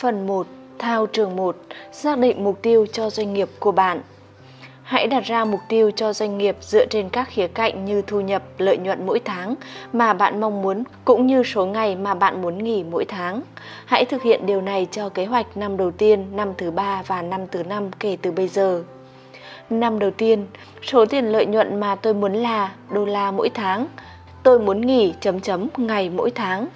Phần 1. Thao trường 1. Xác định mục tiêu cho doanh nghiệp của bạn. Hãy đặt ra mục tiêu cho doanh nghiệp dựa trên các khía cạnh như thu nhập, lợi nhuận mỗi tháng mà bạn mong muốn cũng như số ngày mà bạn muốn nghỉ mỗi tháng. Hãy thực hiện điều này cho kế hoạch năm đầu tiên, năm thứ ba và năm thứ năm kể từ bây giờ. Năm đầu tiên, số tiền lợi nhuận mà tôi muốn là đô la mỗi tháng. Tôi muốn nghỉ chấm chấm ngày mỗi tháng.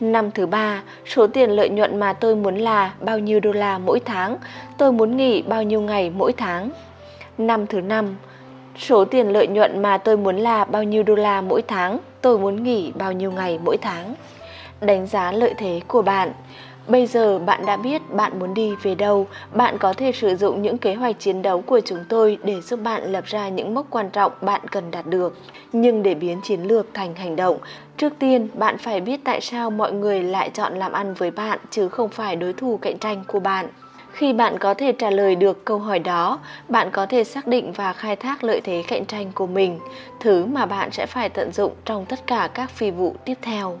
Năm thứ ba, số tiền lợi nhuận mà tôi muốn là bao nhiêu đô la mỗi tháng. Tôi muốn nghỉ bao nhiêu ngày mỗi tháng. Năm thứ năm, số tiền lợi nhuận mà tôi muốn là bao nhiêu đô la mỗi tháng. Tôi muốn nghỉ bao nhiêu ngày mỗi tháng. Đánh giá lợi thế của bạn. Bây giờ bạn đã biết bạn muốn đi về đâu, bạn có thể sử dụng những kế hoạch chiến đấu của chúng tôi để giúp bạn lập ra những mốc quan trọng bạn cần đạt được. Nhưng để biến chiến lược thành hành động, trước tiên bạn phải biết tại sao mọi người lại chọn làm ăn với bạn chứ không phải đối thủ cạnh tranh của bạn. Khi bạn có thể trả lời được câu hỏi đó, bạn có thể xác định và khai thác lợi thế cạnh tranh của mình, thứ mà bạn sẽ phải tận dụng trong tất cả các phi vụ tiếp theo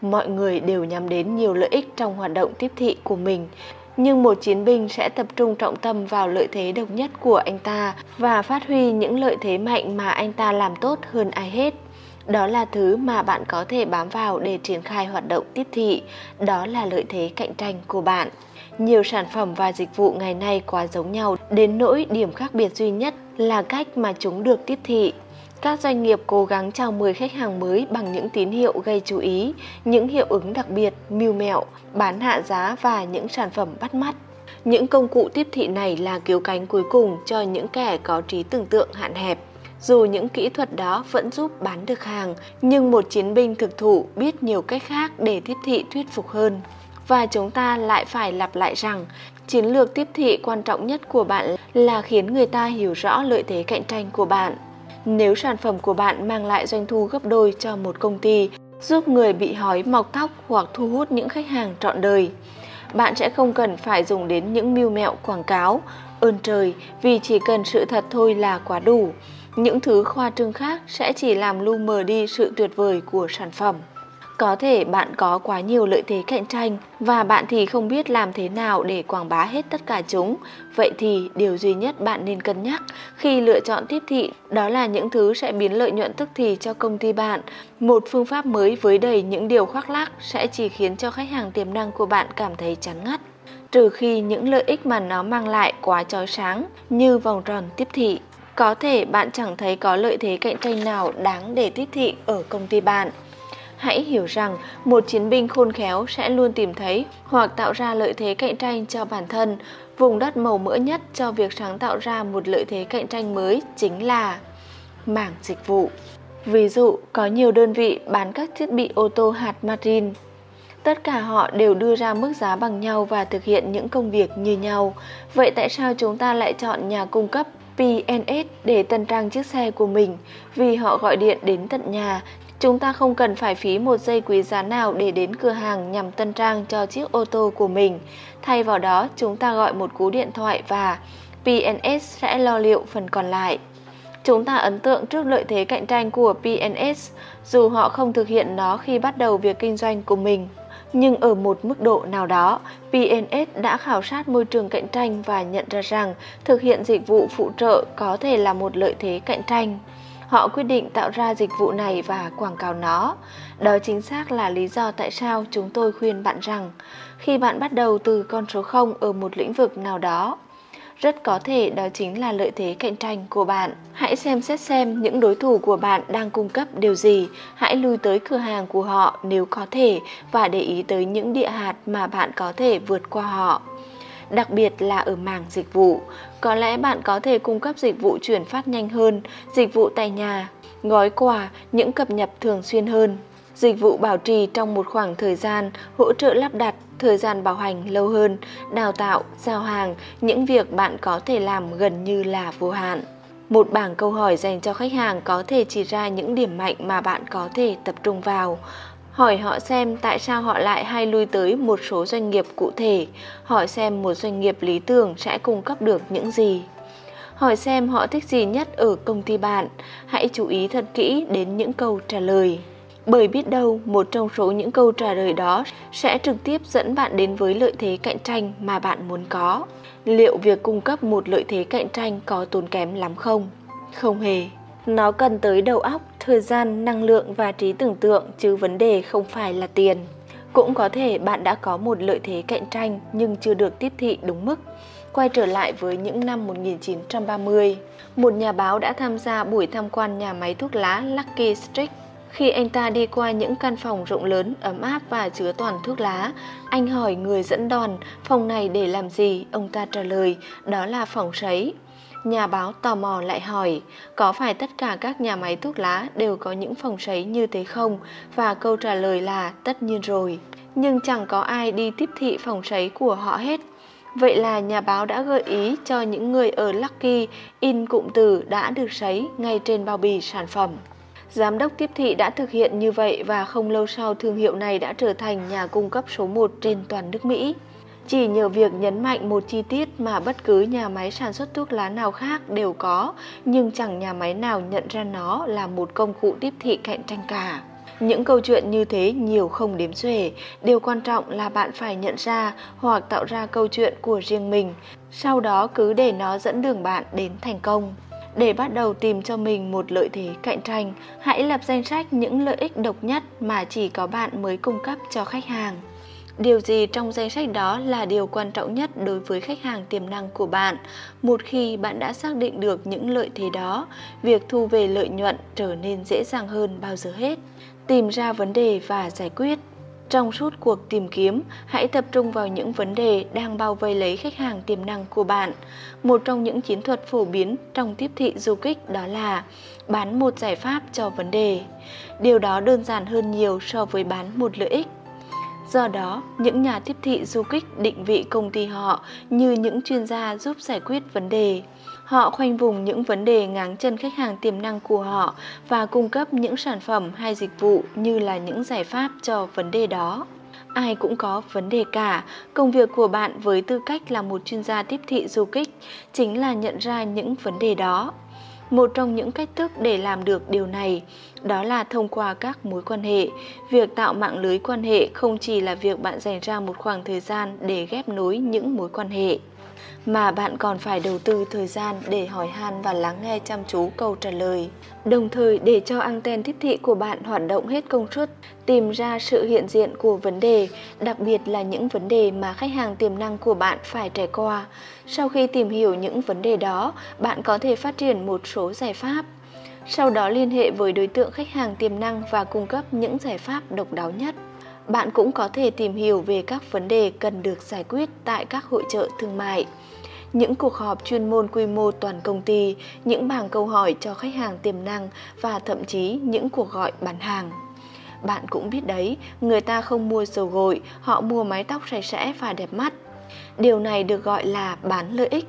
mọi người đều nhắm đến nhiều lợi ích trong hoạt động tiếp thị của mình. Nhưng một chiến binh sẽ tập trung trọng tâm vào lợi thế độc nhất của anh ta và phát huy những lợi thế mạnh mà anh ta làm tốt hơn ai hết. Đó là thứ mà bạn có thể bám vào để triển khai hoạt động tiếp thị. Đó là lợi thế cạnh tranh của bạn. Nhiều sản phẩm và dịch vụ ngày nay quá giống nhau, đến nỗi điểm khác biệt duy nhất là cách mà chúng được tiếp thị các doanh nghiệp cố gắng chào mời khách hàng mới bằng những tín hiệu gây chú ý, những hiệu ứng đặc biệt, mưu mẹo, bán hạ giá và những sản phẩm bắt mắt. Những công cụ tiếp thị này là cứu cánh cuối cùng cho những kẻ có trí tưởng tượng hạn hẹp. Dù những kỹ thuật đó vẫn giúp bán được hàng, nhưng một chiến binh thực thụ biết nhiều cách khác để tiếp thị thuyết phục hơn. Và chúng ta lại phải lặp lại rằng, chiến lược tiếp thị quan trọng nhất của bạn là khiến người ta hiểu rõ lợi thế cạnh tranh của bạn nếu sản phẩm của bạn mang lại doanh thu gấp đôi cho một công ty, giúp người bị hói mọc tóc hoặc thu hút những khách hàng trọn đời, bạn sẽ không cần phải dùng đến những mưu mẹo quảng cáo, ơn trời vì chỉ cần sự thật thôi là quá đủ. Những thứ khoa trương khác sẽ chỉ làm lu mờ đi sự tuyệt vời của sản phẩm. Có thể bạn có quá nhiều lợi thế cạnh tranh và bạn thì không biết làm thế nào để quảng bá hết tất cả chúng. Vậy thì điều duy nhất bạn nên cân nhắc khi lựa chọn tiếp thị đó là những thứ sẽ biến lợi nhuận tức thì cho công ty bạn. Một phương pháp mới với đầy những điều khoác lác sẽ chỉ khiến cho khách hàng tiềm năng của bạn cảm thấy chán ngắt. Trừ khi những lợi ích mà nó mang lại quá chói sáng như vòng tròn tiếp thị. Có thể bạn chẳng thấy có lợi thế cạnh tranh nào đáng để tiếp thị ở công ty bạn hãy hiểu rằng một chiến binh khôn khéo sẽ luôn tìm thấy hoặc tạo ra lợi thế cạnh tranh cho bản thân. Vùng đất màu mỡ nhất cho việc sáng tạo ra một lợi thế cạnh tranh mới chính là mảng dịch vụ. Ví dụ, có nhiều đơn vị bán các thiết bị ô tô hạt martin tất cả họ đều đưa ra mức giá bằng nhau và thực hiện những công việc như nhau. Vậy tại sao chúng ta lại chọn nhà cung cấp PNS để tân trang chiếc xe của mình? Vì họ gọi điện đến tận nhà Chúng ta không cần phải phí một giây quý giá nào để đến cửa hàng nhằm tân trang cho chiếc ô tô của mình. Thay vào đó, chúng ta gọi một cú điện thoại và PNS sẽ lo liệu phần còn lại. Chúng ta ấn tượng trước lợi thế cạnh tranh của PNS, dù họ không thực hiện nó khi bắt đầu việc kinh doanh của mình. Nhưng ở một mức độ nào đó, PNS đã khảo sát môi trường cạnh tranh và nhận ra rằng thực hiện dịch vụ phụ trợ có thể là một lợi thế cạnh tranh họ quyết định tạo ra dịch vụ này và quảng cáo nó. Đó chính xác là lý do tại sao chúng tôi khuyên bạn rằng khi bạn bắt đầu từ con số 0 ở một lĩnh vực nào đó, rất có thể đó chính là lợi thế cạnh tranh của bạn. Hãy xem xét xem những đối thủ của bạn đang cung cấp điều gì, hãy lui tới cửa hàng của họ nếu có thể và để ý tới những địa hạt mà bạn có thể vượt qua họ đặc biệt là ở mảng dịch vụ. Có lẽ bạn có thể cung cấp dịch vụ chuyển phát nhanh hơn, dịch vụ tại nhà, gói quà, những cập nhật thường xuyên hơn. Dịch vụ bảo trì trong một khoảng thời gian, hỗ trợ lắp đặt, thời gian bảo hành lâu hơn, đào tạo, giao hàng, những việc bạn có thể làm gần như là vô hạn. Một bảng câu hỏi dành cho khách hàng có thể chỉ ra những điểm mạnh mà bạn có thể tập trung vào hỏi họ xem tại sao họ lại hay lui tới một số doanh nghiệp cụ thể, hỏi xem một doanh nghiệp lý tưởng sẽ cung cấp được những gì. Hỏi xem họ thích gì nhất ở công ty bạn, hãy chú ý thật kỹ đến những câu trả lời. Bởi biết đâu một trong số những câu trả lời đó sẽ trực tiếp dẫn bạn đến với lợi thế cạnh tranh mà bạn muốn có. Liệu việc cung cấp một lợi thế cạnh tranh có tốn kém lắm không? Không hề. Nó cần tới đầu óc, thời gian, năng lượng và trí tưởng tượng chứ vấn đề không phải là tiền. Cũng có thể bạn đã có một lợi thế cạnh tranh nhưng chưa được tiếp thị đúng mức. Quay trở lại với những năm 1930, một nhà báo đã tham gia buổi tham quan nhà máy thuốc lá Lucky Strike. Khi anh ta đi qua những căn phòng rộng lớn, ấm áp và chứa toàn thuốc lá, anh hỏi người dẫn đoàn phòng này để làm gì? Ông ta trả lời, đó là phòng sấy. Nhà báo tò mò lại hỏi, có phải tất cả các nhà máy thuốc lá đều có những phòng sấy như thế không? Và câu trả lời là tất nhiên rồi. Nhưng chẳng có ai đi tiếp thị phòng sấy của họ hết. Vậy là nhà báo đã gợi ý cho những người ở Lucky in cụm từ đã được sấy ngay trên bao bì sản phẩm. Giám đốc tiếp thị đã thực hiện như vậy và không lâu sau thương hiệu này đã trở thành nhà cung cấp số 1 trên toàn nước Mỹ. Chỉ nhờ việc nhấn mạnh một chi tiết mà bất cứ nhà máy sản xuất thuốc lá nào khác đều có, nhưng chẳng nhà máy nào nhận ra nó là một công cụ tiếp thị cạnh tranh cả. Những câu chuyện như thế nhiều không đếm xuể, điều quan trọng là bạn phải nhận ra hoặc tạo ra câu chuyện của riêng mình, sau đó cứ để nó dẫn đường bạn đến thành công. Để bắt đầu tìm cho mình một lợi thế cạnh tranh, hãy lập danh sách những lợi ích độc nhất mà chỉ có bạn mới cung cấp cho khách hàng. Điều gì trong danh sách đó là điều quan trọng nhất đối với khách hàng tiềm năng của bạn? Một khi bạn đã xác định được những lợi thế đó, việc thu về lợi nhuận trở nên dễ dàng hơn bao giờ hết. Tìm ra vấn đề và giải quyết. Trong suốt cuộc tìm kiếm, hãy tập trung vào những vấn đề đang bao vây lấy khách hàng tiềm năng của bạn. Một trong những chiến thuật phổ biến trong tiếp thị du kích đó là bán một giải pháp cho vấn đề. Điều đó đơn giản hơn nhiều so với bán một lợi ích. Do đó, những nhà tiếp thị du kích định vị công ty họ như những chuyên gia giúp giải quyết vấn đề. Họ khoanh vùng những vấn đề ngáng chân khách hàng tiềm năng của họ và cung cấp những sản phẩm hay dịch vụ như là những giải pháp cho vấn đề đó. Ai cũng có vấn đề cả, công việc của bạn với tư cách là một chuyên gia tiếp thị du kích chính là nhận ra những vấn đề đó một trong những cách thức để làm được điều này đó là thông qua các mối quan hệ. Việc tạo mạng lưới quan hệ không chỉ là việc bạn dành ra một khoảng thời gian để ghép nối những mối quan hệ mà bạn còn phải đầu tư thời gian để hỏi han và lắng nghe chăm chú câu trả lời. Đồng thời để cho anten tiếp thị của bạn hoạt động hết công suất, tìm ra sự hiện diện của vấn đề, đặc biệt là những vấn đề mà khách hàng tiềm năng của bạn phải trải qua. Sau khi tìm hiểu những vấn đề đó, bạn có thể phát triển một số giải pháp sau đó liên hệ với đối tượng khách hàng tiềm năng và cung cấp những giải pháp độc đáo nhất. Bạn cũng có thể tìm hiểu về các vấn đề cần được giải quyết tại các hội trợ thương mại những cuộc họp chuyên môn quy mô toàn công ty, những bảng câu hỏi cho khách hàng tiềm năng và thậm chí những cuộc gọi bán hàng. Bạn cũng biết đấy, người ta không mua dầu gội, họ mua mái tóc sạch sẽ và đẹp mắt. Điều này được gọi là bán lợi ích.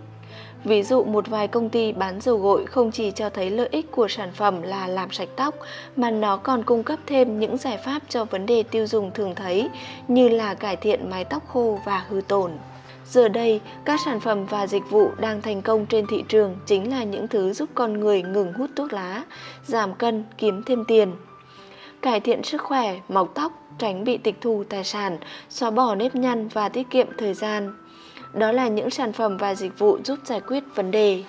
Ví dụ một vài công ty bán dầu gội không chỉ cho thấy lợi ích của sản phẩm là làm sạch tóc mà nó còn cung cấp thêm những giải pháp cho vấn đề tiêu dùng thường thấy như là cải thiện mái tóc khô và hư tổn. Giờ đây, các sản phẩm và dịch vụ đang thành công trên thị trường chính là những thứ giúp con người ngừng hút thuốc lá, giảm cân, kiếm thêm tiền. Cải thiện sức khỏe, mọc tóc, tránh bị tịch thu tài sản, xóa bỏ nếp nhăn và tiết kiệm thời gian. Đó là những sản phẩm và dịch vụ giúp giải quyết vấn đề.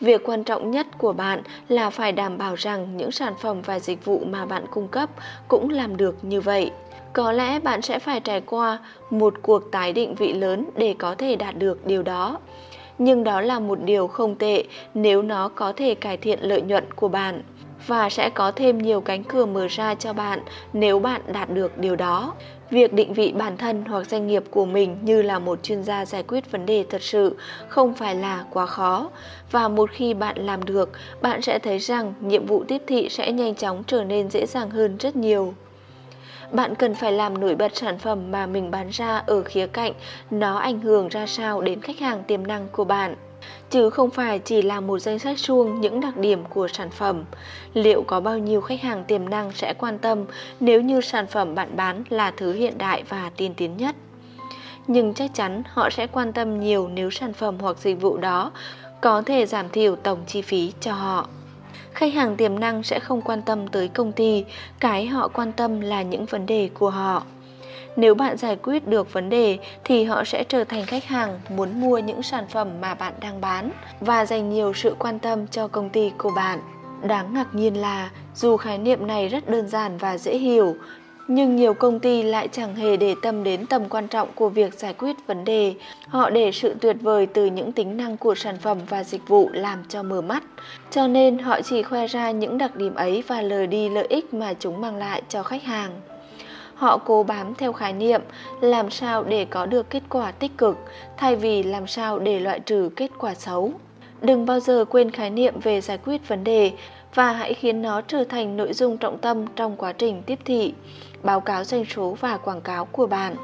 Việc quan trọng nhất của bạn là phải đảm bảo rằng những sản phẩm và dịch vụ mà bạn cung cấp cũng làm được như vậy. Có lẽ bạn sẽ phải trải qua một cuộc tái định vị lớn để có thể đạt được điều đó. Nhưng đó là một điều không tệ nếu nó có thể cải thiện lợi nhuận của bạn và sẽ có thêm nhiều cánh cửa mở ra cho bạn nếu bạn đạt được điều đó. Việc định vị bản thân hoặc doanh nghiệp của mình như là một chuyên gia giải quyết vấn đề thật sự không phải là quá khó. Và một khi bạn làm được, bạn sẽ thấy rằng nhiệm vụ tiếp thị sẽ nhanh chóng trở nên dễ dàng hơn rất nhiều. Bạn cần phải làm nổi bật sản phẩm mà mình bán ra ở khía cạnh nó ảnh hưởng ra sao đến khách hàng tiềm năng của bạn chứ không phải chỉ là một danh sách suông những đặc điểm của sản phẩm. Liệu có bao nhiêu khách hàng tiềm năng sẽ quan tâm nếu như sản phẩm bạn bán là thứ hiện đại và tiên tiến nhất? Nhưng chắc chắn họ sẽ quan tâm nhiều nếu sản phẩm hoặc dịch vụ đó có thể giảm thiểu tổng chi phí cho họ. Khách hàng tiềm năng sẽ không quan tâm tới công ty, cái họ quan tâm là những vấn đề của họ. Nếu bạn giải quyết được vấn đề thì họ sẽ trở thành khách hàng muốn mua những sản phẩm mà bạn đang bán và dành nhiều sự quan tâm cho công ty của bạn. Đáng ngạc nhiên là dù khái niệm này rất đơn giản và dễ hiểu, nhưng nhiều công ty lại chẳng hề để tâm đến tầm quan trọng của việc giải quyết vấn đề. Họ để sự tuyệt vời từ những tính năng của sản phẩm và dịch vụ làm cho mờ mắt. Cho nên họ chỉ khoe ra những đặc điểm ấy và lờ đi lợi ích mà chúng mang lại cho khách hàng. Họ cố bám theo khái niệm làm sao để có được kết quả tích cực thay vì làm sao để loại trừ kết quả xấu. Đừng bao giờ quên khái niệm về giải quyết vấn đề và hãy khiến nó trở thành nội dung trọng tâm trong quá trình tiếp thị, báo cáo doanh số và quảng cáo của bạn.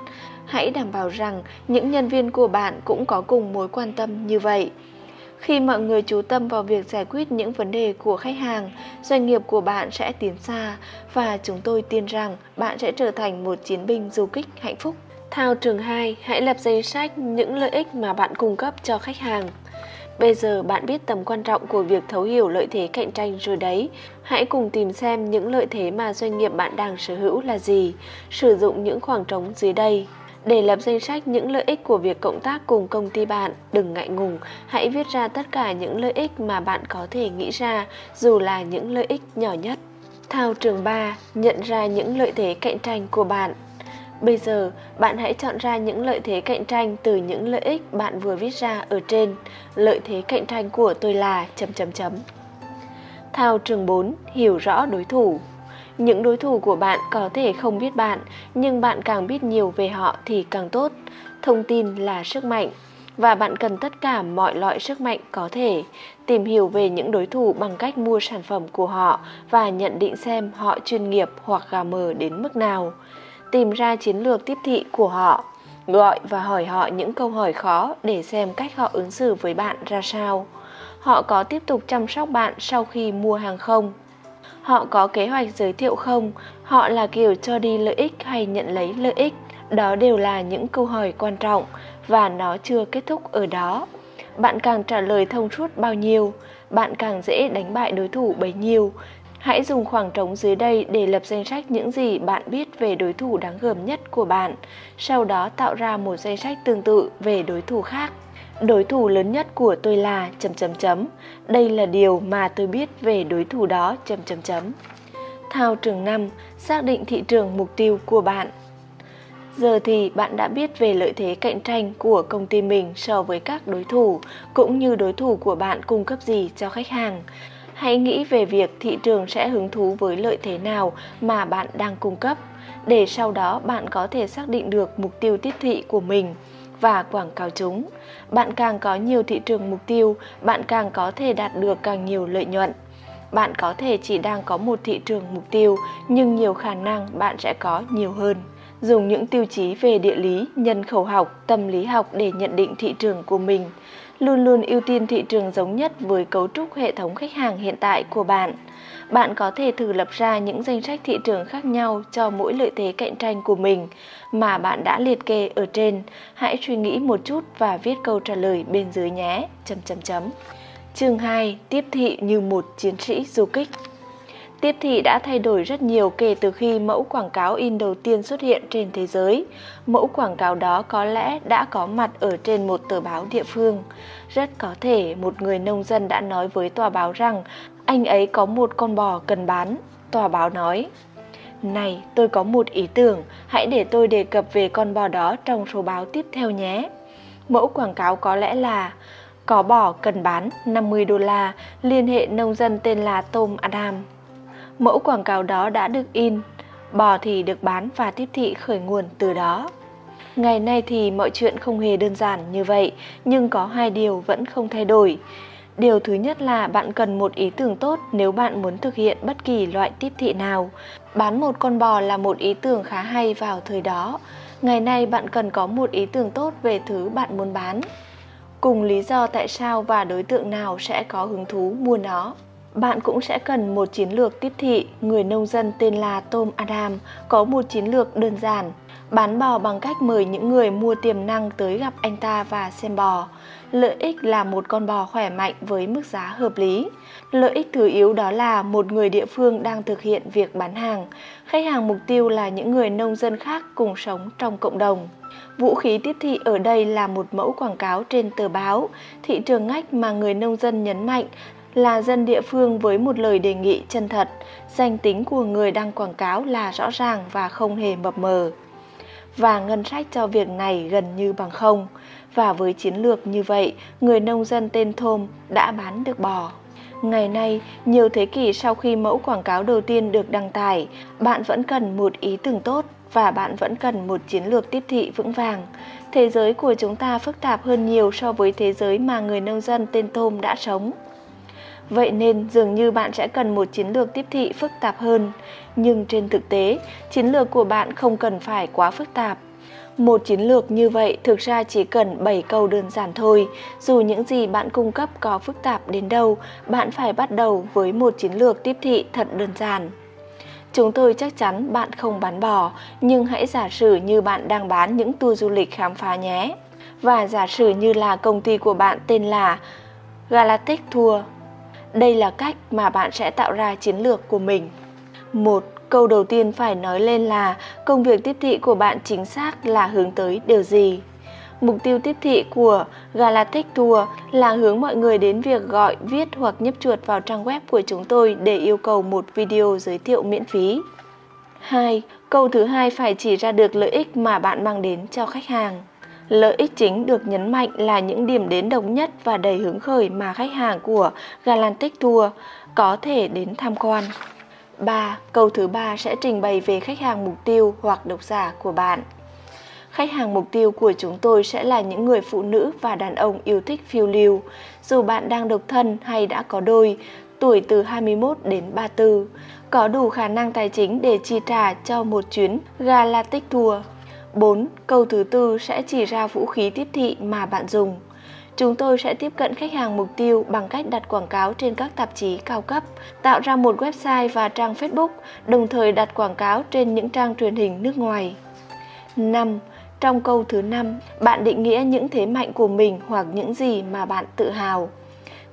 Hãy đảm bảo rằng những nhân viên của bạn cũng có cùng mối quan tâm như vậy. Khi mọi người chú tâm vào việc giải quyết những vấn đề của khách hàng, doanh nghiệp của bạn sẽ tiến xa và chúng tôi tin rằng bạn sẽ trở thành một chiến binh du kích hạnh phúc. Thao trường 2, hãy lập danh sách những lợi ích mà bạn cung cấp cho khách hàng. Bây giờ bạn biết tầm quan trọng của việc thấu hiểu lợi thế cạnh tranh rồi đấy. Hãy cùng tìm xem những lợi thế mà doanh nghiệp bạn đang sở hữu là gì. Sử dụng những khoảng trống dưới đây. Để lập danh sách những lợi ích của việc cộng tác cùng công ty bạn, đừng ngại ngùng, hãy viết ra tất cả những lợi ích mà bạn có thể nghĩ ra, dù là những lợi ích nhỏ nhất. Thao trường 3, nhận ra những lợi thế cạnh tranh của bạn. Bây giờ, bạn hãy chọn ra những lợi thế cạnh tranh từ những lợi ích bạn vừa viết ra ở trên. Lợi thế cạnh tranh của tôi là chấm chấm chấm. Thao trường 4, hiểu rõ đối thủ. Những đối thủ của bạn có thể không biết bạn, nhưng bạn càng biết nhiều về họ thì càng tốt. Thông tin là sức mạnh và bạn cần tất cả mọi loại sức mạnh có thể. Tìm hiểu về những đối thủ bằng cách mua sản phẩm của họ và nhận định xem họ chuyên nghiệp hoặc gà mờ đến mức nào. Tìm ra chiến lược tiếp thị của họ gọi và hỏi họ những câu hỏi khó để xem cách họ ứng xử với bạn ra sao. Họ có tiếp tục chăm sóc bạn sau khi mua hàng không? Họ có kế hoạch giới thiệu không? Họ là kiểu cho đi lợi ích hay nhận lấy lợi ích? Đó đều là những câu hỏi quan trọng và nó chưa kết thúc ở đó. Bạn càng trả lời thông suốt bao nhiêu bạn càng dễ đánh bại đối thủ bấy nhiêu. Hãy dùng khoảng trống dưới đây để lập danh sách những gì bạn biết về đối thủ đáng gờm nhất của bạn, sau đó tạo ra một danh sách tương tự về đối thủ khác. Đối thủ lớn nhất của tôi là chấm chấm chấm. Đây là điều mà tôi biết về đối thủ đó chấm chấm chấm. Thao trường 5, xác định thị trường mục tiêu của bạn. Giờ thì bạn đã biết về lợi thế cạnh tranh của công ty mình so với các đối thủ, cũng như đối thủ của bạn cung cấp gì cho khách hàng. Hãy nghĩ về việc thị trường sẽ hứng thú với lợi thế nào mà bạn đang cung cấp, để sau đó bạn có thể xác định được mục tiêu tiếp thị của mình và quảng cáo chúng. Bạn càng có nhiều thị trường mục tiêu, bạn càng có thể đạt được càng nhiều lợi nhuận. Bạn có thể chỉ đang có một thị trường mục tiêu, nhưng nhiều khả năng bạn sẽ có nhiều hơn. Dùng những tiêu chí về địa lý, nhân khẩu học, tâm lý học để nhận định thị trường của mình luôn luôn ưu tiên thị trường giống nhất với cấu trúc hệ thống khách hàng hiện tại của bạn. Bạn có thể thử lập ra những danh sách thị trường khác nhau cho mỗi lợi thế cạnh tranh của mình mà bạn đã liệt kê ở trên. Hãy suy nghĩ một chút và viết câu trả lời bên dưới nhé. Chấm chấm chấm. Chương 2: Tiếp thị như một chiến sĩ du kích. Tiếp thị đã thay đổi rất nhiều kể từ khi mẫu quảng cáo in đầu tiên xuất hiện trên thế giới. Mẫu quảng cáo đó có lẽ đã có mặt ở trên một tờ báo địa phương. Rất có thể một người nông dân đã nói với tòa báo rằng anh ấy có một con bò cần bán. Tòa báo nói, này, tôi có một ý tưởng, hãy để tôi đề cập về con bò đó trong số báo tiếp theo nhé. Mẫu quảng cáo có lẽ là có bò cần bán 50 đô la, liên hệ nông dân tên là Tom Adam. Mẫu quảng cáo đó đã được in, bò thì được bán và tiếp thị khởi nguồn từ đó. Ngày nay thì mọi chuyện không hề đơn giản như vậy, nhưng có hai điều vẫn không thay đổi. Điều thứ nhất là bạn cần một ý tưởng tốt nếu bạn muốn thực hiện bất kỳ loại tiếp thị nào. Bán một con bò là một ý tưởng khá hay vào thời đó. Ngày nay bạn cần có một ý tưởng tốt về thứ bạn muốn bán. Cùng lý do tại sao và đối tượng nào sẽ có hứng thú mua nó. bạn cũng sẽ cần một chiến lược tiếp thị. Người nông dân tên là Tom Adam có một chiến lược đơn giản, bán bò bằng cách mời những người mua tiềm năng tới gặp anh ta và xem bò. Lợi ích là một con bò khỏe mạnh với mức giá hợp lý. Lợi ích thứ yếu đó là một người địa phương đang thực hiện việc bán hàng. Khách hàng mục tiêu là những người nông dân khác cùng sống trong cộng đồng. Vũ khí tiếp thị ở đây là một mẫu quảng cáo trên tờ báo. Thị trường ngách mà người nông dân nhấn mạnh là dân địa phương với một lời đề nghị chân thật. Danh tính của người đăng quảng cáo là rõ ràng và không hề mập mờ. Và ngân sách cho việc này gần như bằng không. Và với chiến lược như vậy, người nông dân tên Thôm đã bán được bò. Ngày nay, nhiều thế kỷ sau khi mẫu quảng cáo đầu tiên được đăng tải, bạn vẫn cần một ý tưởng tốt và bạn vẫn cần một chiến lược tiếp thị vững vàng. Thế giới của chúng ta phức tạp hơn nhiều so với thế giới mà người nông dân tên Tôm đã sống. Vậy nên dường như bạn sẽ cần một chiến lược tiếp thị phức tạp hơn, nhưng trên thực tế, chiến lược của bạn không cần phải quá phức tạp. Một chiến lược như vậy thực ra chỉ cần 7 câu đơn giản thôi. Dù những gì bạn cung cấp có phức tạp đến đâu, bạn phải bắt đầu với một chiến lược tiếp thị thật đơn giản. Chúng tôi chắc chắn bạn không bán bò, nhưng hãy giả sử như bạn đang bán những tour du lịch khám phá nhé. Và giả sử như là công ty của bạn tên là Galactic Tour. Đây là cách mà bạn sẽ tạo ra chiến lược của mình. Một Câu đầu tiên phải nói lên là công việc tiếp thị của bạn chính xác là hướng tới điều gì. Mục tiêu tiếp thị của Galactic Tour là hướng mọi người đến việc gọi, viết hoặc nhấp chuột vào trang web của chúng tôi để yêu cầu một video giới thiệu miễn phí. 2. Câu thứ hai phải chỉ ra được lợi ích mà bạn mang đến cho khách hàng. Lợi ích chính được nhấn mạnh là những điểm đến độc nhất và đầy hứng khởi mà khách hàng của Galantic Tour có thể đến tham quan. 3. Câu thứ ba sẽ trình bày về khách hàng mục tiêu hoặc độc giả của bạn. Khách hàng mục tiêu của chúng tôi sẽ là những người phụ nữ và đàn ông yêu thích phiêu lưu. Dù bạn đang độc thân hay đã có đôi, tuổi từ 21 đến 34, có đủ khả năng tài chính để chi trả cho một chuyến Galactic Tour. 4. Câu thứ tư sẽ chỉ ra vũ khí tiếp thị mà bạn dùng. Chúng tôi sẽ tiếp cận khách hàng mục tiêu bằng cách đặt quảng cáo trên các tạp chí cao cấp, tạo ra một website và trang Facebook, đồng thời đặt quảng cáo trên những trang truyền hình nước ngoài. 5. Trong câu thứ 5, bạn định nghĩa những thế mạnh của mình hoặc những gì mà bạn tự hào.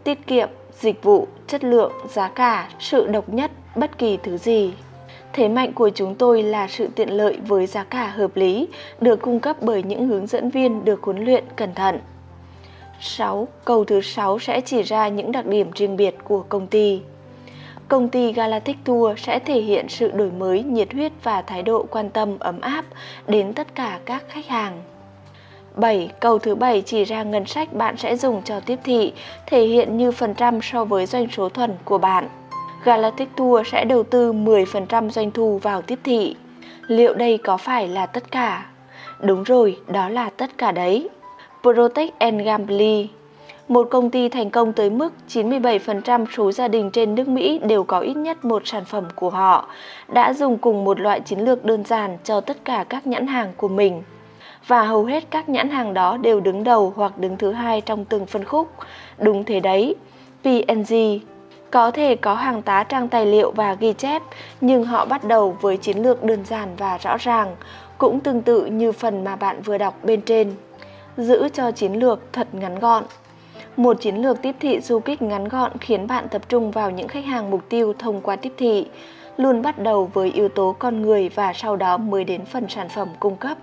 Tiết kiệm, dịch vụ, chất lượng, giá cả, sự độc nhất, bất kỳ thứ gì. Thế mạnh của chúng tôi là sự tiện lợi với giá cả hợp lý, được cung cấp bởi những hướng dẫn viên được huấn luyện cẩn thận. 6. Câu thứ 6 sẽ chỉ ra những đặc điểm riêng biệt của công ty. Công ty Galactic Tour sẽ thể hiện sự đổi mới, nhiệt huyết và thái độ quan tâm ấm áp đến tất cả các khách hàng. 7. Câu thứ 7 chỉ ra ngân sách bạn sẽ dùng cho tiếp thị, thể hiện như phần trăm so với doanh số thuần của bạn. Galactic Tour sẽ đầu tư 10% doanh thu vào tiếp thị. Liệu đây có phải là tất cả? Đúng rồi, đó là tất cả đấy. Protect and Gamble một công ty thành công tới mức 97% số gia đình trên nước Mỹ đều có ít nhất một sản phẩm của họ, đã dùng cùng một loại chiến lược đơn giản cho tất cả các nhãn hàng của mình. Và hầu hết các nhãn hàng đó đều đứng đầu hoặc đứng thứ hai trong từng phân khúc. Đúng thế đấy, P&G có thể có hàng tá trang tài liệu và ghi chép, nhưng họ bắt đầu với chiến lược đơn giản và rõ ràng, cũng tương tự như phần mà bạn vừa đọc bên trên giữ cho chiến lược thật ngắn gọn. Một chiến lược tiếp thị du kích ngắn gọn khiến bạn tập trung vào những khách hàng mục tiêu thông qua tiếp thị, luôn bắt đầu với yếu tố con người và sau đó mới đến phần sản phẩm cung cấp.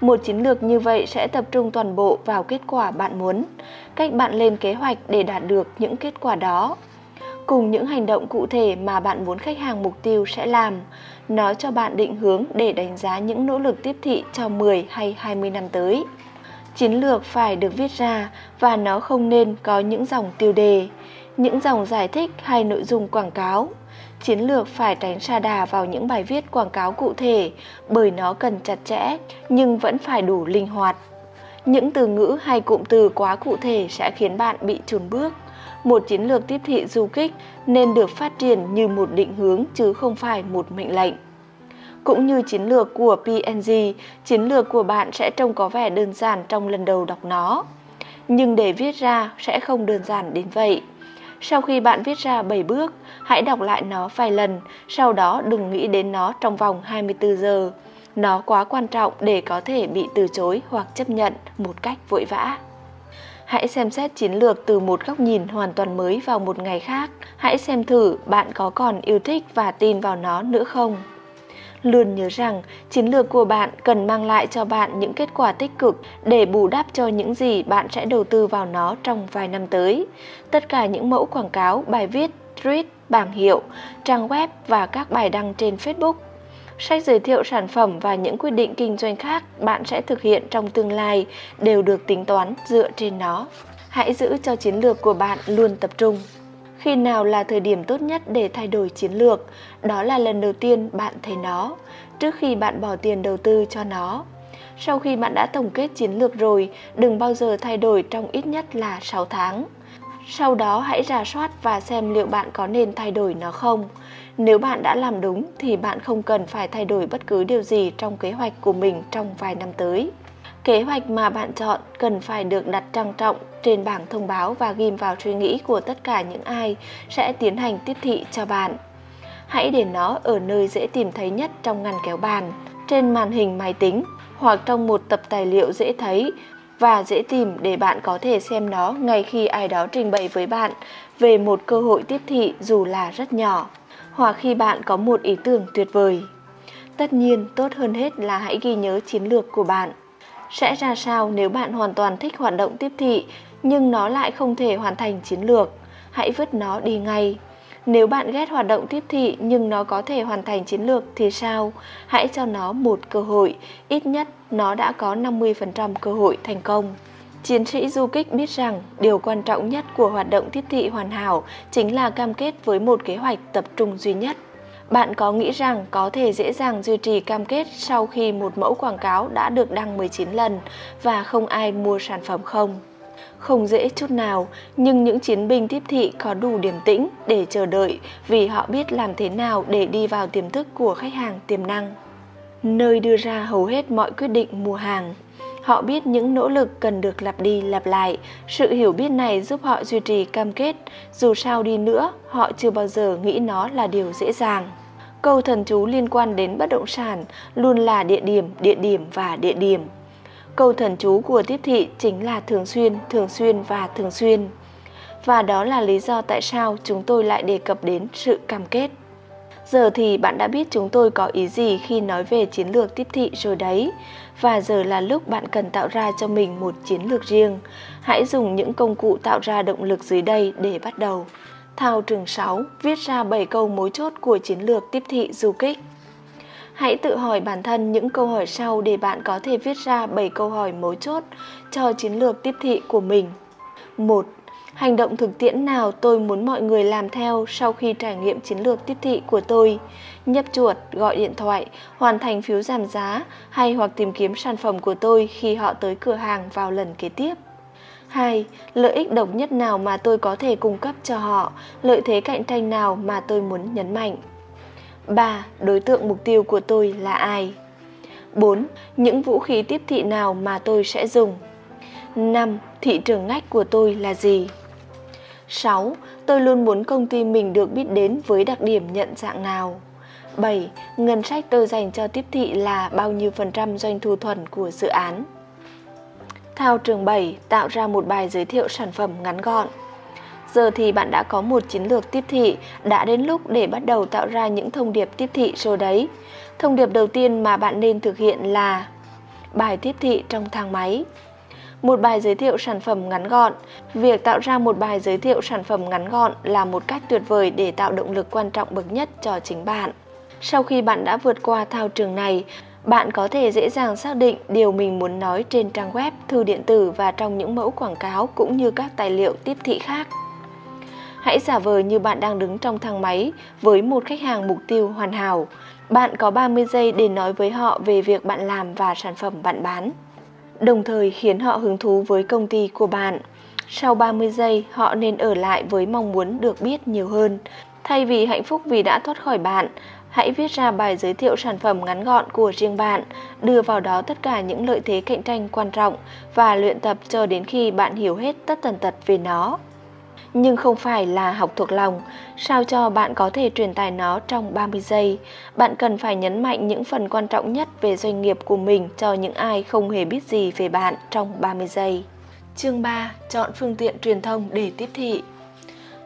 Một chiến lược như vậy sẽ tập trung toàn bộ vào kết quả bạn muốn, cách bạn lên kế hoạch để đạt được những kết quả đó, cùng những hành động cụ thể mà bạn muốn khách hàng mục tiêu sẽ làm. Nó cho bạn định hướng để đánh giá những nỗ lực tiếp thị cho 10 hay 20 năm tới chiến lược phải được viết ra và nó không nên có những dòng tiêu đề, những dòng giải thích hay nội dung quảng cáo. Chiến lược phải tránh xa đà vào những bài viết quảng cáo cụ thể bởi nó cần chặt chẽ nhưng vẫn phải đủ linh hoạt. Những từ ngữ hay cụm từ quá cụ thể sẽ khiến bạn bị chùn bước. Một chiến lược tiếp thị du kích nên được phát triển như một định hướng chứ không phải một mệnh lệnh. Cũng như chiến lược của P&G, chiến lược của bạn sẽ trông có vẻ đơn giản trong lần đầu đọc nó. Nhưng để viết ra sẽ không đơn giản đến vậy. Sau khi bạn viết ra 7 bước, hãy đọc lại nó vài lần, sau đó đừng nghĩ đến nó trong vòng 24 giờ. Nó quá quan trọng để có thể bị từ chối hoặc chấp nhận một cách vội vã. Hãy xem xét chiến lược từ một góc nhìn hoàn toàn mới vào một ngày khác. Hãy xem thử bạn có còn yêu thích và tin vào nó nữa không. Luôn nhớ rằng chiến lược của bạn cần mang lại cho bạn những kết quả tích cực để bù đắp cho những gì bạn sẽ đầu tư vào nó trong vài năm tới. Tất cả những mẫu quảng cáo, bài viết, tweet, bảng hiệu, trang web và các bài đăng trên Facebook sách giới thiệu sản phẩm và những quyết định kinh doanh khác bạn sẽ thực hiện trong tương lai đều được tính toán dựa trên nó. Hãy giữ cho chiến lược của bạn luôn tập trung. Khi nào là thời điểm tốt nhất để thay đổi chiến lược? Đó là lần đầu tiên bạn thấy nó, trước khi bạn bỏ tiền đầu tư cho nó. Sau khi bạn đã tổng kết chiến lược rồi, đừng bao giờ thay đổi trong ít nhất là 6 tháng. Sau đó hãy rà soát và xem liệu bạn có nên thay đổi nó không. Nếu bạn đã làm đúng thì bạn không cần phải thay đổi bất cứ điều gì trong kế hoạch của mình trong vài năm tới. Kế hoạch mà bạn chọn cần phải được đặt trang trọng trên bảng thông báo và ghim vào suy nghĩ của tất cả những ai sẽ tiến hành tiếp thị cho bạn. Hãy để nó ở nơi dễ tìm thấy nhất trong ngăn kéo bàn, trên màn hình máy tính hoặc trong một tập tài liệu dễ thấy và dễ tìm để bạn có thể xem nó ngay khi ai đó trình bày với bạn về một cơ hội tiếp thị dù là rất nhỏ hoặc khi bạn có một ý tưởng tuyệt vời. Tất nhiên, tốt hơn hết là hãy ghi nhớ chiến lược của bạn. Sẽ ra sao nếu bạn hoàn toàn thích hoạt động tiếp thị nhưng nó lại không thể hoàn thành chiến lược? Hãy vứt nó đi ngay. Nếu bạn ghét hoạt động tiếp thị nhưng nó có thể hoàn thành chiến lược thì sao? Hãy cho nó một cơ hội, ít nhất nó đã có 50% cơ hội thành công. Chiến sĩ du kích biết rằng điều quan trọng nhất của hoạt động tiếp thị hoàn hảo chính là cam kết với một kế hoạch tập trung duy nhất. Bạn có nghĩ rằng có thể dễ dàng duy trì cam kết sau khi một mẫu quảng cáo đã được đăng 19 lần và không ai mua sản phẩm không? Không dễ chút nào, nhưng những chiến binh tiếp thị có đủ điềm tĩnh để chờ đợi vì họ biết làm thế nào để đi vào tiềm thức của khách hàng tiềm năng. Nơi đưa ra hầu hết mọi quyết định mua hàng. Họ biết những nỗ lực cần được lặp đi lặp lại. Sự hiểu biết này giúp họ duy trì cam kết, dù sao đi nữa, họ chưa bao giờ nghĩ nó là điều dễ dàng. Câu thần chú liên quan đến bất động sản luôn là địa điểm, địa điểm và địa điểm. Câu thần chú của tiếp thị chính là thường xuyên, thường xuyên và thường xuyên. Và đó là lý do tại sao chúng tôi lại đề cập đến sự cam kết. Giờ thì bạn đã biết chúng tôi có ý gì khi nói về chiến lược tiếp thị rồi đấy. Và giờ là lúc bạn cần tạo ra cho mình một chiến lược riêng. Hãy dùng những công cụ tạo ra động lực dưới đây để bắt đầu. Thao trường 6 viết ra 7 câu mối chốt của chiến lược tiếp thị du kích. Hãy tự hỏi bản thân những câu hỏi sau để bạn có thể viết ra 7 câu hỏi mấu chốt cho chiến lược tiếp thị của mình. 1. Hành động thực tiễn nào tôi muốn mọi người làm theo sau khi trải nghiệm chiến lược tiếp thị của tôi? Nhấp chuột, gọi điện thoại, hoàn thành phiếu giảm giá hay hoặc tìm kiếm sản phẩm của tôi khi họ tới cửa hàng vào lần kế tiếp. 2. Lợi ích độc nhất nào mà tôi có thể cung cấp cho họ, lợi thế cạnh tranh nào mà tôi muốn nhấn mạnh. 3. Đối tượng mục tiêu của tôi là ai? 4. Những vũ khí tiếp thị nào mà tôi sẽ dùng? 5. Thị trường ngách của tôi là gì? 6. Tôi luôn muốn công ty mình được biết đến với đặc điểm nhận dạng nào? 7. Ngân sách tôi dành cho tiếp thị là bao nhiêu phần trăm doanh thu thuần của dự án? Thao trường 7 tạo ra một bài giới thiệu sản phẩm ngắn gọn. Giờ thì bạn đã có một chiến lược tiếp thị, đã đến lúc để bắt đầu tạo ra những thông điệp tiếp thị rồi đấy. Thông điệp đầu tiên mà bạn nên thực hiện là bài tiếp thị trong thang máy. Một bài giới thiệu sản phẩm ngắn gọn. Việc tạo ra một bài giới thiệu sản phẩm ngắn gọn là một cách tuyệt vời để tạo động lực quan trọng bậc nhất cho chính bạn. Sau khi bạn đã vượt qua thao trường này, bạn có thể dễ dàng xác định điều mình muốn nói trên trang web, thư điện tử và trong những mẫu quảng cáo cũng như các tài liệu tiếp thị khác. Hãy giả vờ như bạn đang đứng trong thang máy với một khách hàng mục tiêu hoàn hảo. Bạn có 30 giây để nói với họ về việc bạn làm và sản phẩm bạn bán. Đồng thời khiến họ hứng thú với công ty của bạn. Sau 30 giây, họ nên ở lại với mong muốn được biết nhiều hơn. Thay vì hạnh phúc vì đã thoát khỏi bạn, hãy viết ra bài giới thiệu sản phẩm ngắn gọn của riêng bạn, đưa vào đó tất cả những lợi thế cạnh tranh quan trọng và luyện tập cho đến khi bạn hiểu hết tất tần tật về nó. nhưng không phải là học thuộc lòng. Sao cho bạn có thể truyền tải nó trong 30 giây? Bạn cần phải nhấn mạnh những phần quan trọng nhất về doanh nghiệp của mình cho những ai không hề biết gì về bạn trong 30 giây. Chương 3. Chọn phương tiện truyền thông để tiếp thị.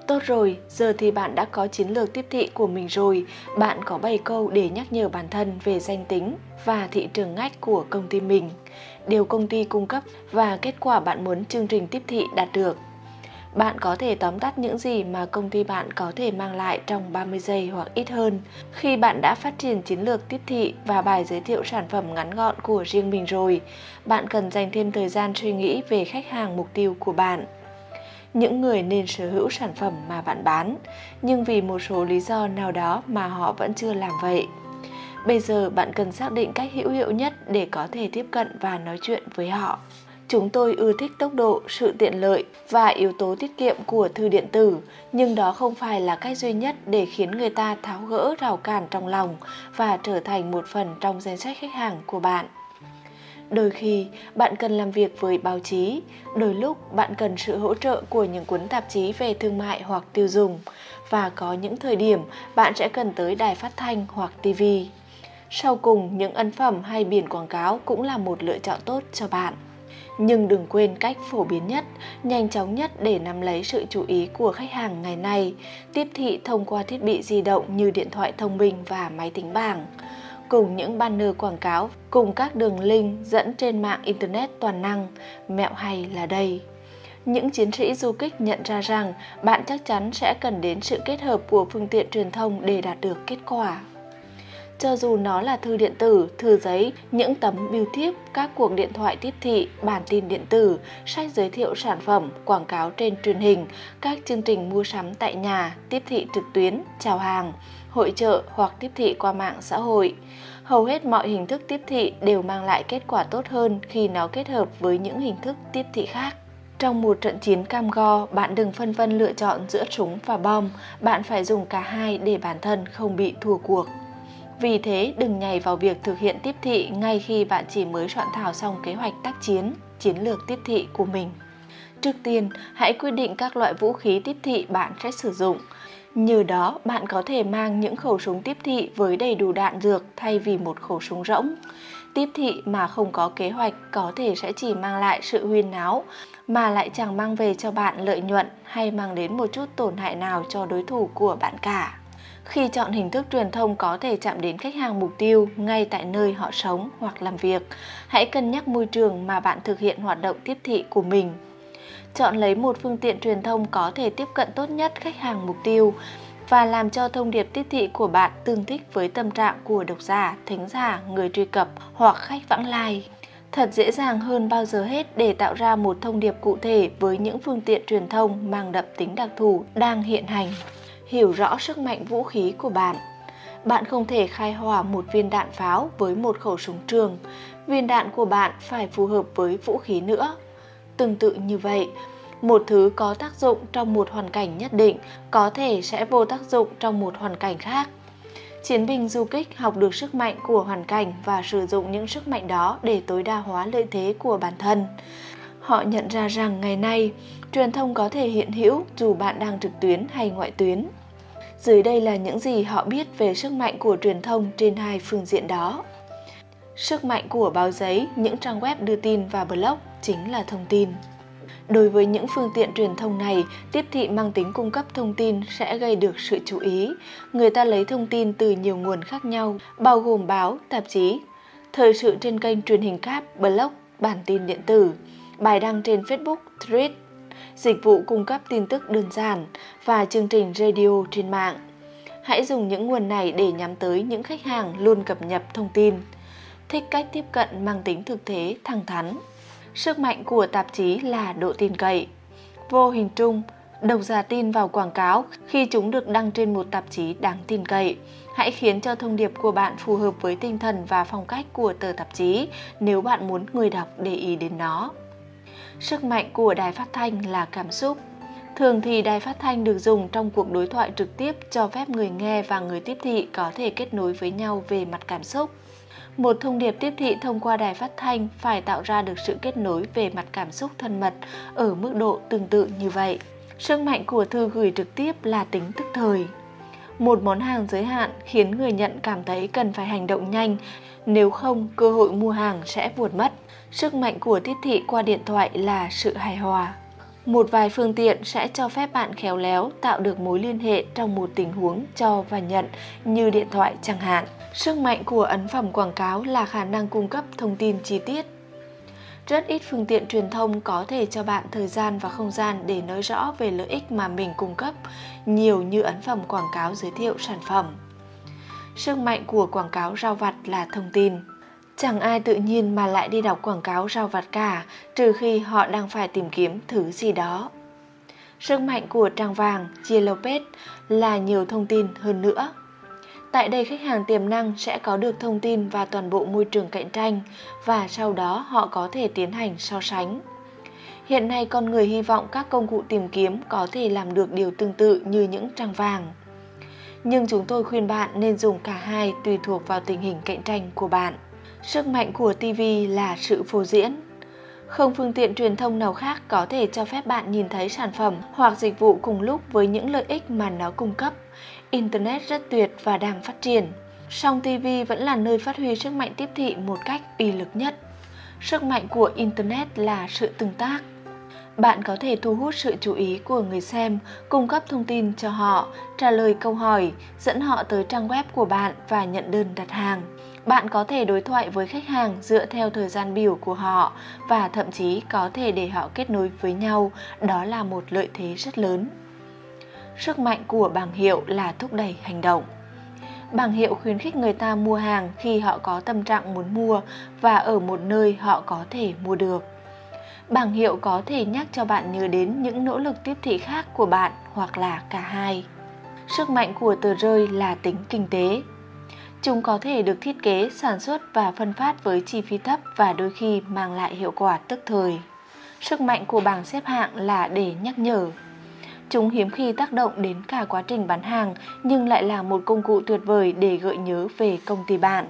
Tốt rồi, giờ thì bạn đã có chiến lược tiếp thị của mình rồi. Bạn có 7 câu để nhắc nhở bản thân về danh tính và thị trường ngách của công ty mình, điều công ty cung cấp và kết quả bạn muốn chương trình tiếp thị đạt được. Bạn có thể tóm tắt những gì mà công ty bạn có thể mang lại trong 30 giây hoặc ít hơn. Khi bạn đã phát triển chiến lược tiếp thị và bài giới thiệu sản phẩm ngắn gọn của riêng mình rồi, bạn cần dành thêm thời gian suy nghĩ về khách hàng mục tiêu của bạn những người nên sở hữu sản phẩm mà bạn bán, nhưng vì một số lý do nào đó mà họ vẫn chưa làm vậy. Bây giờ bạn cần xác định cách hữu hiệu nhất để có thể tiếp cận và nói chuyện với họ. Chúng tôi ưa thích tốc độ, sự tiện lợi và yếu tố tiết kiệm của thư điện tử, nhưng đó không phải là cách duy nhất để khiến người ta tháo gỡ rào cản trong lòng và trở thành một phần trong danh sách khách hàng của bạn đôi khi, bạn cần làm việc với báo chí. Đôi lúc, bạn cần sự hỗ trợ của những cuốn tạp chí về thương mại hoặc tiêu dùng. Và có những thời điểm, bạn sẽ cần tới đài phát thanh hoặc tv sau cùng, những ấn phẩm hay biển quảng cáo cũng là một lựa chọn tốt cho bạn. Nhưng đừng quên cách phổ biến nhất, nhanh chóng nhất để nắm lấy sự chú ý của khách hàng ngày nay. Tiếp thị thông qua thiết bị di động như điện thoại thông minh và máy tính bảng cùng những banner quảng cáo cùng các đường link dẫn trên mạng internet toàn năng. Mẹo hay là đây? Những chiến sĩ du kích nhận ra rằng bạn chắc chắn sẽ cần đến sự kết hợp của phương tiện truyền thông để đạt được kết quả. Cho dù nó là thư điện tử, thư giấy, những tấm bưu thiếp, các cuộc điện thoại tiếp thị, bản tin điện tử, sách giới thiệu sản phẩm, quảng cáo trên truyền hình, các chương trình mua sắm tại nhà, tiếp thị trực tuyến, chào hàng, hội trợ hoặc tiếp thị qua mạng xã hội. Hầu hết mọi hình thức tiếp thị đều mang lại kết quả tốt hơn khi nó kết hợp với những hình thức tiếp thị khác. Trong một trận chiến cam go, bạn đừng phân vân lựa chọn giữa súng và bom, bạn phải dùng cả hai để bản thân không bị thua cuộc. Vì thế, đừng nhảy vào việc thực hiện tiếp thị ngay khi bạn chỉ mới soạn thảo xong kế hoạch tác chiến, chiến lược tiếp thị của mình. Trước tiên, hãy quyết định các loại vũ khí tiếp thị bạn sẽ sử dụng. Nhờ đó, bạn có thể mang những khẩu súng tiếp thị với đầy đủ đạn dược thay vì một khẩu súng rỗng. Tiếp thị mà không có kế hoạch có thể sẽ chỉ mang lại sự huyên náo, mà lại chẳng mang về cho bạn lợi nhuận hay mang đến một chút tổn hại nào cho đối thủ của bạn cả. Khi chọn hình thức truyền thông có thể chạm đến khách hàng mục tiêu ngay tại nơi họ sống hoặc làm việc, hãy cân nhắc môi trường mà bạn thực hiện hoạt động tiếp thị của mình. Chọn lấy một phương tiện truyền thông có thể tiếp cận tốt nhất khách hàng mục tiêu và làm cho thông điệp tiếp thị của bạn tương thích với tâm trạng của độc giả, thính giả, người truy cập hoặc khách vãng lai. Thật dễ dàng hơn bao giờ hết để tạo ra một thông điệp cụ thể với những phương tiện truyền thông mang đậm tính đặc thù đang hiện hành hiểu rõ sức mạnh vũ khí của bạn. Bạn không thể khai hỏa một viên đạn pháo với một khẩu súng trường. Viên đạn của bạn phải phù hợp với vũ khí nữa. Tương tự như vậy, một thứ có tác dụng trong một hoàn cảnh nhất định có thể sẽ vô tác dụng trong một hoàn cảnh khác. Chiến binh du kích học được sức mạnh của hoàn cảnh và sử dụng những sức mạnh đó để tối đa hóa lợi thế của bản thân. Họ nhận ra rằng ngày nay, truyền thông có thể hiện hữu dù bạn đang trực tuyến hay ngoại tuyến. Dưới đây là những gì họ biết về sức mạnh của truyền thông trên hai phương diện đó. Sức mạnh của báo giấy, những trang web đưa tin và blog chính là thông tin. Đối với những phương tiện truyền thông này, tiếp thị mang tính cung cấp thông tin sẽ gây được sự chú ý. Người ta lấy thông tin từ nhiều nguồn khác nhau, bao gồm báo, tạp chí, thời sự trên kênh truyền hình cáp, blog, bản tin điện tử, bài đăng trên Facebook, Thread, dịch vụ cung cấp tin tức đơn giản và chương trình radio trên mạng. Hãy dùng những nguồn này để nhắm tới những khách hàng luôn cập nhật thông tin. Thích cách tiếp cận mang tính thực tế, thẳng thắn. Sức mạnh của tạp chí là độ tin cậy. Vô hình trung, độc giả tin vào quảng cáo khi chúng được đăng trên một tạp chí đáng tin cậy. Hãy khiến cho thông điệp của bạn phù hợp với tinh thần và phong cách của tờ tạp chí nếu bạn muốn người đọc để ý đến nó. Sức mạnh của đài phát thanh là cảm xúc. Thường thì đài phát thanh được dùng trong cuộc đối thoại trực tiếp cho phép người nghe và người tiếp thị có thể kết nối với nhau về mặt cảm xúc. Một thông điệp tiếp thị thông qua đài phát thanh phải tạo ra được sự kết nối về mặt cảm xúc thân mật ở mức độ tương tự như vậy. Sức mạnh của thư gửi trực tiếp là tính tức thời. Một món hàng giới hạn khiến người nhận cảm thấy cần phải hành động nhanh, nếu không cơ hội mua hàng sẽ vụt mất. Sức mạnh của tiếp thị qua điện thoại là sự hài hòa. Một vài phương tiện sẽ cho phép bạn khéo léo tạo được mối liên hệ trong một tình huống cho và nhận như điện thoại chẳng hạn. Sức mạnh của ấn phẩm quảng cáo là khả năng cung cấp thông tin chi tiết. Rất ít phương tiện truyền thông có thể cho bạn thời gian và không gian để nói rõ về lợi ích mà mình cung cấp, nhiều như ấn phẩm quảng cáo giới thiệu sản phẩm. Sức mạnh của quảng cáo rao vặt là thông tin. Chẳng ai tự nhiên mà lại đi đọc quảng cáo rao vặt cả, trừ khi họ đang phải tìm kiếm thứ gì đó. Sức mạnh của trang vàng chia Lopez là nhiều thông tin hơn nữa. Tại đây khách hàng tiềm năng sẽ có được thông tin và toàn bộ môi trường cạnh tranh và sau đó họ có thể tiến hành so sánh. Hiện nay con người hy vọng các công cụ tìm kiếm có thể làm được điều tương tự như những trang vàng. Nhưng chúng tôi khuyên bạn nên dùng cả hai tùy thuộc vào tình hình cạnh tranh của bạn. Sức mạnh của TV là sự phô diễn. Không phương tiện truyền thông nào khác có thể cho phép bạn nhìn thấy sản phẩm hoặc dịch vụ cùng lúc với những lợi ích mà nó cung cấp. Internet rất tuyệt và đang phát triển. Song TV vẫn là nơi phát huy sức mạnh tiếp thị một cách uy lực nhất. Sức mạnh của Internet là sự tương tác. Bạn có thể thu hút sự chú ý của người xem, cung cấp thông tin cho họ, trả lời câu hỏi, dẫn họ tới trang web của bạn và nhận đơn đặt hàng. Bạn có thể đối thoại với khách hàng dựa theo thời gian biểu của họ và thậm chí có thể để họ kết nối với nhau, đó là một lợi thế rất lớn. Sức mạnh của bảng hiệu là thúc đẩy hành động. Bảng hiệu khuyến khích người ta mua hàng khi họ có tâm trạng muốn mua và ở một nơi họ có thể mua được. Bảng hiệu có thể nhắc cho bạn nhớ đến những nỗ lực tiếp thị khác của bạn hoặc là cả hai. Sức mạnh của tờ rơi là tính kinh tế. Chúng có thể được thiết kế, sản xuất và phân phát với chi phí thấp và đôi khi mang lại hiệu quả tức thời. Sức mạnh của bảng xếp hạng là để nhắc nhở. Chúng hiếm khi tác động đến cả quá trình bán hàng nhưng lại là một công cụ tuyệt vời để gợi nhớ về công ty bạn.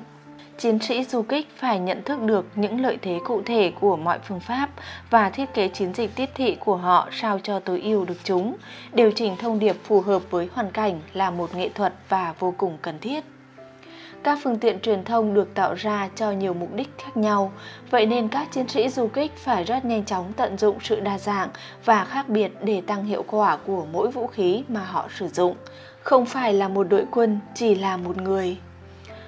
Chiến sĩ du kích phải nhận thức được những lợi thế cụ thể của mọi phương pháp và thiết kế chiến dịch tiếp thị của họ sao cho tối ưu được chúng. Điều chỉnh thông điệp phù hợp với hoàn cảnh là một nghệ thuật và vô cùng cần thiết. Các phương tiện truyền thông được tạo ra cho nhiều mục đích khác nhau, vậy nên các chiến sĩ du kích phải rất nhanh chóng tận dụng sự đa dạng và khác biệt để tăng hiệu quả của mỗi vũ khí mà họ sử dụng. Không phải là một đội quân, chỉ là một người.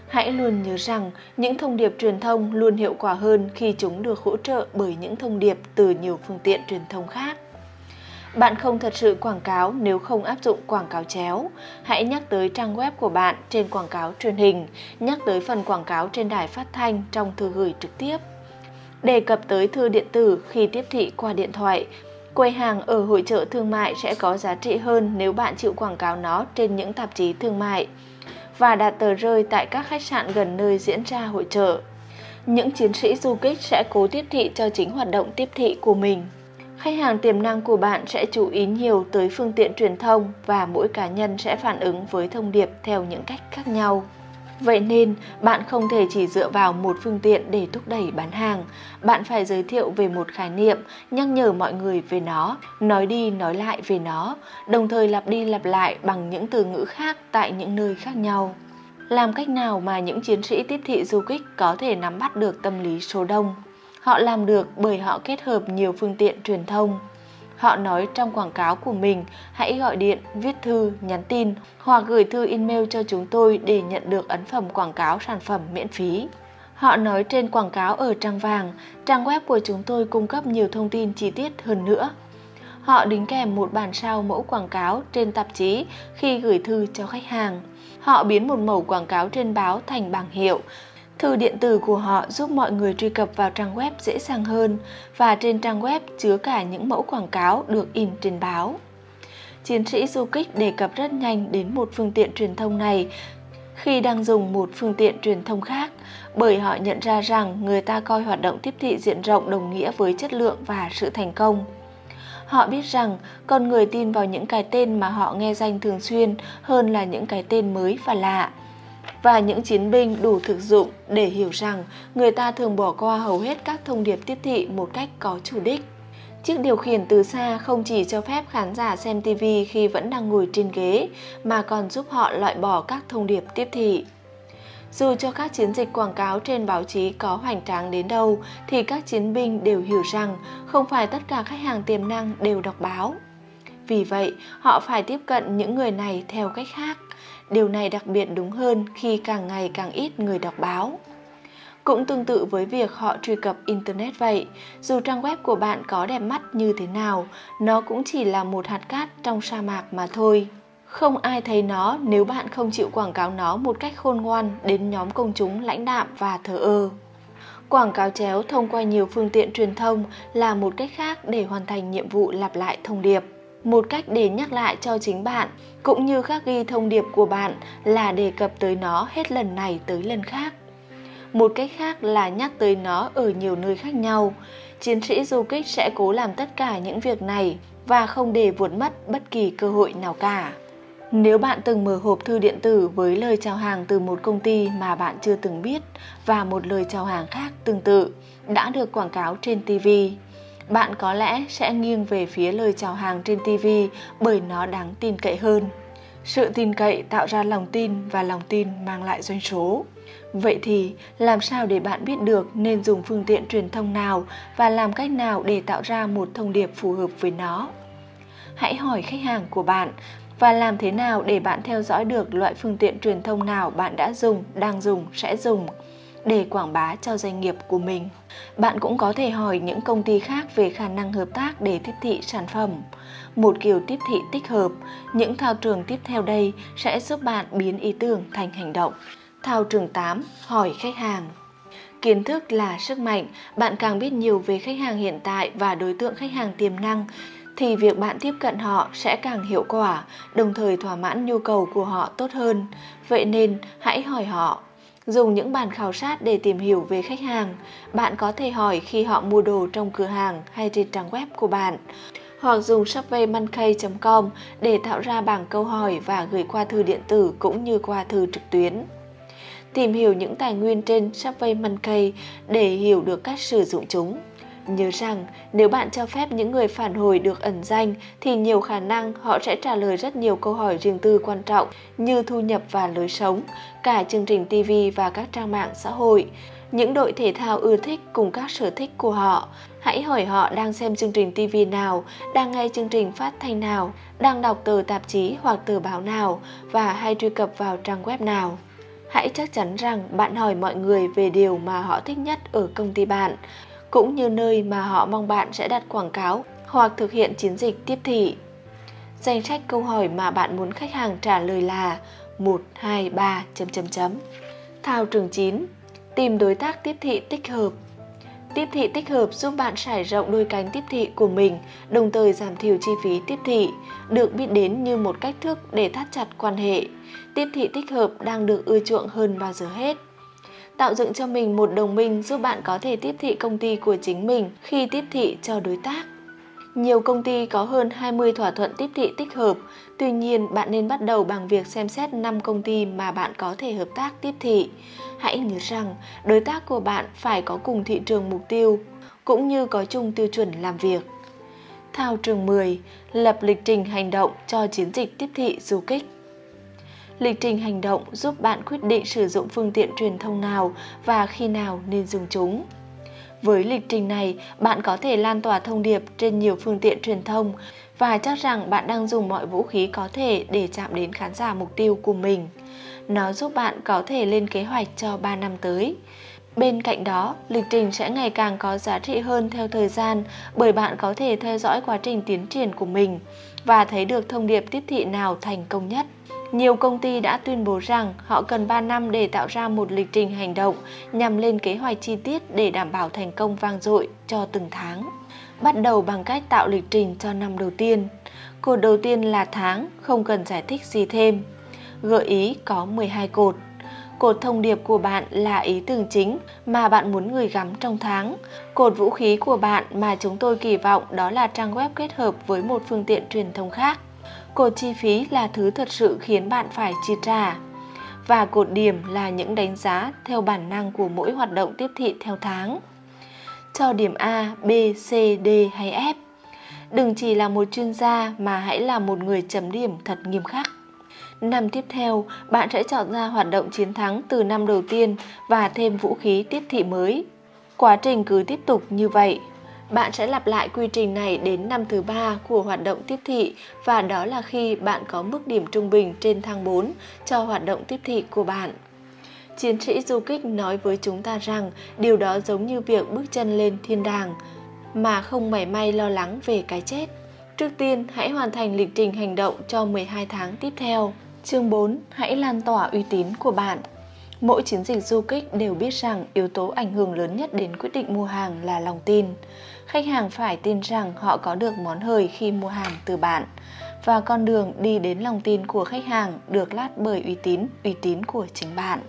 Hãy luôn nhớ rằng những thông điệp truyền thông luôn hiệu quả hơn khi chúng được hỗ trợ bởi những thông điệp từ nhiều phương tiện truyền thông khác. Bạn không thật sự quảng cáo nếu không áp dụng quảng cáo chéo. Hãy nhắc tới trang web của bạn trên quảng cáo truyền hình, nhắc tới phần quảng cáo trên đài phát thanh trong thư gửi trực tiếp. Đề cập tới thư điện tử khi tiếp thị qua điện thoại. Quầy hàng ở hội trợ thương mại sẽ có giá trị hơn nếu bạn chịu quảng cáo nó trên những tạp chí thương mại và đặt tờ rơi tại các khách sạn gần nơi diễn ra hội trợ. Những chiến sĩ du kích sẽ cố tiếp thị cho chính hoạt động tiếp thị của mình. Khách hàng tiềm năng của bạn sẽ chú ý nhiều tới phương tiện truyền thông và mỗi cá nhân sẽ phản ứng với thông điệp theo những cách khác nhau. Vậy nên, bạn không thể chỉ dựa vào một phương tiện để thúc đẩy bán hàng. Bạn phải giới thiệu về một khái niệm, nhắc nhở mọi người về nó, nói đi nói lại về nó, đồng thời lặp đi lặp lại bằng những từ ngữ khác tại những nơi khác nhau. Làm cách nào mà những chiến sĩ tiếp thị du kích có thể nắm bắt được tâm lý số đông? Họ làm được bởi họ kết hợp nhiều phương tiện truyền thông. Họ nói trong quảng cáo của mình, hãy gọi điện, viết thư, nhắn tin hoặc gửi thư email cho chúng tôi để nhận được ấn phẩm quảng cáo sản phẩm miễn phí. Họ nói trên quảng cáo ở trang vàng, trang web của chúng tôi cung cấp nhiều thông tin chi tiết hơn nữa. Họ đính kèm một bản sao mẫu quảng cáo trên tạp chí khi gửi thư cho khách hàng. Họ biến một mẫu quảng cáo trên báo thành bảng hiệu, Thư điện tử của họ giúp mọi người truy cập vào trang web dễ dàng hơn và trên trang web chứa cả những mẫu quảng cáo được in trên báo. Chiến sĩ du kích đề cập rất nhanh đến một phương tiện truyền thông này khi đang dùng một phương tiện truyền thông khác, bởi họ nhận ra rằng người ta coi hoạt động tiếp thị diện rộng đồng nghĩa với chất lượng và sự thành công. Họ biết rằng con người tin vào những cái tên mà họ nghe danh thường xuyên hơn là những cái tên mới và lạ và những chiến binh đủ thực dụng để hiểu rằng người ta thường bỏ qua hầu hết các thông điệp tiếp thị một cách có chủ đích. Chiếc điều khiển từ xa không chỉ cho phép khán giả xem TV khi vẫn đang ngồi trên ghế, mà còn giúp họ loại bỏ các thông điệp tiếp thị. Dù cho các chiến dịch quảng cáo trên báo chí có hoành tráng đến đâu, thì các chiến binh đều hiểu rằng không phải tất cả khách hàng tiềm năng đều đọc báo. Vì vậy, họ phải tiếp cận những người này theo cách khác. Điều này đặc biệt đúng hơn khi càng ngày càng ít người đọc báo. Cũng tương tự với việc họ truy cập Internet vậy, dù trang web của bạn có đẹp mắt như thế nào, nó cũng chỉ là một hạt cát trong sa mạc mà thôi. Không ai thấy nó nếu bạn không chịu quảng cáo nó một cách khôn ngoan đến nhóm công chúng lãnh đạm và thờ ơ. Quảng cáo chéo thông qua nhiều phương tiện truyền thông là một cách khác để hoàn thành nhiệm vụ lặp lại thông điệp. Một cách để nhắc lại cho chính bạn, cũng như khắc ghi thông điệp của bạn là đề cập tới nó hết lần này tới lần khác. Một cách khác là nhắc tới nó ở nhiều nơi khác nhau. Chiến sĩ du kích sẽ cố làm tất cả những việc này và không để vuột mất bất kỳ cơ hội nào cả. Nếu bạn từng mở hộp thư điện tử với lời chào hàng từ một công ty mà bạn chưa từng biết và một lời chào hàng khác tương tự đã được quảng cáo trên TV, bạn có lẽ sẽ nghiêng về phía lời chào hàng trên TV bởi nó đáng tin cậy hơn. Sự tin cậy tạo ra lòng tin và lòng tin mang lại doanh số. Vậy thì làm sao để bạn biết được nên dùng phương tiện truyền thông nào và làm cách nào để tạo ra một thông điệp phù hợp với nó? Hãy hỏi khách hàng của bạn và làm thế nào để bạn theo dõi được loại phương tiện truyền thông nào bạn đã dùng, đang dùng, sẽ dùng để quảng bá cho doanh nghiệp của mình. Bạn cũng có thể hỏi những công ty khác về khả năng hợp tác để tiếp thị sản phẩm. Một kiểu tiếp thị tích hợp, những thao trường tiếp theo đây sẽ giúp bạn biến ý tưởng thành hành động. Thao trường 8, hỏi khách hàng. Kiến thức là sức mạnh, bạn càng biết nhiều về khách hàng hiện tại và đối tượng khách hàng tiềm năng thì việc bạn tiếp cận họ sẽ càng hiệu quả, đồng thời thỏa mãn nhu cầu của họ tốt hơn. Vậy nên, hãy hỏi họ. Dùng những bản khảo sát để tìm hiểu về khách hàng. Bạn có thể hỏi khi họ mua đồ trong cửa hàng hay trên trang web của bạn. Hoặc dùng surveymonkey.com để tạo ra bảng câu hỏi và gửi qua thư điện tử cũng như qua thư trực tuyến tìm hiểu những tài nguyên trên SurveyMonkey để hiểu được cách sử dụng chúng. Nhớ rằng, nếu bạn cho phép những người phản hồi được ẩn danh thì nhiều khả năng họ sẽ trả lời rất nhiều câu hỏi riêng tư quan trọng như thu nhập và lối sống, cả chương trình TV và các trang mạng xã hội, những đội thể thao ưa thích cùng các sở thích của họ. Hãy hỏi họ đang xem chương trình TV nào, đang nghe chương trình phát thanh nào, đang đọc tờ tạp chí hoặc tờ báo nào và hay truy cập vào trang web nào. Hãy chắc chắn rằng bạn hỏi mọi người về điều mà họ thích nhất ở công ty bạn cũng như nơi mà họ mong bạn sẽ đặt quảng cáo hoặc thực hiện chiến dịch tiếp thị. Danh sách câu hỏi mà bạn muốn khách hàng trả lời là 1, 2, 3, chấm chấm chấm. Thao trường 9. Tìm đối tác tiếp thị tích hợp. Tiếp thị tích hợp giúp bạn trải rộng đôi cánh tiếp thị của mình, đồng thời giảm thiểu chi phí tiếp thị, được biết đến như một cách thức để thắt chặt quan hệ. Tiếp thị tích hợp đang được ưa chuộng hơn bao giờ hết tạo dựng cho mình một đồng minh giúp bạn có thể tiếp thị công ty của chính mình khi tiếp thị cho đối tác. Nhiều công ty có hơn 20 thỏa thuận tiếp thị tích hợp, tuy nhiên bạn nên bắt đầu bằng việc xem xét 5 công ty mà bạn có thể hợp tác tiếp thị. Hãy nhớ rằng đối tác của bạn phải có cùng thị trường mục tiêu, cũng như có chung tiêu chuẩn làm việc. Thao trường 10. Lập lịch trình hành động cho chiến dịch tiếp thị du kích. Lịch trình hành động giúp bạn quyết định sử dụng phương tiện truyền thông nào và khi nào nên dùng chúng. Với lịch trình này, bạn có thể lan tỏa thông điệp trên nhiều phương tiện truyền thông và chắc rằng bạn đang dùng mọi vũ khí có thể để chạm đến khán giả mục tiêu của mình. Nó giúp bạn có thể lên kế hoạch cho 3 năm tới. Bên cạnh đó, lịch trình sẽ ngày càng có giá trị hơn theo thời gian bởi bạn có thể theo dõi quá trình tiến triển của mình và thấy được thông điệp tiếp thị nào thành công nhất. Nhiều công ty đã tuyên bố rằng họ cần 3 năm để tạo ra một lịch trình hành động nhằm lên kế hoạch chi tiết để đảm bảo thành công vang dội cho từng tháng. Bắt đầu bằng cách tạo lịch trình cho năm đầu tiên. Cột đầu tiên là tháng, không cần giải thích gì thêm. Gợi ý có 12 cột. Cột thông điệp của bạn là ý tưởng chính mà bạn muốn gửi gắm trong tháng. Cột vũ khí của bạn mà chúng tôi kỳ vọng đó là trang web kết hợp với một phương tiện truyền thông khác cột chi phí là thứ thật sự khiến bạn phải chi trả và cột điểm là những đánh giá theo bản năng của mỗi hoạt động tiếp thị theo tháng. Cho điểm A, B, C, D hay F. Đừng chỉ là một chuyên gia mà hãy là một người chấm điểm thật nghiêm khắc. Năm tiếp theo, bạn sẽ chọn ra hoạt động chiến thắng từ năm đầu tiên và thêm vũ khí tiếp thị mới. Quá trình cứ tiếp tục như vậy. Bạn sẽ lặp lại quy trình này đến năm thứ ba của hoạt động tiếp thị và đó là khi bạn có mức điểm trung bình trên thang 4 cho hoạt động tiếp thị của bạn. Chiến sĩ du kích nói với chúng ta rằng điều đó giống như việc bước chân lên thiên đàng mà không mảy may lo lắng về cái chết. Trước tiên, hãy hoàn thành lịch trình hành động cho 12 tháng tiếp theo. Chương 4. Hãy lan tỏa uy tín của bạn. Mỗi chiến dịch du kích đều biết rằng yếu tố ảnh hưởng lớn nhất đến quyết định mua hàng là lòng tin. Khách hàng phải tin rằng họ có được món hời khi mua hàng từ bạn và con đường đi đến lòng tin của khách hàng được lát bởi uy tín, uy tín của chính bạn.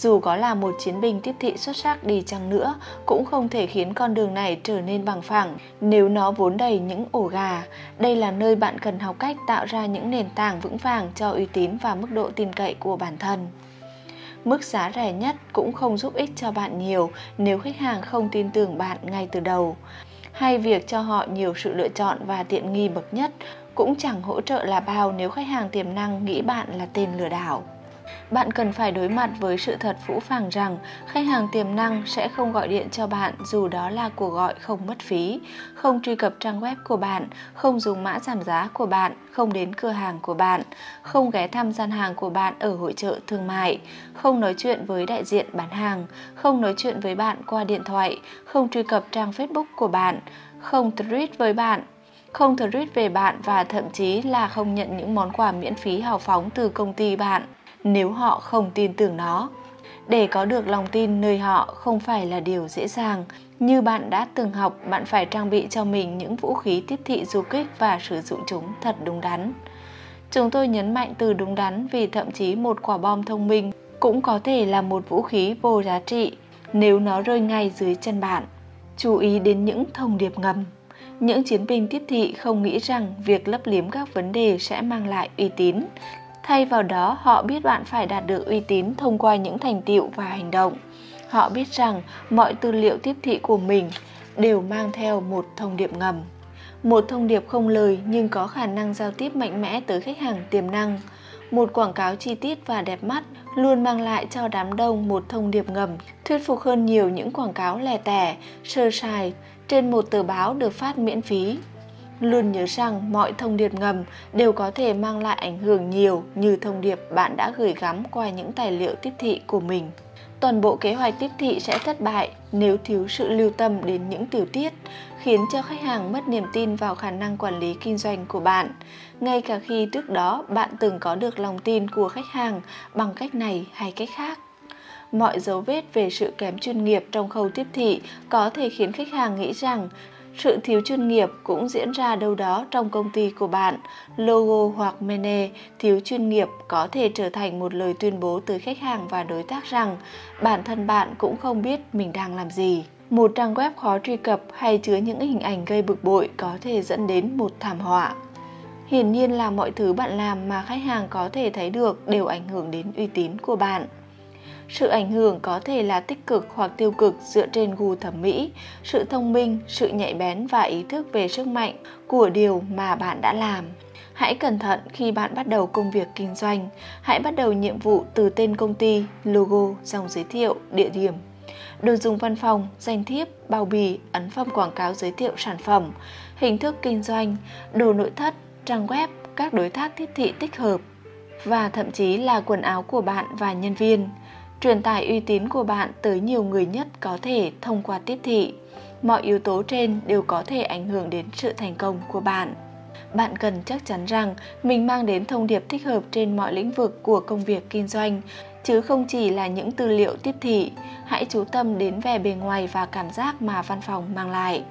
Dù có là một chiến binh tiếp thị xuất sắc đi chăng nữa, cũng không thể khiến con đường này trở nên bằng phẳng nếu nó vốn đầy những ổ gà. Đây là nơi bạn cần học cách tạo ra những nền tảng vững vàng cho uy tín và mức độ tin cậy của bản thân. Mức giá rẻ nhất cũng không giúp ích cho bạn nhiều nếu khách hàng không tin tưởng bạn ngay từ đầu. Hay việc cho họ nhiều sự lựa chọn và tiện nghi bậc nhất cũng chẳng hỗ trợ là bao nếu khách hàng tiềm năng nghĩ bạn là tên lừa đảo bạn cần phải đối mặt với sự thật phũ phàng rằng khách hàng tiềm năng sẽ không gọi điện cho bạn dù đó là cuộc gọi không mất phí, không truy cập trang web của bạn, không dùng mã giảm giá của bạn, không đến cửa hàng của bạn, không ghé thăm gian hàng của bạn ở hội trợ thương mại, không nói chuyện với đại diện bán hàng, không nói chuyện với bạn qua điện thoại, không truy cập trang Facebook của bạn, không tweet với bạn, không tweet về bạn và thậm chí là không nhận những món quà miễn phí hào phóng từ công ty bạn nếu họ không tin tưởng nó. Để có được lòng tin nơi họ không phải là điều dễ dàng. Như bạn đã từng học, bạn phải trang bị cho mình những vũ khí tiếp thị du kích và sử dụng chúng thật đúng đắn. Chúng tôi nhấn mạnh từ đúng đắn vì thậm chí một quả bom thông minh cũng có thể là một vũ khí vô giá trị nếu nó rơi ngay dưới chân bạn. Chú ý đến những thông điệp ngầm. Những chiến binh tiếp thị không nghĩ rằng việc lấp liếm các vấn đề sẽ mang lại uy tín. Thay vào đó, họ biết bạn phải đạt được uy tín thông qua những thành tựu và hành động. Họ biết rằng mọi tư liệu tiếp thị của mình đều mang theo một thông điệp ngầm. Một thông điệp không lời nhưng có khả năng giao tiếp mạnh mẽ tới khách hàng tiềm năng. Một quảng cáo chi tiết và đẹp mắt luôn mang lại cho đám đông một thông điệp ngầm, thuyết phục hơn nhiều những quảng cáo lẻ tẻ, sơ sài trên một tờ báo được phát miễn phí luôn nhớ rằng mọi thông điệp ngầm đều có thể mang lại ảnh hưởng nhiều như thông điệp bạn đã gửi gắm qua những tài liệu tiếp thị của mình. Toàn bộ kế hoạch tiếp thị sẽ thất bại nếu thiếu sự lưu tâm đến những tiểu tiết, khiến cho khách hàng mất niềm tin vào khả năng quản lý kinh doanh của bạn. Ngay cả khi trước đó bạn từng có được lòng tin của khách hàng bằng cách này hay cách khác. Mọi dấu vết về sự kém chuyên nghiệp trong khâu tiếp thị có thể khiến khách hàng nghĩ rằng sự thiếu chuyên nghiệp cũng diễn ra đâu đó trong công ty của bạn. Logo hoặc mene thiếu chuyên nghiệp có thể trở thành một lời tuyên bố tới khách hàng và đối tác rằng bản thân bạn cũng không biết mình đang làm gì. Một trang web khó truy cập hay chứa những hình ảnh gây bực bội có thể dẫn đến một thảm họa. Hiển nhiên là mọi thứ bạn làm mà khách hàng có thể thấy được đều ảnh hưởng đến uy tín của bạn sự ảnh hưởng có thể là tích cực hoặc tiêu cực dựa trên gu thẩm mỹ, sự thông minh, sự nhạy bén và ý thức về sức mạnh của điều mà bạn đã làm. Hãy cẩn thận khi bạn bắt đầu công việc kinh doanh. Hãy bắt đầu nhiệm vụ từ tên công ty, logo, dòng giới thiệu, địa điểm. Đồ dùng văn phòng, danh thiếp, bao bì, ấn phẩm quảng cáo giới thiệu sản phẩm, hình thức kinh doanh, đồ nội thất, trang web, các đối tác tiếp thị tích hợp và thậm chí là quần áo của bạn và nhân viên truyền tải uy tín của bạn tới nhiều người nhất có thể thông qua tiếp thị. Mọi yếu tố trên đều có thể ảnh hưởng đến sự thành công của bạn. Bạn cần chắc chắn rằng mình mang đến thông điệp thích hợp trên mọi lĩnh vực của công việc kinh doanh, chứ không chỉ là những tư liệu tiếp thị. Hãy chú tâm đến vẻ bề ngoài và cảm giác mà văn phòng mang lại.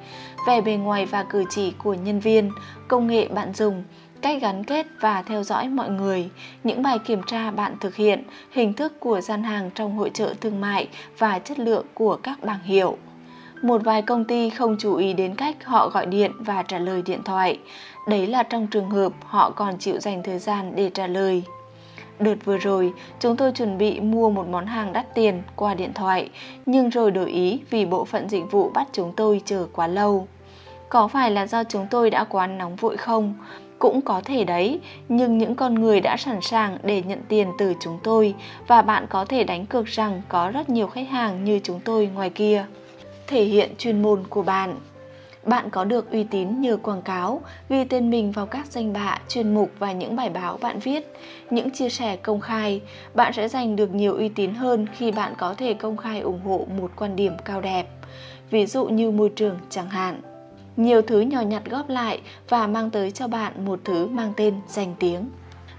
Vẻ bề ngoài và cử chỉ của nhân viên, công nghệ bạn dùng cách gắn kết và theo dõi mọi người, những bài kiểm tra bạn thực hiện, hình thức của gian hàng trong hội trợ thương mại và chất lượng của các bảng hiệu. Một vài công ty không chú ý đến cách họ gọi điện và trả lời điện thoại. Đấy là trong trường hợp họ còn chịu dành thời gian để trả lời. Đợt vừa rồi, chúng tôi chuẩn bị mua một món hàng đắt tiền qua điện thoại, nhưng rồi đổi ý vì bộ phận dịch vụ bắt chúng tôi chờ quá lâu. Có phải là do chúng tôi đã quá nóng vội không? Cũng có thể đấy, nhưng những con người đã sẵn sàng để nhận tiền từ chúng tôi và bạn có thể đánh cược rằng có rất nhiều khách hàng như chúng tôi ngoài kia. Thể hiện chuyên môn của bạn bạn có được uy tín nhờ quảng cáo, ghi tên mình vào các danh bạ, chuyên mục và những bài báo bạn viết, những chia sẻ công khai. Bạn sẽ giành được nhiều uy tín hơn khi bạn có thể công khai ủng hộ một quan điểm cao đẹp, ví dụ như môi trường chẳng hạn. Nhiều thứ nhỏ nhặt góp lại và mang tới cho bạn một thứ mang tên danh tiếng.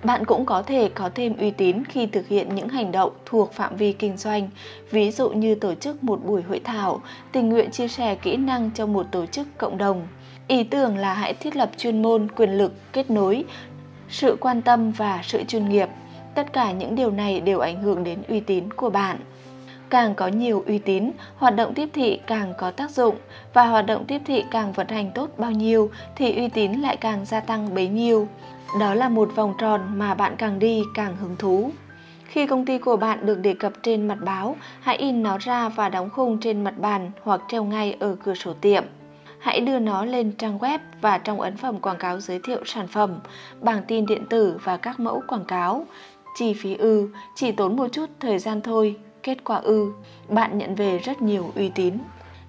Bạn cũng có thể có thêm uy tín khi thực hiện những hành động thuộc phạm vi kinh doanh, ví dụ như tổ chức một buổi hội thảo, tình nguyện chia sẻ kỹ năng cho một tổ chức cộng đồng. Ý tưởng là hãy thiết lập chuyên môn, quyền lực, kết nối, sự quan tâm và sự chuyên nghiệp. Tất cả những điều này đều ảnh hưởng đến uy tín của bạn. Càng có nhiều uy tín, hoạt động tiếp thị càng có tác dụng và hoạt động tiếp thị càng vận hành tốt bao nhiêu thì uy tín lại càng gia tăng bấy nhiêu. Đó là một vòng tròn mà bạn càng đi càng hứng thú. Khi công ty của bạn được đề cập trên mặt báo, hãy in nó ra và đóng khung trên mặt bàn hoặc treo ngay ở cửa sổ tiệm. Hãy đưa nó lên trang web và trong ấn phẩm quảng cáo giới thiệu sản phẩm, bảng tin điện tử và các mẫu quảng cáo. Chi phí ư, chỉ tốn một chút thời gian thôi, kết quả ư, bạn nhận về rất nhiều uy tín.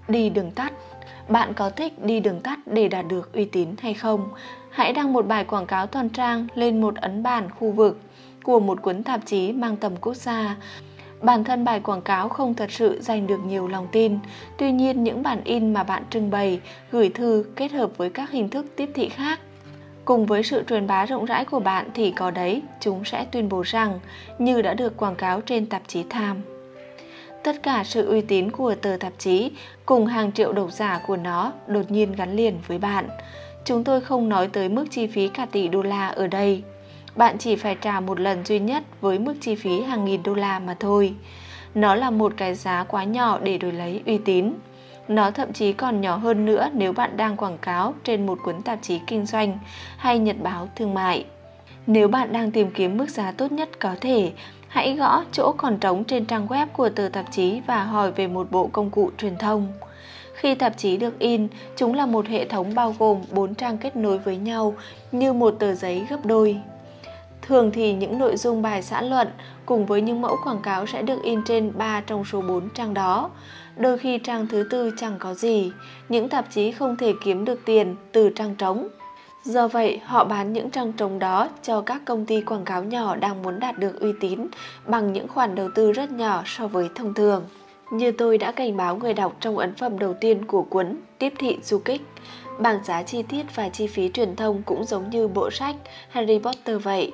Đi đường tắt bạn có thích đi đường tắt để đạt được uy tín hay không? Hãy đăng một bài quảng cáo toàn trang lên một ấn bản khu vực của một cuốn tạp chí mang tầm quốc gia. Bản thân bài quảng cáo không thật sự giành được nhiều lòng tin, tuy nhiên những bản in mà bạn trưng bày, gửi thư kết hợp với các hình thức tiếp thị khác Cùng với sự truyền bá rộng rãi của bạn thì có đấy, chúng sẽ tuyên bố rằng như đã được quảng cáo trên tạp chí Time. Tất cả sự uy tín của tờ tạp chí cùng hàng triệu độc giả của nó đột nhiên gắn liền với bạn. Chúng tôi không nói tới mức chi phí cả tỷ đô la ở đây. Bạn chỉ phải trả một lần duy nhất với mức chi phí hàng nghìn đô la mà thôi. Nó là một cái giá quá nhỏ để đổi lấy uy tín. Nó thậm chí còn nhỏ hơn nữa nếu bạn đang quảng cáo trên một cuốn tạp chí kinh doanh hay nhật báo thương mại. Nếu bạn đang tìm kiếm mức giá tốt nhất có thể, hãy gõ chỗ còn trống trên trang web của tờ tạp chí và hỏi về một bộ công cụ truyền thông. Khi tạp chí được in, chúng là một hệ thống bao gồm 4 trang kết nối với nhau như một tờ giấy gấp đôi. Thường thì những nội dung bài xã luận cùng với những mẫu quảng cáo sẽ được in trên 3 trong số 4 trang đó. Đôi khi trang thứ tư chẳng có gì, những tạp chí không thể kiếm được tiền từ trang trống. Do vậy, họ bán những trang trống đó cho các công ty quảng cáo nhỏ đang muốn đạt được uy tín bằng những khoản đầu tư rất nhỏ so với thông thường. Như tôi đã cảnh báo người đọc trong ấn phẩm đầu tiên của cuốn Tiếp thị du kích, bảng giá chi tiết và chi phí truyền thông cũng giống như bộ sách Harry Potter vậy.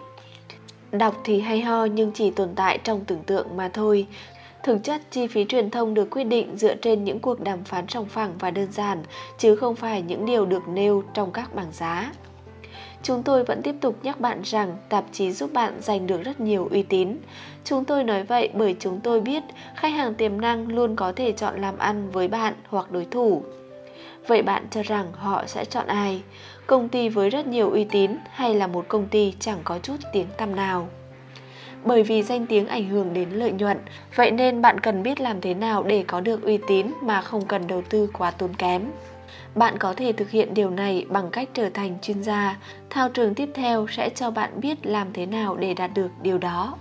Đọc thì hay ho nhưng chỉ tồn tại trong tưởng tượng mà thôi. Thực chất, chi phí truyền thông được quyết định dựa trên những cuộc đàm phán sòng phẳng và đơn giản, chứ không phải những điều được nêu trong các bảng giá. Chúng tôi vẫn tiếp tục nhắc bạn rằng tạp chí giúp bạn giành được rất nhiều uy tín. Chúng tôi nói vậy bởi chúng tôi biết khách hàng tiềm năng luôn có thể chọn làm ăn với bạn hoặc đối thủ. Vậy bạn cho rằng họ sẽ chọn ai? Công ty với rất nhiều uy tín hay là một công ty chẳng có chút tiếng tăm nào? Bởi vì danh tiếng ảnh hưởng đến lợi nhuận, vậy nên bạn cần biết làm thế nào để có được uy tín mà không cần đầu tư quá tốn kém. Bạn có thể thực hiện điều này bằng cách trở thành chuyên gia. Thao trường tiếp theo sẽ cho bạn biết làm thế nào để đạt được điều đó.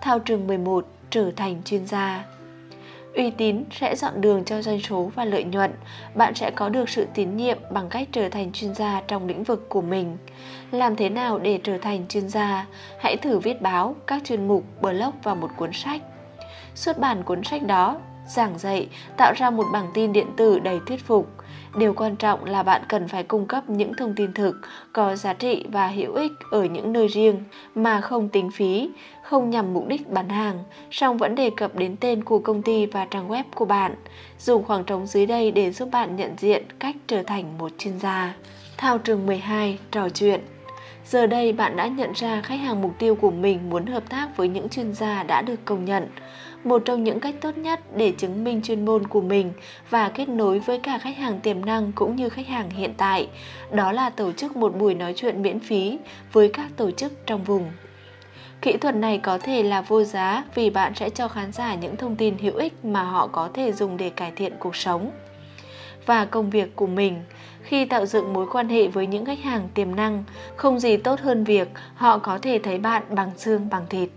Thao trường 11 trở thành chuyên gia. Uy tín sẽ dọn đường cho doanh số và lợi nhuận. Bạn sẽ có được sự tín nhiệm bằng cách trở thành chuyên gia trong lĩnh vực của mình. Làm thế nào để trở thành chuyên gia? Hãy thử viết báo, các chuyên mục, blog và một cuốn sách. Xuất bản cuốn sách đó, giảng dạy, tạo ra một bảng tin điện tử đầy thuyết phục. Điều quan trọng là bạn cần phải cung cấp những thông tin thực, có giá trị và hữu ích ở những nơi riêng mà không tính phí, không nhằm mục đích bán hàng, song vẫn đề cập đến tên của công ty và trang web của bạn. Dùng khoảng trống dưới đây để giúp bạn nhận diện cách trở thành một chuyên gia. Thao trường 12 trò chuyện Giờ đây bạn đã nhận ra khách hàng mục tiêu của mình muốn hợp tác với những chuyên gia đã được công nhận. Một trong những cách tốt nhất để chứng minh chuyên môn của mình và kết nối với cả khách hàng tiềm năng cũng như khách hàng hiện tại, đó là tổ chức một buổi nói chuyện miễn phí với các tổ chức trong vùng. Kỹ thuật này có thể là vô giá vì bạn sẽ cho khán giả những thông tin hữu ích mà họ có thể dùng để cải thiện cuộc sống và công việc của mình khi tạo dựng mối quan hệ với những khách hàng tiềm năng, không gì tốt hơn việc họ có thể thấy bạn bằng xương bằng thịt.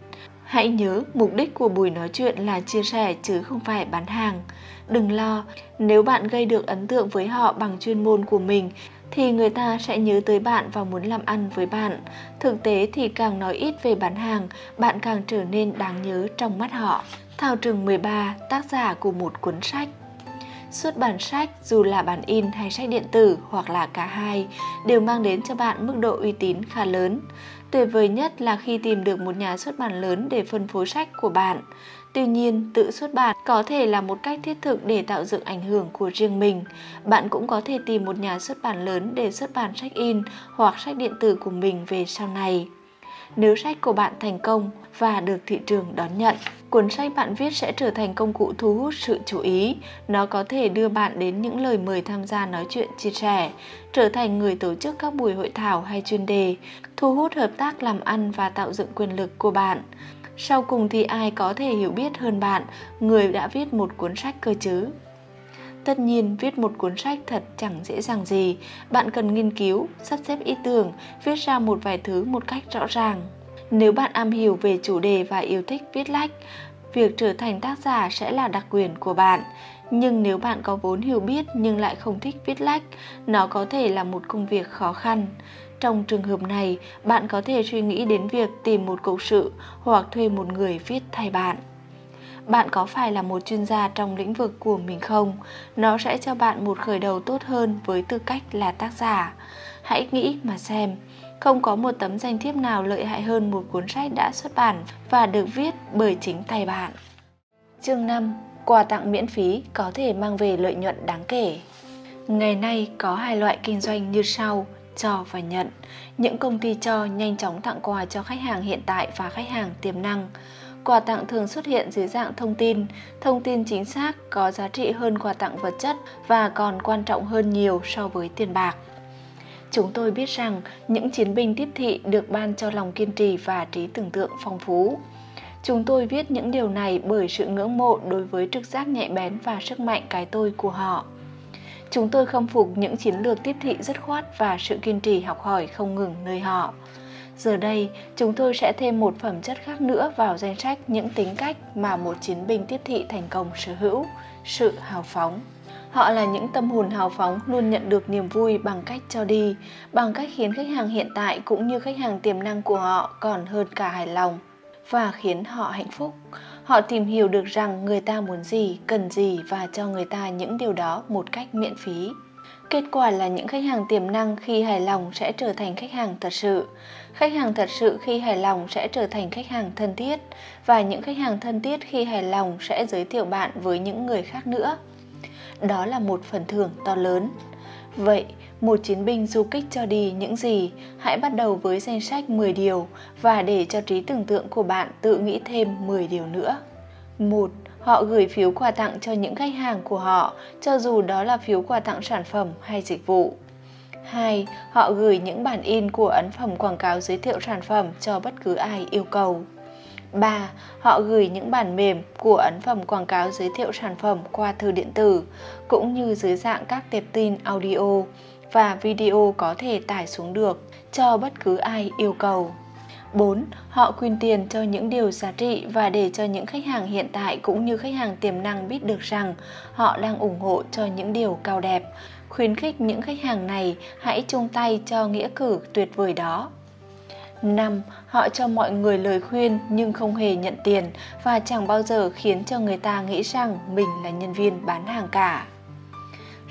Hãy nhớ, mục đích của buổi nói chuyện là chia sẻ chứ không phải bán hàng. Đừng lo, nếu bạn gây được ấn tượng với họ bằng chuyên môn của mình thì người ta sẽ nhớ tới bạn và muốn làm ăn với bạn. Thực tế thì càng nói ít về bán hàng, bạn càng trở nên đáng nhớ trong mắt họ. Thảo Trường 13, tác giả của một cuốn sách Xuất bản sách dù là bản in hay sách điện tử hoặc là cả hai đều mang đến cho bạn mức độ uy tín khá lớn. Tuyệt vời nhất là khi tìm được một nhà xuất bản lớn để phân phối sách của bạn. Tuy nhiên, tự xuất bản có thể là một cách thiết thực để tạo dựng ảnh hưởng của riêng mình. Bạn cũng có thể tìm một nhà xuất bản lớn để xuất bản sách in hoặc sách điện tử của mình về sau này. Nếu sách của bạn thành công và được thị trường đón nhận, cuốn sách bạn viết sẽ trở thành công cụ thu hút sự chú ý. Nó có thể đưa bạn đến những lời mời tham gia nói chuyện chia sẻ, trở thành người tổ chức các buổi hội thảo hay chuyên đề, thu hút hợp tác làm ăn và tạo dựng quyền lực của bạn. Sau cùng thì ai có thể hiểu biết hơn bạn, người đã viết một cuốn sách cơ chứ? Tất nhiên, viết một cuốn sách thật chẳng dễ dàng gì. Bạn cần nghiên cứu, sắp xếp ý tưởng, viết ra một vài thứ một cách rõ ràng. Nếu bạn am hiểu về chủ đề và yêu thích viết lách, việc trở thành tác giả sẽ là đặc quyền của bạn. Nhưng nếu bạn có vốn hiểu biết nhưng lại không thích viết lách, nó có thể là một công việc khó khăn. Trong trường hợp này, bạn có thể suy nghĩ đến việc tìm một cộng sự hoặc thuê một người viết thay bạn. Bạn có phải là một chuyên gia trong lĩnh vực của mình không? Nó sẽ cho bạn một khởi đầu tốt hơn với tư cách là tác giả. Hãy nghĩ mà xem, không có một tấm danh thiếp nào lợi hại hơn một cuốn sách đã xuất bản và được viết bởi chính tay bạn. Chương 5. Quà tặng miễn phí có thể mang về lợi nhuận đáng kể. Ngày nay có hai loại kinh doanh như sau, cho và nhận. Những công ty cho nhanh chóng tặng quà cho khách hàng hiện tại và khách hàng tiềm năng. Quà tặng thường xuất hiện dưới dạng thông tin, thông tin chính xác có giá trị hơn quà tặng vật chất và còn quan trọng hơn nhiều so với tiền bạc. Chúng tôi biết rằng những chiến binh tiếp thị được ban cho lòng kiên trì và trí tưởng tượng phong phú. Chúng tôi viết những điều này bởi sự ngưỡng mộ đối với trực giác nhạy bén và sức mạnh cái tôi của họ. Chúng tôi khâm phục những chiến lược tiếp thị rất khoát và sự kiên trì học hỏi không ngừng nơi họ. Giờ đây, chúng tôi sẽ thêm một phẩm chất khác nữa vào danh sách những tính cách mà một chiến binh tiếp thị thành công sở hữu, sự hào phóng. Họ là những tâm hồn hào phóng luôn nhận được niềm vui bằng cách cho đi, bằng cách khiến khách hàng hiện tại cũng như khách hàng tiềm năng của họ còn hơn cả hài lòng và khiến họ hạnh phúc. Họ tìm hiểu được rằng người ta muốn gì, cần gì và cho người ta những điều đó một cách miễn phí. Kết quả là những khách hàng tiềm năng khi hài lòng sẽ trở thành khách hàng thật sự. Khách hàng thật sự khi hài lòng sẽ trở thành khách hàng thân thiết và những khách hàng thân thiết khi hài lòng sẽ giới thiệu bạn với những người khác nữa. Đó là một phần thưởng to lớn. Vậy, một chiến binh du kích cho đi những gì? Hãy bắt đầu với danh sách 10 điều và để cho trí tưởng tượng của bạn tự nghĩ thêm 10 điều nữa. 1 họ gửi phiếu quà tặng cho những khách hàng của họ, cho dù đó là phiếu quà tặng sản phẩm hay dịch vụ. 2. Họ gửi những bản in của ấn phẩm quảng cáo giới thiệu sản phẩm cho bất cứ ai yêu cầu. 3. Họ gửi những bản mềm của ấn phẩm quảng cáo giới thiệu sản phẩm qua thư điện tử, cũng như dưới dạng các tệp tin audio và video có thể tải xuống được cho bất cứ ai yêu cầu. 4. Họ quyên tiền cho những điều giá trị và để cho những khách hàng hiện tại cũng như khách hàng tiềm năng biết được rằng họ đang ủng hộ cho những điều cao đẹp. Khuyến khích những khách hàng này hãy chung tay cho nghĩa cử tuyệt vời đó. 5. Họ cho mọi người lời khuyên nhưng không hề nhận tiền và chẳng bao giờ khiến cho người ta nghĩ rằng mình là nhân viên bán hàng cả.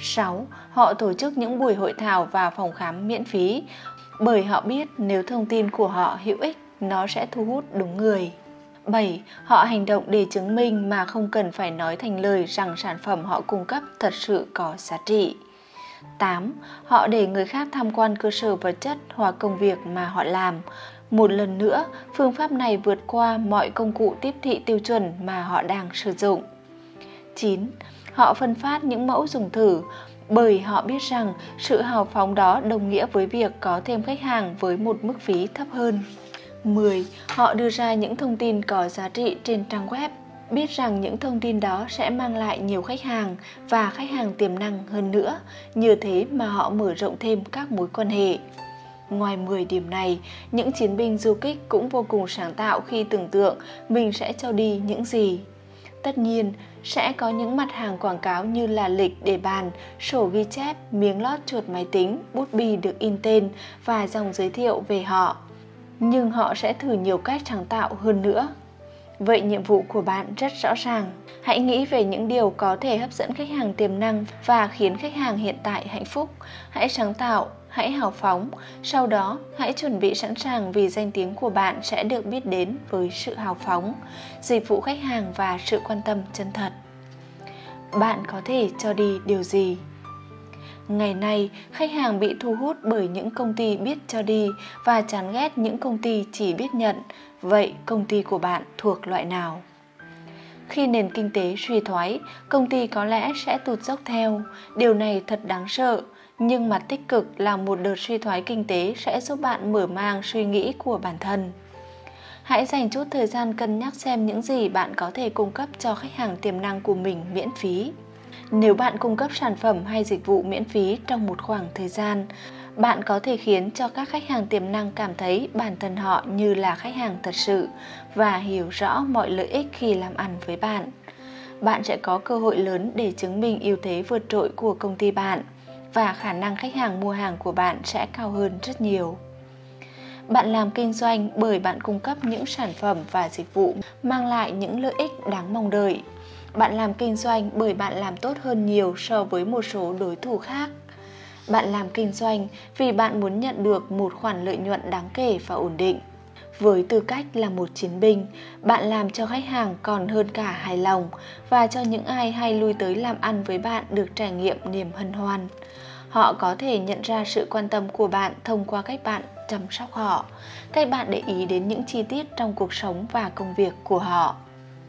6. Họ tổ chức những buổi hội thảo và phòng khám miễn phí bởi họ biết nếu thông tin của họ hữu ích, nó sẽ thu hút đúng người. 7. Họ hành động để chứng minh mà không cần phải nói thành lời rằng sản phẩm họ cung cấp thật sự có giá trị. 8. Họ để người khác tham quan cơ sở vật chất hoặc công việc mà họ làm. Một lần nữa, phương pháp này vượt qua mọi công cụ tiếp thị tiêu chuẩn mà họ đang sử dụng. 9. Họ phân phát những mẫu dùng thử bởi họ biết rằng sự hào phóng đó đồng nghĩa với việc có thêm khách hàng với một mức phí thấp hơn. 10. Họ đưa ra những thông tin có giá trị trên trang web. biết rằng những thông tin đó sẽ mang lại nhiều khách hàng và khách hàng tiềm năng hơn nữa, nhờ thế mà họ mở rộng thêm các mối quan hệ. Ngoài 10 điểm này, những chiến binh du kích cũng vô cùng sáng tạo khi tưởng tượng mình sẽ cho đi những gì. Tất nhiên, sẽ có những mặt hàng quảng cáo như là lịch để bàn, sổ ghi chép, miếng lót chuột máy tính, bút bi được in tên và dòng giới thiệu về họ. Nhưng họ sẽ thử nhiều cách sáng tạo hơn nữa. Vậy nhiệm vụ của bạn rất rõ ràng. Hãy nghĩ về những điều có thể hấp dẫn khách hàng tiềm năng và khiến khách hàng hiện tại hạnh phúc. Hãy sáng tạo, hãy hào phóng. Sau đó, hãy chuẩn bị sẵn sàng vì danh tiếng của bạn sẽ được biết đến với sự hào phóng, dịch vụ khách hàng và sự quan tâm chân thật. Bạn có thể cho đi điều gì? Ngày nay, khách hàng bị thu hút bởi những công ty biết cho đi và chán ghét những công ty chỉ biết nhận. Vậy công ty của bạn thuộc loại nào? Khi nền kinh tế suy thoái, công ty có lẽ sẽ tụt dốc theo. Điều này thật đáng sợ, nhưng mặt tích cực là một đợt suy thoái kinh tế sẽ giúp bạn mở mang suy nghĩ của bản thân. Hãy dành chút thời gian cân nhắc xem những gì bạn có thể cung cấp cho khách hàng tiềm năng của mình miễn phí. Nếu bạn cung cấp sản phẩm hay dịch vụ miễn phí trong một khoảng thời gian, bạn có thể khiến cho các khách hàng tiềm năng cảm thấy bản thân họ như là khách hàng thật sự và hiểu rõ mọi lợi ích khi làm ăn với bạn. Bạn sẽ có cơ hội lớn để chứng minh ưu thế vượt trội của công ty bạn và khả năng khách hàng mua hàng của bạn sẽ cao hơn rất nhiều. Bạn làm kinh doanh bởi bạn cung cấp những sản phẩm và dịch vụ mang lại những lợi ích đáng mong đợi. Bạn làm kinh doanh bởi bạn làm tốt hơn nhiều so với một số đối thủ khác. Bạn làm kinh doanh vì bạn muốn nhận được một khoản lợi nhuận đáng kể và ổn định. Với tư cách là một chiến binh, bạn làm cho khách hàng còn hơn cả hài lòng và cho những ai hay lui tới làm ăn với bạn được trải nghiệm niềm hân hoan. Họ có thể nhận ra sự quan tâm của bạn thông qua cách bạn chăm sóc họ, cách bạn để ý đến những chi tiết trong cuộc sống và công việc của họ.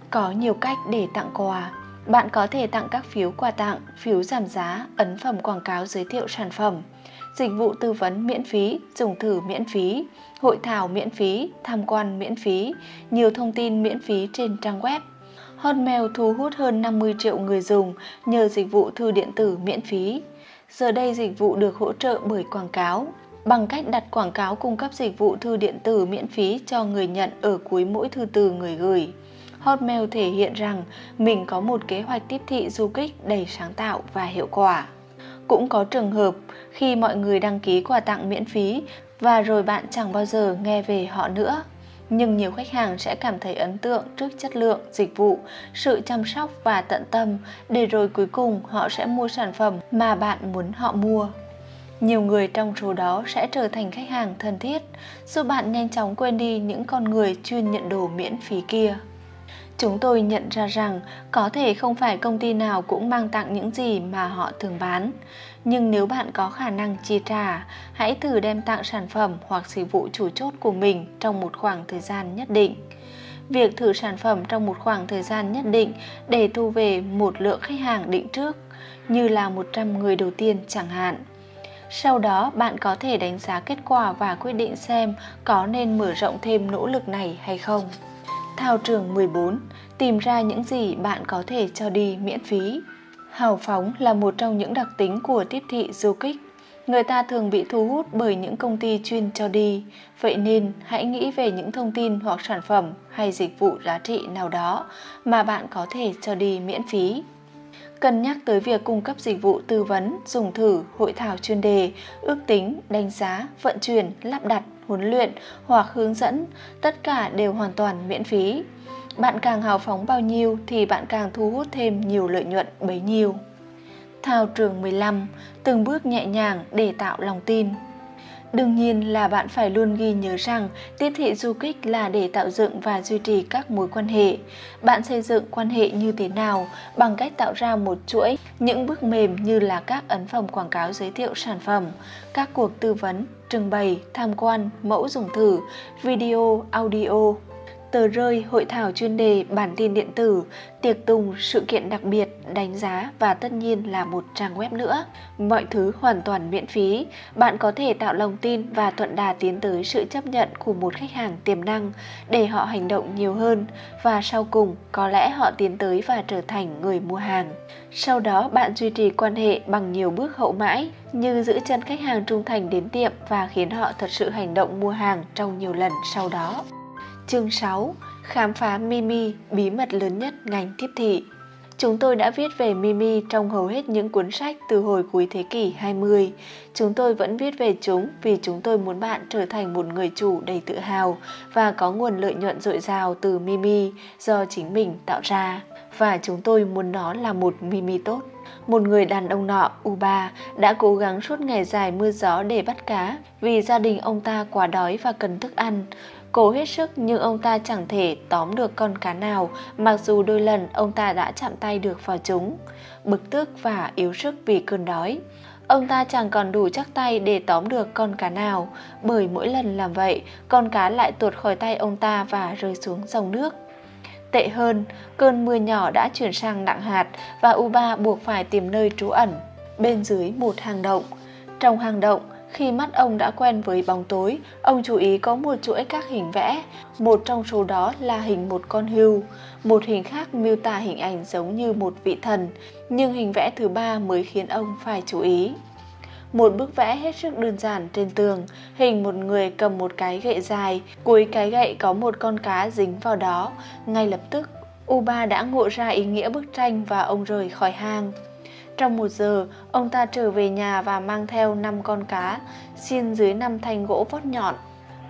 Có nhiều cách để tặng quà. Bạn có thể tặng các phiếu quà tặng, phiếu giảm giá, ấn phẩm quảng cáo giới thiệu sản phẩm, dịch vụ tư vấn miễn phí, dùng thử miễn phí, hội thảo miễn phí, tham quan miễn phí, nhiều thông tin miễn phí trên trang web. Hotmail thu hút hơn 50 triệu người dùng nhờ dịch vụ thư điện tử miễn phí. Giờ đây dịch vụ được hỗ trợ bởi quảng cáo. Bằng cách đặt quảng cáo cung cấp dịch vụ thư điện tử miễn phí cho người nhận ở cuối mỗi thư từ người gửi. Hotmail thể hiện rằng mình có một kế hoạch tiếp thị du kích đầy sáng tạo và hiệu quả. Cũng có trường hợp khi mọi người đăng ký quà tặng miễn phí và rồi bạn chẳng bao giờ nghe về họ nữa. Nhưng nhiều khách hàng sẽ cảm thấy ấn tượng trước chất lượng, dịch vụ, sự chăm sóc và tận tâm để rồi cuối cùng họ sẽ mua sản phẩm mà bạn muốn họ mua. Nhiều người trong số đó sẽ trở thành khách hàng thân thiết, giúp bạn nhanh chóng quên đi những con người chuyên nhận đồ miễn phí kia. Chúng tôi nhận ra rằng có thể không phải công ty nào cũng mang tặng những gì mà họ thường bán. Nhưng nếu bạn có khả năng chi trả, hãy thử đem tặng sản phẩm hoặc dịch vụ chủ chốt của mình trong một khoảng thời gian nhất định. Việc thử sản phẩm trong một khoảng thời gian nhất định để thu về một lượng khách hàng định trước, như là 100 người đầu tiên chẳng hạn. Sau đó bạn có thể đánh giá kết quả và quyết định xem có nên mở rộng thêm nỗ lực này hay không. Thao trường 14 Tìm ra những gì bạn có thể cho đi miễn phí Hào phóng là một trong những đặc tính của tiếp thị du kích. Người ta thường bị thu hút bởi những công ty chuyên cho đi. Vậy nên hãy nghĩ về những thông tin hoặc sản phẩm hay dịch vụ giá trị nào đó mà bạn có thể cho đi miễn phí. Cân nhắc tới việc cung cấp dịch vụ tư vấn, dùng thử, hội thảo chuyên đề, ước tính, đánh giá, vận chuyển, lắp đặt, huấn luyện hoặc hướng dẫn, tất cả đều hoàn toàn miễn phí. Bạn càng hào phóng bao nhiêu thì bạn càng thu hút thêm nhiều lợi nhuận bấy nhiêu. Thao trường 15, từng bước nhẹ nhàng để tạo lòng tin. Đương nhiên là bạn phải luôn ghi nhớ rằng tiếp thị du kích là để tạo dựng và duy trì các mối quan hệ. Bạn xây dựng quan hệ như thế nào bằng cách tạo ra một chuỗi những bước mềm như là các ấn phẩm quảng cáo giới thiệu sản phẩm, các cuộc tư vấn, trưng bày, tham quan, mẫu dùng thử, video, audio tờ rơi, hội thảo chuyên đề, bản tin điện tử, tiệc tùng, sự kiện đặc biệt, đánh giá và tất nhiên là một trang web nữa. Mọi thứ hoàn toàn miễn phí. Bạn có thể tạo lòng tin và thuận đà tiến tới sự chấp nhận của một khách hàng tiềm năng để họ hành động nhiều hơn và sau cùng có lẽ họ tiến tới và trở thành người mua hàng. Sau đó bạn duy trì quan hệ bằng nhiều bước hậu mãi như giữ chân khách hàng trung thành đến tiệm và khiến họ thật sự hành động mua hàng trong nhiều lần sau đó. Chương 6. Khám phá Mimi, bí mật lớn nhất ngành tiếp thị. Chúng tôi đã viết về Mimi trong hầu hết những cuốn sách từ hồi cuối thế kỷ 20. Chúng tôi vẫn viết về chúng vì chúng tôi muốn bạn trở thành một người chủ đầy tự hào và có nguồn lợi nhuận dồi dào từ Mimi do chính mình tạo ra. Và chúng tôi muốn nó là một Mimi tốt. Một người đàn ông nọ, Uba, đã cố gắng suốt ngày dài mưa gió để bắt cá vì gia đình ông ta quá đói và cần thức ăn. Cố hết sức nhưng ông ta chẳng thể tóm được con cá nào mặc dù đôi lần ông ta đã chạm tay được vào chúng. Bực tức và yếu sức vì cơn đói. Ông ta chẳng còn đủ chắc tay để tóm được con cá nào bởi mỗi lần làm vậy con cá lại tuột khỏi tay ông ta và rơi xuống dòng nước. Tệ hơn, cơn mưa nhỏ đã chuyển sang nặng hạt và Uba buộc phải tìm nơi trú ẩn bên dưới một hang động. Trong hang động, khi mắt ông đã quen với bóng tối, ông chú ý có một chuỗi các hình vẽ, một trong số đó là hình một con hươu, một hình khác miêu tả hình ảnh giống như một vị thần, nhưng hình vẽ thứ ba mới khiến ông phải chú ý. Một bức vẽ hết sức đơn giản trên tường, hình một người cầm một cái gậy dài, cuối cái gậy có một con cá dính vào đó. Ngay lập tức, Uba đã ngộ ra ý nghĩa bức tranh và ông rời khỏi hang. Trong một giờ, ông ta trở về nhà và mang theo 5 con cá, xiên dưới 5 thanh gỗ vót nhọn.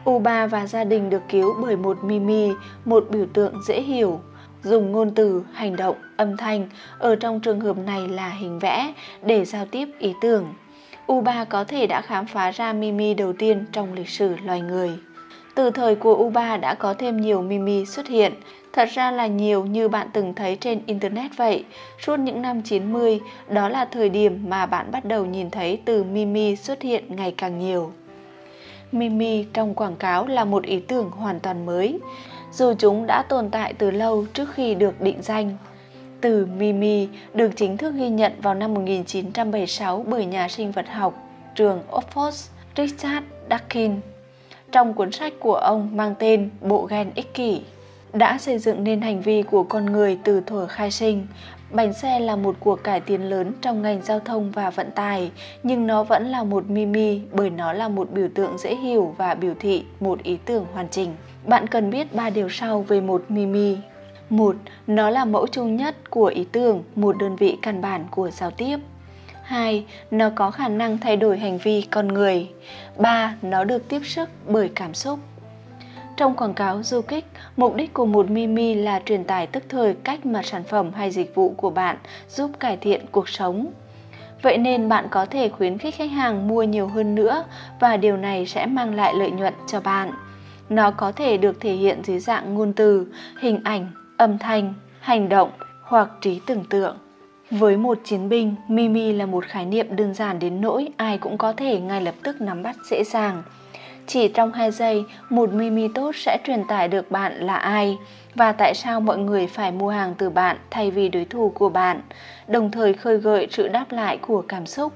Uba và gia đình được cứu bởi một Mimi, một biểu tượng dễ hiểu. Dùng ngôn từ, hành động, âm thanh, ở trong trường hợp này là hình vẽ, để giao tiếp ý tưởng. Uba có thể đã khám phá ra Mimi đầu tiên trong lịch sử loài người. Từ thời của Uba đã có thêm nhiều Mimi xuất hiện, thật ra là nhiều như bạn từng thấy trên Internet vậy. Suốt những năm 90, đó là thời điểm mà bạn bắt đầu nhìn thấy từ Mimi xuất hiện ngày càng nhiều. Mimi trong quảng cáo là một ý tưởng hoàn toàn mới, dù chúng đã tồn tại từ lâu trước khi được định danh. Từ Mimi được chính thức ghi nhận vào năm 1976 bởi nhà sinh vật học trường Oxford Richard Dawkins trong cuốn sách của ông mang tên Bộ gen ích kỷ đã xây dựng nên hành vi của con người từ thuở khai sinh. Bánh xe là một cuộc cải tiến lớn trong ngành giao thông và vận tải, nhưng nó vẫn là một mimi bởi nó là một biểu tượng dễ hiểu và biểu thị một ý tưởng hoàn chỉnh. Bạn cần biết ba điều sau về một mimi. Một, nó là mẫu chung nhất của ý tưởng, một đơn vị căn bản của giao tiếp. 2. Nó có khả năng thay đổi hành vi con người. 3. Nó được tiếp sức bởi cảm xúc. Trong quảng cáo du kích, mục đích của một Mimi là truyền tải tức thời cách mà sản phẩm hay dịch vụ của bạn giúp cải thiện cuộc sống. Vậy nên bạn có thể khuyến khích khách hàng mua nhiều hơn nữa và điều này sẽ mang lại lợi nhuận cho bạn. Nó có thể được thể hiện dưới dạng ngôn từ, hình ảnh, âm thanh, hành động hoặc trí tưởng tượng. Với một chiến binh, Mimi là một khái niệm đơn giản đến nỗi ai cũng có thể ngay lập tức nắm bắt dễ dàng. Chỉ trong 2 giây, một Mimi tốt sẽ truyền tải được bạn là ai và tại sao mọi người phải mua hàng từ bạn thay vì đối thủ của bạn, đồng thời khơi gợi sự đáp lại của cảm xúc,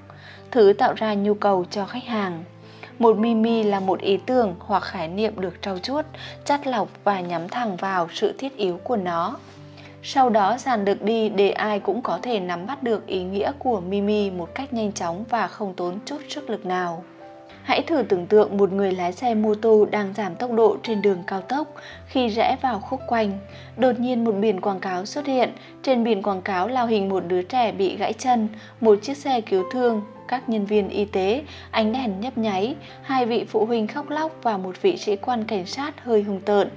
thứ tạo ra nhu cầu cho khách hàng. Một Mimi là một ý tưởng hoặc khái niệm được trau chuốt, chắt lọc và nhắm thẳng vào sự thiết yếu của nó sau đó dàn được đi để ai cũng có thể nắm bắt được ý nghĩa của Mimi một cách nhanh chóng và không tốn chút sức lực nào. Hãy thử tưởng tượng một người lái xe mô tô đang giảm tốc độ trên đường cao tốc khi rẽ vào khúc quanh. Đột nhiên một biển quảng cáo xuất hiện, trên biển quảng cáo là hình một đứa trẻ bị gãy chân, một chiếc xe cứu thương, các nhân viên y tế, ánh đèn nhấp nháy, hai vị phụ huynh khóc lóc và một vị sĩ quan cảnh sát hơi hung tợn.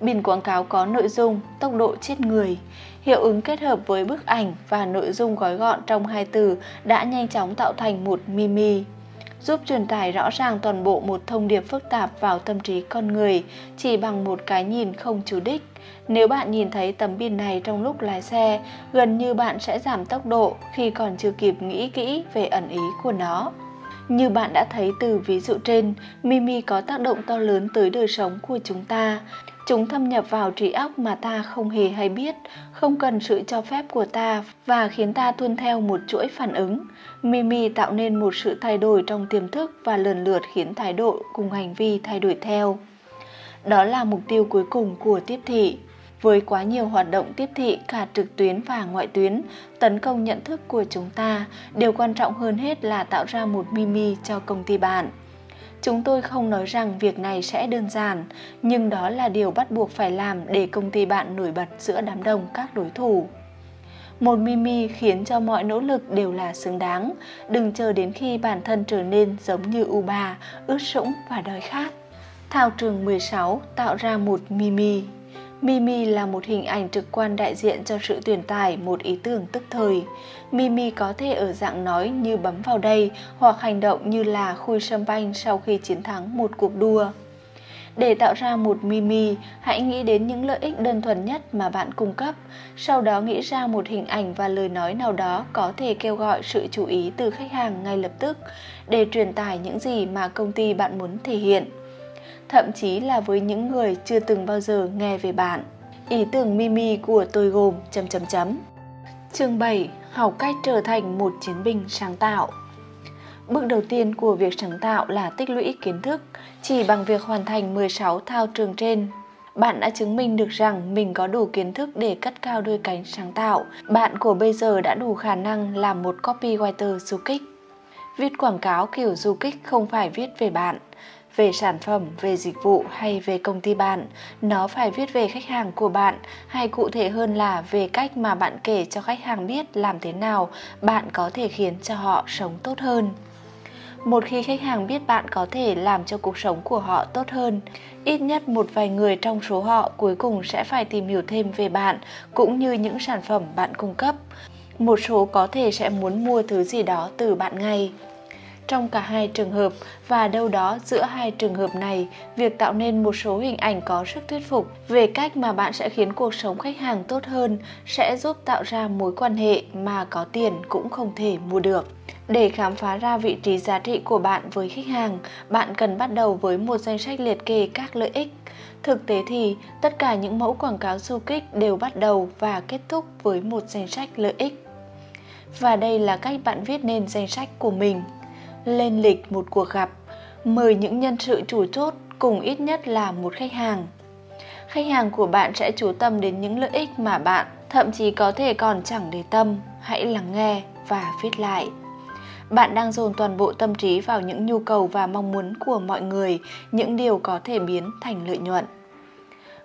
Biển quảng cáo có nội dung tốc độ chết người. Hiệu ứng kết hợp với bức ảnh và nội dung gói gọn trong hai từ đã nhanh chóng tạo thành một mimi giúp truyền tải rõ ràng toàn bộ một thông điệp phức tạp vào tâm trí con người chỉ bằng một cái nhìn không chủ đích. Nếu bạn nhìn thấy tấm biển này trong lúc lái xe, gần như bạn sẽ giảm tốc độ khi còn chưa kịp nghĩ kỹ về ẩn ý của nó. Như bạn đã thấy từ ví dụ trên, Mimi có tác động to lớn tới đời sống của chúng ta. Chúng thâm nhập vào trí óc mà ta không hề hay biết, không cần sự cho phép của ta và khiến ta tuân theo một chuỗi phản ứng. Mimi tạo nên một sự thay đổi trong tiềm thức và lần lượt khiến thái độ cùng hành vi thay đổi theo. Đó là mục tiêu cuối cùng của tiếp thị. Với quá nhiều hoạt động tiếp thị cả trực tuyến và ngoại tuyến, tấn công nhận thức của chúng ta, điều quan trọng hơn hết là tạo ra một Mimi cho công ty bạn. Chúng tôi không nói rằng việc này sẽ đơn giản, nhưng đó là điều bắt buộc phải làm để công ty bạn nổi bật giữa đám đông các đối thủ. Một Mimi khiến cho mọi nỗ lực đều là xứng đáng, đừng chờ đến khi bản thân trở nên giống như u bà, ướt sũng và đói khát. Thao trường 16 tạo ra một Mimi. Mimi là một hình ảnh trực quan đại diện cho sự truyền tải một ý tưởng tức thời. Mimi có thể ở dạng nói như bấm vào đây hoặc hành động như là khui sâm banh sau khi chiến thắng một cuộc đua. Để tạo ra một Mimi, hãy nghĩ đến những lợi ích đơn thuần nhất mà bạn cung cấp, sau đó nghĩ ra một hình ảnh và lời nói nào đó có thể kêu gọi sự chú ý từ khách hàng ngay lập tức để truyền tải những gì mà công ty bạn muốn thể hiện thậm chí là với những người chưa từng bao giờ nghe về bạn. Ý tưởng Mimi của tôi gồm chấm chấm chấm. Chương 7. Học cách trở thành một chiến binh sáng tạo. Bước đầu tiên của việc sáng tạo là tích lũy kiến thức. Chỉ bằng việc hoàn thành 16 thao trường trên, bạn đã chứng minh được rằng mình có đủ kiến thức để cất cao đôi cánh sáng tạo. Bạn của bây giờ đã đủ khả năng làm một copywriter du kích. Viết quảng cáo kiểu du kích không phải viết về bạn, về sản phẩm, về dịch vụ hay về công ty bạn. Nó phải viết về khách hàng của bạn hay cụ thể hơn là về cách mà bạn kể cho khách hàng biết làm thế nào bạn có thể khiến cho họ sống tốt hơn. Một khi khách hàng biết bạn có thể làm cho cuộc sống của họ tốt hơn, ít nhất một vài người trong số họ cuối cùng sẽ phải tìm hiểu thêm về bạn cũng như những sản phẩm bạn cung cấp. Một số có thể sẽ muốn mua thứ gì đó từ bạn ngay trong cả hai trường hợp và đâu đó giữa hai trường hợp này, việc tạo nên một số hình ảnh có sức thuyết phục về cách mà bạn sẽ khiến cuộc sống khách hàng tốt hơn sẽ giúp tạo ra mối quan hệ mà có tiền cũng không thể mua được. Để khám phá ra vị trí giá trị của bạn với khách hàng, bạn cần bắt đầu với một danh sách liệt kê các lợi ích. Thực tế thì, tất cả những mẫu quảng cáo du kích đều bắt đầu và kết thúc với một danh sách lợi ích. Và đây là cách bạn viết nên danh sách của mình lên lịch một cuộc gặp, mời những nhân sự chủ chốt cùng ít nhất là một khách hàng. Khách hàng của bạn sẽ chú tâm đến những lợi ích mà bạn thậm chí có thể còn chẳng để tâm, hãy lắng nghe và viết lại. Bạn đang dồn toàn bộ tâm trí vào những nhu cầu và mong muốn của mọi người, những điều có thể biến thành lợi nhuận.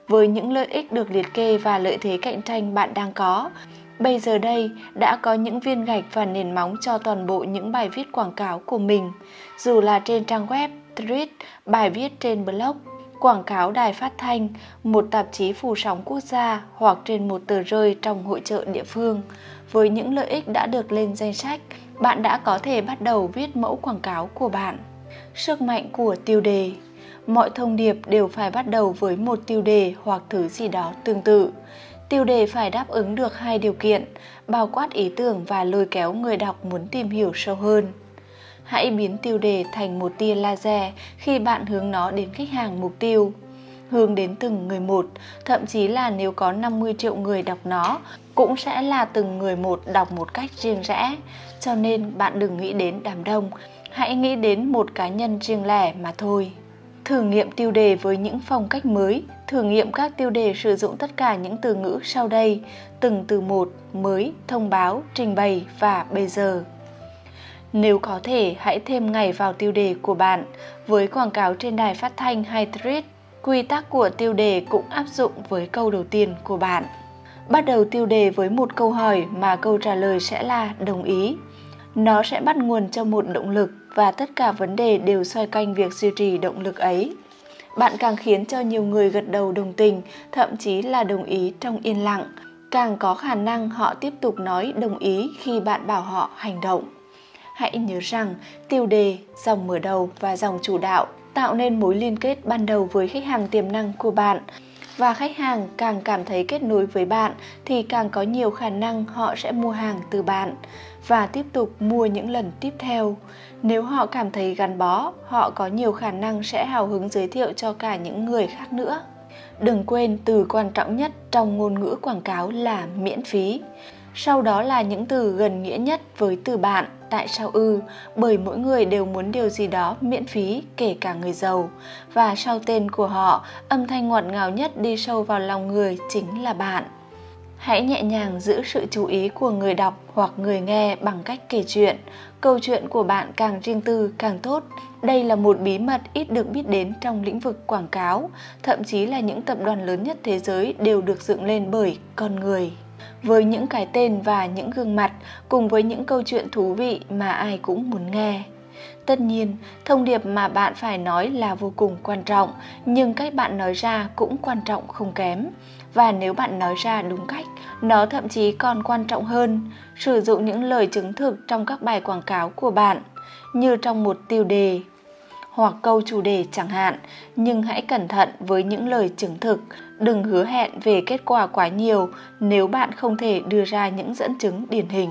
Với những lợi ích được liệt kê và lợi thế cạnh tranh bạn đang có, Bây giờ đây đã có những viên gạch và nền móng cho toàn bộ những bài viết quảng cáo của mình, dù là trên trang web, tweet, bài viết trên blog, quảng cáo đài phát thanh, một tạp chí phủ sóng quốc gia hoặc trên một tờ rơi trong hội trợ địa phương. Với những lợi ích đã được lên danh sách, bạn đã có thể bắt đầu viết mẫu quảng cáo của bạn. Sức mạnh của tiêu đề Mọi thông điệp đều phải bắt đầu với một tiêu đề hoặc thứ gì đó tương tự. Tiêu đề phải đáp ứng được hai điều kiện, bao quát ý tưởng và lôi kéo người đọc muốn tìm hiểu sâu hơn. Hãy biến tiêu đề thành một tia laser khi bạn hướng nó đến khách hàng mục tiêu. Hướng đến từng người một, thậm chí là nếu có 50 triệu người đọc nó, cũng sẽ là từng người một đọc một cách riêng rẽ. Cho nên bạn đừng nghĩ đến đám đông, hãy nghĩ đến một cá nhân riêng lẻ mà thôi. Thử nghiệm tiêu đề với những phong cách mới, thử nghiệm các tiêu đề sử dụng tất cả những từ ngữ sau đây, từng từ một, mới, thông báo, trình bày và bây giờ. Nếu có thể, hãy thêm ngày vào tiêu đề của bạn. Với quảng cáo trên đài phát thanh hay tweet, quy tắc của tiêu đề cũng áp dụng với câu đầu tiên của bạn. Bắt đầu tiêu đề với một câu hỏi mà câu trả lời sẽ là đồng ý. Nó sẽ bắt nguồn cho một động lực và tất cả vấn đề đều xoay quanh việc duy trì động lực ấy. Bạn càng khiến cho nhiều người gật đầu đồng tình, thậm chí là đồng ý trong yên lặng, càng có khả năng họ tiếp tục nói đồng ý khi bạn bảo họ hành động. Hãy nhớ rằng tiêu đề, dòng mở đầu và dòng chủ đạo tạo nên mối liên kết ban đầu với khách hàng tiềm năng của bạn và khách hàng càng cảm thấy kết nối với bạn thì càng có nhiều khả năng họ sẽ mua hàng từ bạn và tiếp tục mua những lần tiếp theo. Nếu họ cảm thấy gắn bó, họ có nhiều khả năng sẽ hào hứng giới thiệu cho cả những người khác nữa. Đừng quên từ quan trọng nhất trong ngôn ngữ quảng cáo là miễn phí. Sau đó là những từ gần nghĩa nhất với từ bạn, tại sao ư? Bởi mỗi người đều muốn điều gì đó miễn phí, kể cả người giàu. Và sau tên của họ, âm thanh ngọt ngào nhất đi sâu vào lòng người chính là bạn. Hãy nhẹ nhàng giữ sự chú ý của người đọc hoặc người nghe bằng cách kể chuyện. Câu chuyện của bạn càng riêng tư càng tốt. Đây là một bí mật ít được biết đến trong lĩnh vực quảng cáo, thậm chí là những tập đoàn lớn nhất thế giới đều được dựng lên bởi con người với những cái tên và những gương mặt cùng với những câu chuyện thú vị mà ai cũng muốn nghe. Tất nhiên, thông điệp mà bạn phải nói là vô cùng quan trọng, nhưng cách bạn nói ra cũng quan trọng không kém. Và nếu bạn nói ra đúng cách, nó thậm chí còn quan trọng hơn. Sử dụng những lời chứng thực trong các bài quảng cáo của bạn, như trong một tiêu đề hoặc câu chủ đề chẳng hạn, nhưng hãy cẩn thận với những lời chứng thực, đừng hứa hẹn về kết quả quá nhiều nếu bạn không thể đưa ra những dẫn chứng điển hình.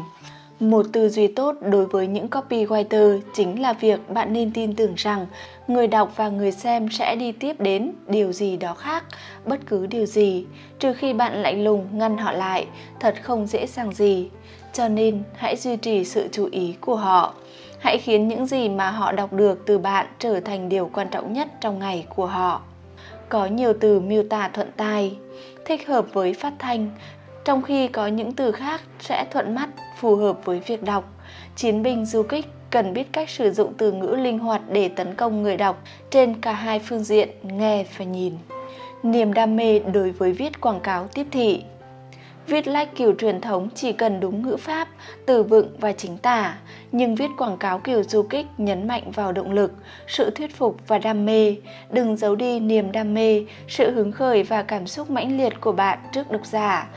Một tư duy tốt đối với những copywriter chính là việc bạn nên tin tưởng rằng người đọc và người xem sẽ đi tiếp đến điều gì đó khác, bất cứ điều gì, trừ khi bạn lạnh lùng ngăn họ lại, thật không dễ dàng gì. Cho nên hãy duy trì sự chú ý của họ. Hãy khiến những gì mà họ đọc được từ bạn trở thành điều quan trọng nhất trong ngày của họ. Có nhiều từ miêu tả thuận tai, thích hợp với phát thanh, trong khi có những từ khác sẽ thuận mắt, phù hợp với việc đọc. Chiến binh du kích cần biết cách sử dụng từ ngữ linh hoạt để tấn công người đọc trên cả hai phương diện nghe và nhìn. Niềm đam mê đối với viết quảng cáo tiếp thị Viết lách kiểu truyền thống chỉ cần đúng ngữ pháp, từ vựng và chính tả, nhưng viết quảng cáo kiểu du kích nhấn mạnh vào động lực, sự thuyết phục và đam mê. Đừng giấu đi niềm đam mê, sự hứng khởi và cảm xúc mãnh liệt của bạn trước độc giả.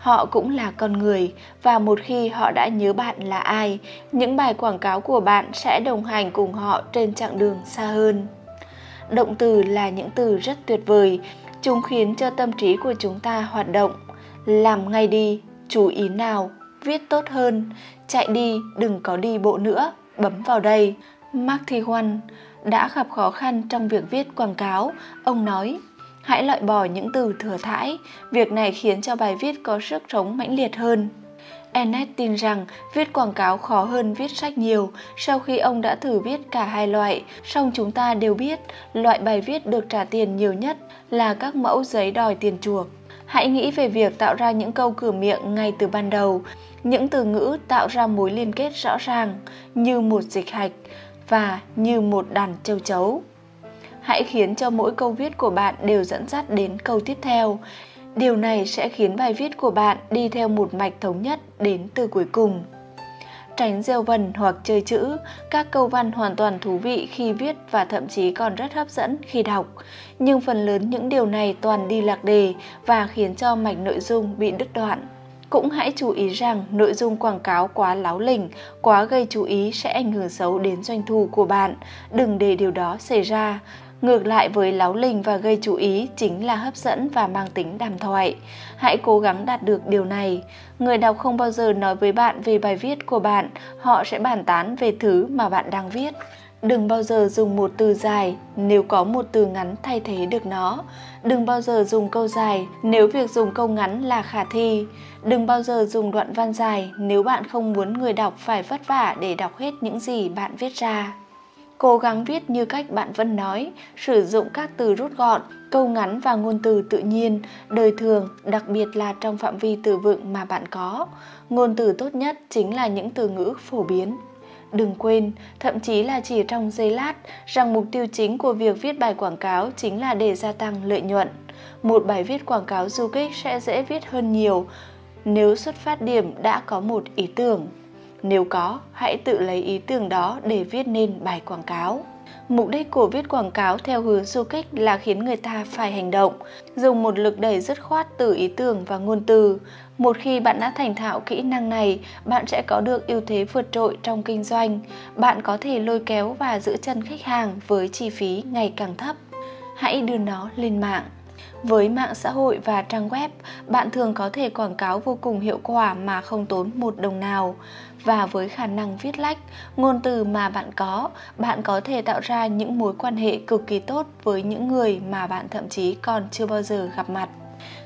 Họ cũng là con người và một khi họ đã nhớ bạn là ai, những bài quảng cáo của bạn sẽ đồng hành cùng họ trên chặng đường xa hơn. Động từ là những từ rất tuyệt vời, chúng khiến cho tâm trí của chúng ta hoạt động làm ngay đi, chú ý nào, viết tốt hơn, chạy đi, đừng có đi bộ nữa, bấm vào đây. Mark Thiwan đã gặp khó khăn trong việc viết quảng cáo, ông nói hãy loại bỏ những từ thừa thãi, việc này khiến cho bài viết có sức sống mãnh liệt hơn. Ennet tin rằng viết quảng cáo khó hơn viết sách nhiều sau khi ông đã thử viết cả hai loại, song chúng ta đều biết loại bài viết được trả tiền nhiều nhất là các mẫu giấy đòi tiền chuộc. Hãy nghĩ về việc tạo ra những câu cửa miệng ngay từ ban đầu, những từ ngữ tạo ra mối liên kết rõ ràng như một dịch hạch và như một đàn châu chấu. Hãy khiến cho mỗi câu viết của bạn đều dẫn dắt đến câu tiếp theo. Điều này sẽ khiến bài viết của bạn đi theo một mạch thống nhất đến từ cuối cùng tránh gieo vần hoặc chơi chữ. Các câu văn hoàn toàn thú vị khi viết và thậm chí còn rất hấp dẫn khi đọc. Nhưng phần lớn những điều này toàn đi lạc đề và khiến cho mạch nội dung bị đứt đoạn. Cũng hãy chú ý rằng nội dung quảng cáo quá láo lỉnh, quá gây chú ý sẽ ảnh hưởng xấu đến doanh thu của bạn. Đừng để điều đó xảy ra. Ngược lại với láo lình và gây chú ý chính là hấp dẫn và mang tính đàm thoại. Hãy cố gắng đạt được điều này. Người đọc không bao giờ nói với bạn về bài viết của bạn, họ sẽ bàn tán về thứ mà bạn đang viết. Đừng bao giờ dùng một từ dài nếu có một từ ngắn thay thế được nó. Đừng bao giờ dùng câu dài nếu việc dùng câu ngắn là khả thi. Đừng bao giờ dùng đoạn văn dài nếu bạn không muốn người đọc phải vất vả để đọc hết những gì bạn viết ra. Cố gắng viết như cách bạn vân nói, sử dụng các từ rút gọn, câu ngắn và ngôn từ tự nhiên, đời thường, đặc biệt là trong phạm vi từ vựng mà bạn có. Ngôn từ tốt nhất chính là những từ ngữ phổ biến. Đừng quên, thậm chí là chỉ trong giây lát, rằng mục tiêu chính của việc viết bài quảng cáo chính là để gia tăng lợi nhuận. Một bài viết quảng cáo du kích sẽ dễ viết hơn nhiều nếu xuất phát điểm đã có một ý tưởng. Nếu có, hãy tự lấy ý tưởng đó để viết nên bài quảng cáo. Mục đích của viết quảng cáo theo hướng du kích là khiến người ta phải hành động, dùng một lực đẩy dứt khoát từ ý tưởng và ngôn từ. Một khi bạn đã thành thạo kỹ năng này, bạn sẽ có được ưu thế vượt trội trong kinh doanh. Bạn có thể lôi kéo và giữ chân khách hàng với chi phí ngày càng thấp. Hãy đưa nó lên mạng. Với mạng xã hội và trang web, bạn thường có thể quảng cáo vô cùng hiệu quả mà không tốn một đồng nào. Và với khả năng viết lách, ngôn từ mà bạn có, bạn có thể tạo ra những mối quan hệ cực kỳ tốt với những người mà bạn thậm chí còn chưa bao giờ gặp mặt.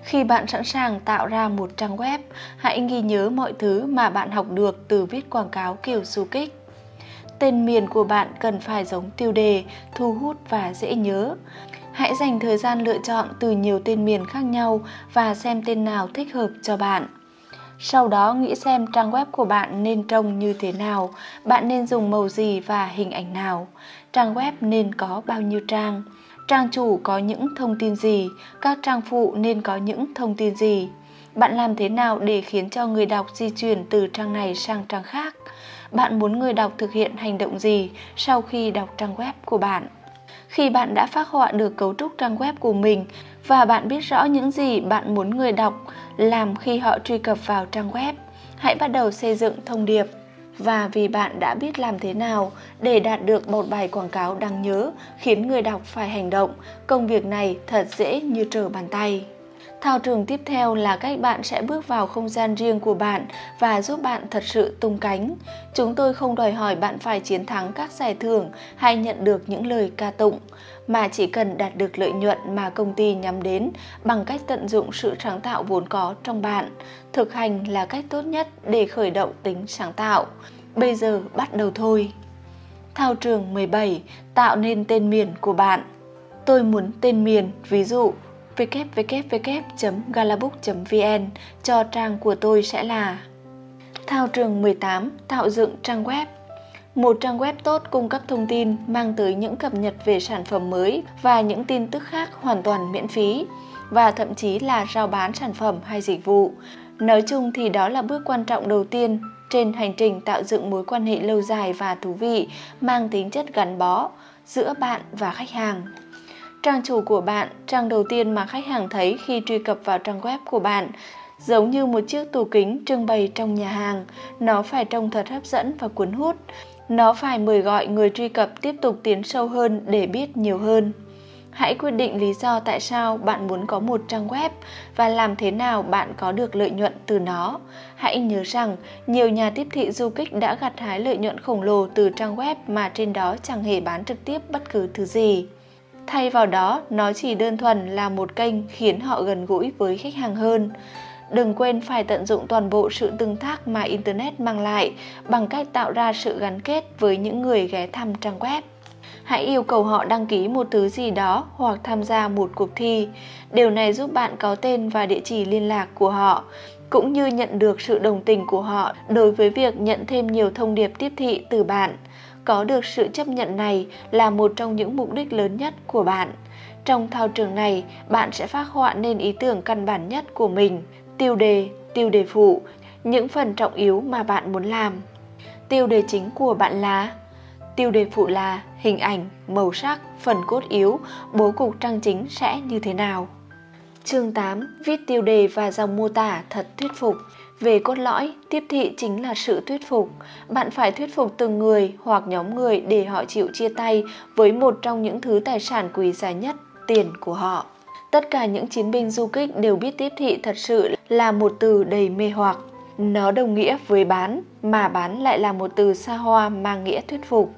Khi bạn sẵn sàng tạo ra một trang web, hãy ghi nhớ mọi thứ mà bạn học được từ viết quảng cáo kiểu du kích. Tên miền của bạn cần phải giống tiêu đề, thu hút và dễ nhớ. Hãy dành thời gian lựa chọn từ nhiều tên miền khác nhau và xem tên nào thích hợp cho bạn. Sau đó nghĩ xem trang web của bạn nên trông như thế nào, bạn nên dùng màu gì và hình ảnh nào, trang web nên có bao nhiêu trang, trang chủ có những thông tin gì, các trang phụ nên có những thông tin gì. Bạn làm thế nào để khiến cho người đọc di chuyển từ trang này sang trang khác? Bạn muốn người đọc thực hiện hành động gì sau khi đọc trang web của bạn? Khi bạn đã phát họa được cấu trúc trang web của mình và bạn biết rõ những gì bạn muốn người đọc làm khi họ truy cập vào trang web, hãy bắt đầu xây dựng thông điệp. Và vì bạn đã biết làm thế nào để đạt được một bài quảng cáo đáng nhớ khiến người đọc phải hành động, công việc này thật dễ như trở bàn tay. Thao trường tiếp theo là cách bạn sẽ bước vào không gian riêng của bạn và giúp bạn thật sự tung cánh. Chúng tôi không đòi hỏi bạn phải chiến thắng các giải thưởng hay nhận được những lời ca tụng, mà chỉ cần đạt được lợi nhuận mà công ty nhắm đến bằng cách tận dụng sự sáng tạo vốn có trong bạn. Thực hành là cách tốt nhất để khởi động tính sáng tạo. Bây giờ bắt đầu thôi. Thao trường 17 tạo nên tên miền của bạn. Tôi muốn tên miền, ví dụ www.galabook.vn cho trang của tôi sẽ là Thao trường 18 tạo dựng trang web một trang web tốt cung cấp thông tin mang tới những cập nhật về sản phẩm mới và những tin tức khác hoàn toàn miễn phí và thậm chí là rao bán sản phẩm hay dịch vụ. Nói chung thì đó là bước quan trọng đầu tiên trên hành trình tạo dựng mối quan hệ lâu dài và thú vị mang tính chất gắn bó giữa bạn và khách hàng. Trang chủ của bạn, trang đầu tiên mà khách hàng thấy khi truy cập vào trang web của bạn, giống như một chiếc tủ kính trưng bày trong nhà hàng, nó phải trông thật hấp dẫn và cuốn hút. Nó phải mời gọi người truy cập tiếp tục tiến sâu hơn để biết nhiều hơn. Hãy quyết định lý do tại sao bạn muốn có một trang web và làm thế nào bạn có được lợi nhuận từ nó. Hãy nhớ rằng, nhiều nhà tiếp thị du kích đã gặt hái lợi nhuận khổng lồ từ trang web mà trên đó chẳng hề bán trực tiếp bất cứ thứ gì. Thay vào đó, nó chỉ đơn thuần là một kênh khiến họ gần gũi với khách hàng hơn. Đừng quên phải tận dụng toàn bộ sự tương tác mà Internet mang lại bằng cách tạo ra sự gắn kết với những người ghé thăm trang web. Hãy yêu cầu họ đăng ký một thứ gì đó hoặc tham gia một cuộc thi. Điều này giúp bạn có tên và địa chỉ liên lạc của họ, cũng như nhận được sự đồng tình của họ đối với việc nhận thêm nhiều thông điệp tiếp thị từ bạn. Có được sự chấp nhận này là một trong những mục đích lớn nhất của bạn. Trong thao trường này, bạn sẽ phát họa nên ý tưởng căn bản nhất của mình, tiêu đề, tiêu đề phụ, những phần trọng yếu mà bạn muốn làm. Tiêu đề chính của bạn là Tiêu đề phụ là hình ảnh, màu sắc, phần cốt yếu, bố cục trang chính sẽ như thế nào. Chương 8. Viết tiêu đề và dòng mô tả thật thuyết phục. Về cốt lõi, tiếp thị chính là sự thuyết phục. Bạn phải thuyết phục từng người hoặc nhóm người để họ chịu chia tay với một trong những thứ tài sản quý giá nhất, tiền của họ. Tất cả những chiến binh du kích đều biết tiếp thị thật sự là một từ đầy mê hoặc. Nó đồng nghĩa với bán, mà bán lại là một từ xa hoa mang nghĩa thuyết phục.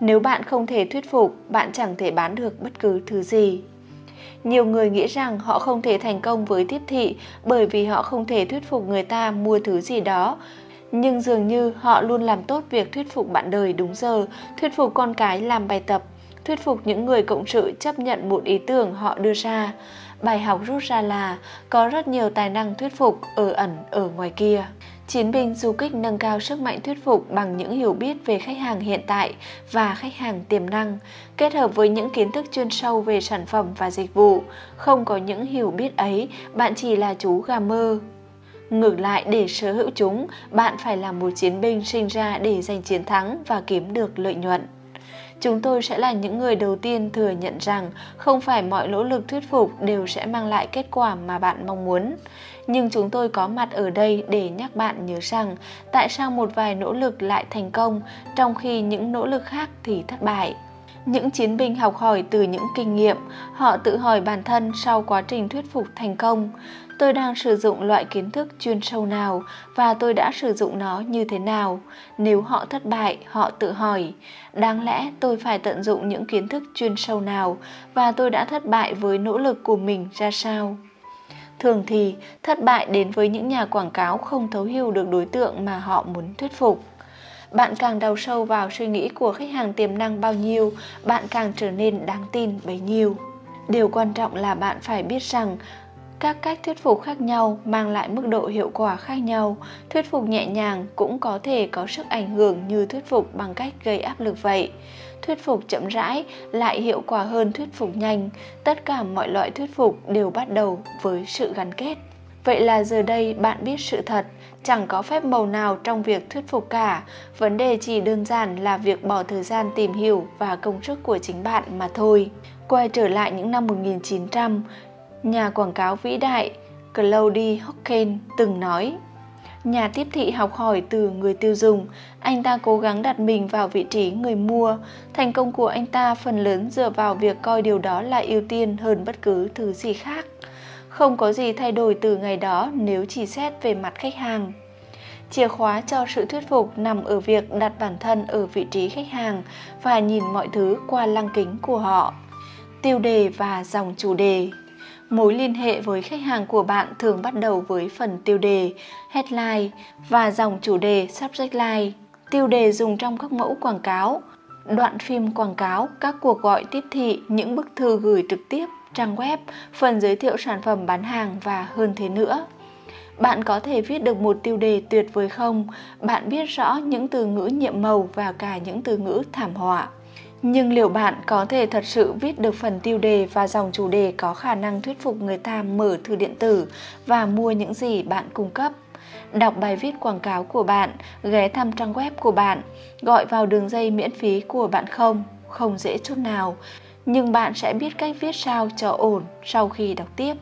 Nếu bạn không thể thuyết phục, bạn chẳng thể bán được bất cứ thứ gì. Nhiều người nghĩ rằng họ không thể thành công với tiếp thị bởi vì họ không thể thuyết phục người ta mua thứ gì đó. Nhưng dường như họ luôn làm tốt việc thuyết phục bạn đời đúng giờ, thuyết phục con cái làm bài tập, thuyết phục những người cộng sự chấp nhận một ý tưởng họ đưa ra. Bài học rút ra là có rất nhiều tài năng thuyết phục ở ẩn ở ngoài kia. Chiến binh du kích nâng cao sức mạnh thuyết phục bằng những hiểu biết về khách hàng hiện tại và khách hàng tiềm năng, kết hợp với những kiến thức chuyên sâu về sản phẩm và dịch vụ. Không có những hiểu biết ấy, bạn chỉ là chú gà mơ. Ngược lại, để sở hữu chúng, bạn phải là một chiến binh sinh ra để giành chiến thắng và kiếm được lợi nhuận. Chúng tôi sẽ là những người đầu tiên thừa nhận rằng không phải mọi nỗ lực thuyết phục đều sẽ mang lại kết quả mà bạn mong muốn. Nhưng chúng tôi có mặt ở đây để nhắc bạn nhớ rằng tại sao một vài nỗ lực lại thành công trong khi những nỗ lực khác thì thất bại. Những chiến binh học hỏi từ những kinh nghiệm, họ tự hỏi bản thân sau quá trình thuyết phục thành công, tôi đang sử dụng loại kiến thức chuyên sâu nào và tôi đã sử dụng nó như thế nào. Nếu họ thất bại, họ tự hỏi, đáng lẽ tôi phải tận dụng những kiến thức chuyên sâu nào và tôi đã thất bại với nỗ lực của mình ra sao. Thường thì, thất bại đến với những nhà quảng cáo không thấu hiểu được đối tượng mà họ muốn thuyết phục. Bạn càng đào sâu vào suy nghĩ của khách hàng tiềm năng bao nhiêu, bạn càng trở nên đáng tin bấy nhiêu. Điều quan trọng là bạn phải biết rằng các cách thuyết phục khác nhau mang lại mức độ hiệu quả khác nhau. Thuyết phục nhẹ nhàng cũng có thể có sức ảnh hưởng như thuyết phục bằng cách gây áp lực vậy. Thuyết phục chậm rãi lại hiệu quả hơn thuyết phục nhanh. Tất cả mọi loại thuyết phục đều bắt đầu với sự gắn kết. Vậy là giờ đây bạn biết sự thật, chẳng có phép màu nào trong việc thuyết phục cả. Vấn đề chỉ đơn giản là việc bỏ thời gian tìm hiểu và công sức của chính bạn mà thôi. Quay trở lại những năm 1900 Nhà quảng cáo vĩ đại Claudie Hocken từng nói Nhà tiếp thị học hỏi từ người tiêu dùng, anh ta cố gắng đặt mình vào vị trí người mua. Thành công của anh ta phần lớn dựa vào việc coi điều đó là ưu tiên hơn bất cứ thứ gì khác. Không có gì thay đổi từ ngày đó nếu chỉ xét về mặt khách hàng. Chìa khóa cho sự thuyết phục nằm ở việc đặt bản thân ở vị trí khách hàng và nhìn mọi thứ qua lăng kính của họ. Tiêu đề và dòng chủ đề Mối liên hệ với khách hàng của bạn thường bắt đầu với phần tiêu đề, headline và dòng chủ đề subject line. Tiêu đề dùng trong các mẫu quảng cáo, đoạn phim quảng cáo, các cuộc gọi tiếp thị, những bức thư gửi trực tiếp, trang web, phần giới thiệu sản phẩm bán hàng và hơn thế nữa. Bạn có thể viết được một tiêu đề tuyệt vời không? Bạn biết rõ những từ ngữ nhiệm màu và cả những từ ngữ thảm họa. Nhưng liệu bạn có thể thật sự viết được phần tiêu đề và dòng chủ đề có khả năng thuyết phục người ta mở thư điện tử và mua những gì bạn cung cấp? Đọc bài viết quảng cáo của bạn, ghé thăm trang web của bạn, gọi vào đường dây miễn phí của bạn không? Không dễ chút nào, nhưng bạn sẽ biết cách viết sao cho ổn sau khi đọc tiếp.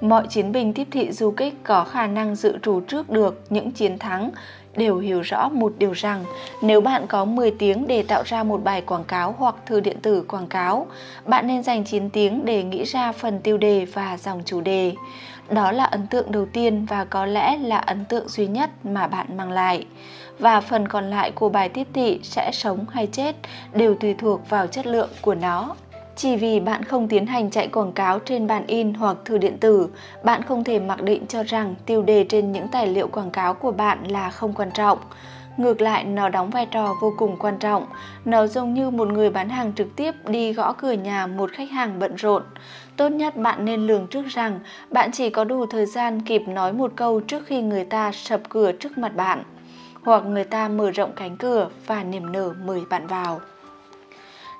Mọi chiến binh tiếp thị du kích có khả năng dự trù trước được những chiến thắng đều hiểu rõ một điều rằng nếu bạn có 10 tiếng để tạo ra một bài quảng cáo hoặc thư điện tử quảng cáo, bạn nên dành 9 tiếng để nghĩ ra phần tiêu đề và dòng chủ đề. Đó là ấn tượng đầu tiên và có lẽ là ấn tượng duy nhất mà bạn mang lại. Và phần còn lại của bài tiếp thị sẽ sống hay chết đều tùy thuộc vào chất lượng của nó. Chỉ vì bạn không tiến hành chạy quảng cáo trên bản in hoặc thư điện tử, bạn không thể mặc định cho rằng tiêu đề trên những tài liệu quảng cáo của bạn là không quan trọng. Ngược lại, nó đóng vai trò vô cùng quan trọng. Nó giống như một người bán hàng trực tiếp đi gõ cửa nhà một khách hàng bận rộn. Tốt nhất bạn nên lường trước rằng bạn chỉ có đủ thời gian kịp nói một câu trước khi người ta sập cửa trước mặt bạn, hoặc người ta mở rộng cánh cửa và niềm nở mời bạn vào.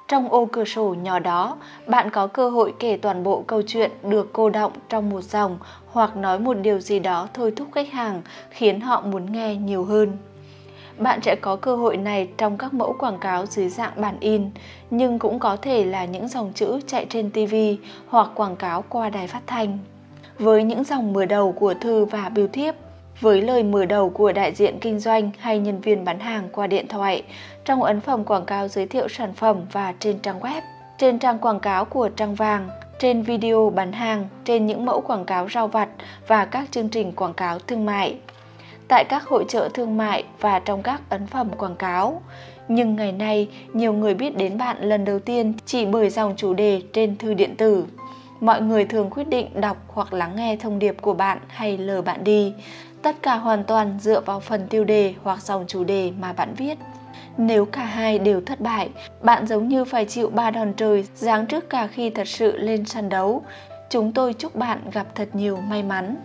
Trong ô cửa sổ nhỏ đó, bạn có cơ hội kể toàn bộ câu chuyện được cô động trong một dòng hoặc nói một điều gì đó thôi thúc khách hàng khiến họ muốn nghe nhiều hơn. Bạn sẽ có cơ hội này trong các mẫu quảng cáo dưới dạng bản in, nhưng cũng có thể là những dòng chữ chạy trên TV hoặc quảng cáo qua đài phát thanh. Với những dòng mở đầu của thư và biểu thiếp, với lời mở đầu của đại diện kinh doanh hay nhân viên bán hàng qua điện thoại, trong ấn phẩm quảng cáo giới thiệu sản phẩm và trên trang web, trên trang quảng cáo của trang vàng, trên video bán hàng, trên những mẫu quảng cáo rau vặt và các chương trình quảng cáo thương mại. Tại các hội trợ thương mại và trong các ấn phẩm quảng cáo. Nhưng ngày nay, nhiều người biết đến bạn lần đầu tiên chỉ bởi dòng chủ đề trên thư điện tử. Mọi người thường quyết định đọc hoặc lắng nghe thông điệp của bạn hay lờ bạn đi. Tất cả hoàn toàn dựa vào phần tiêu đề hoặc dòng chủ đề mà bạn viết. Nếu cả hai đều thất bại, bạn giống như phải chịu ba đòn trời giáng trước cả khi thật sự lên sân đấu. Chúng tôi chúc bạn gặp thật nhiều may mắn.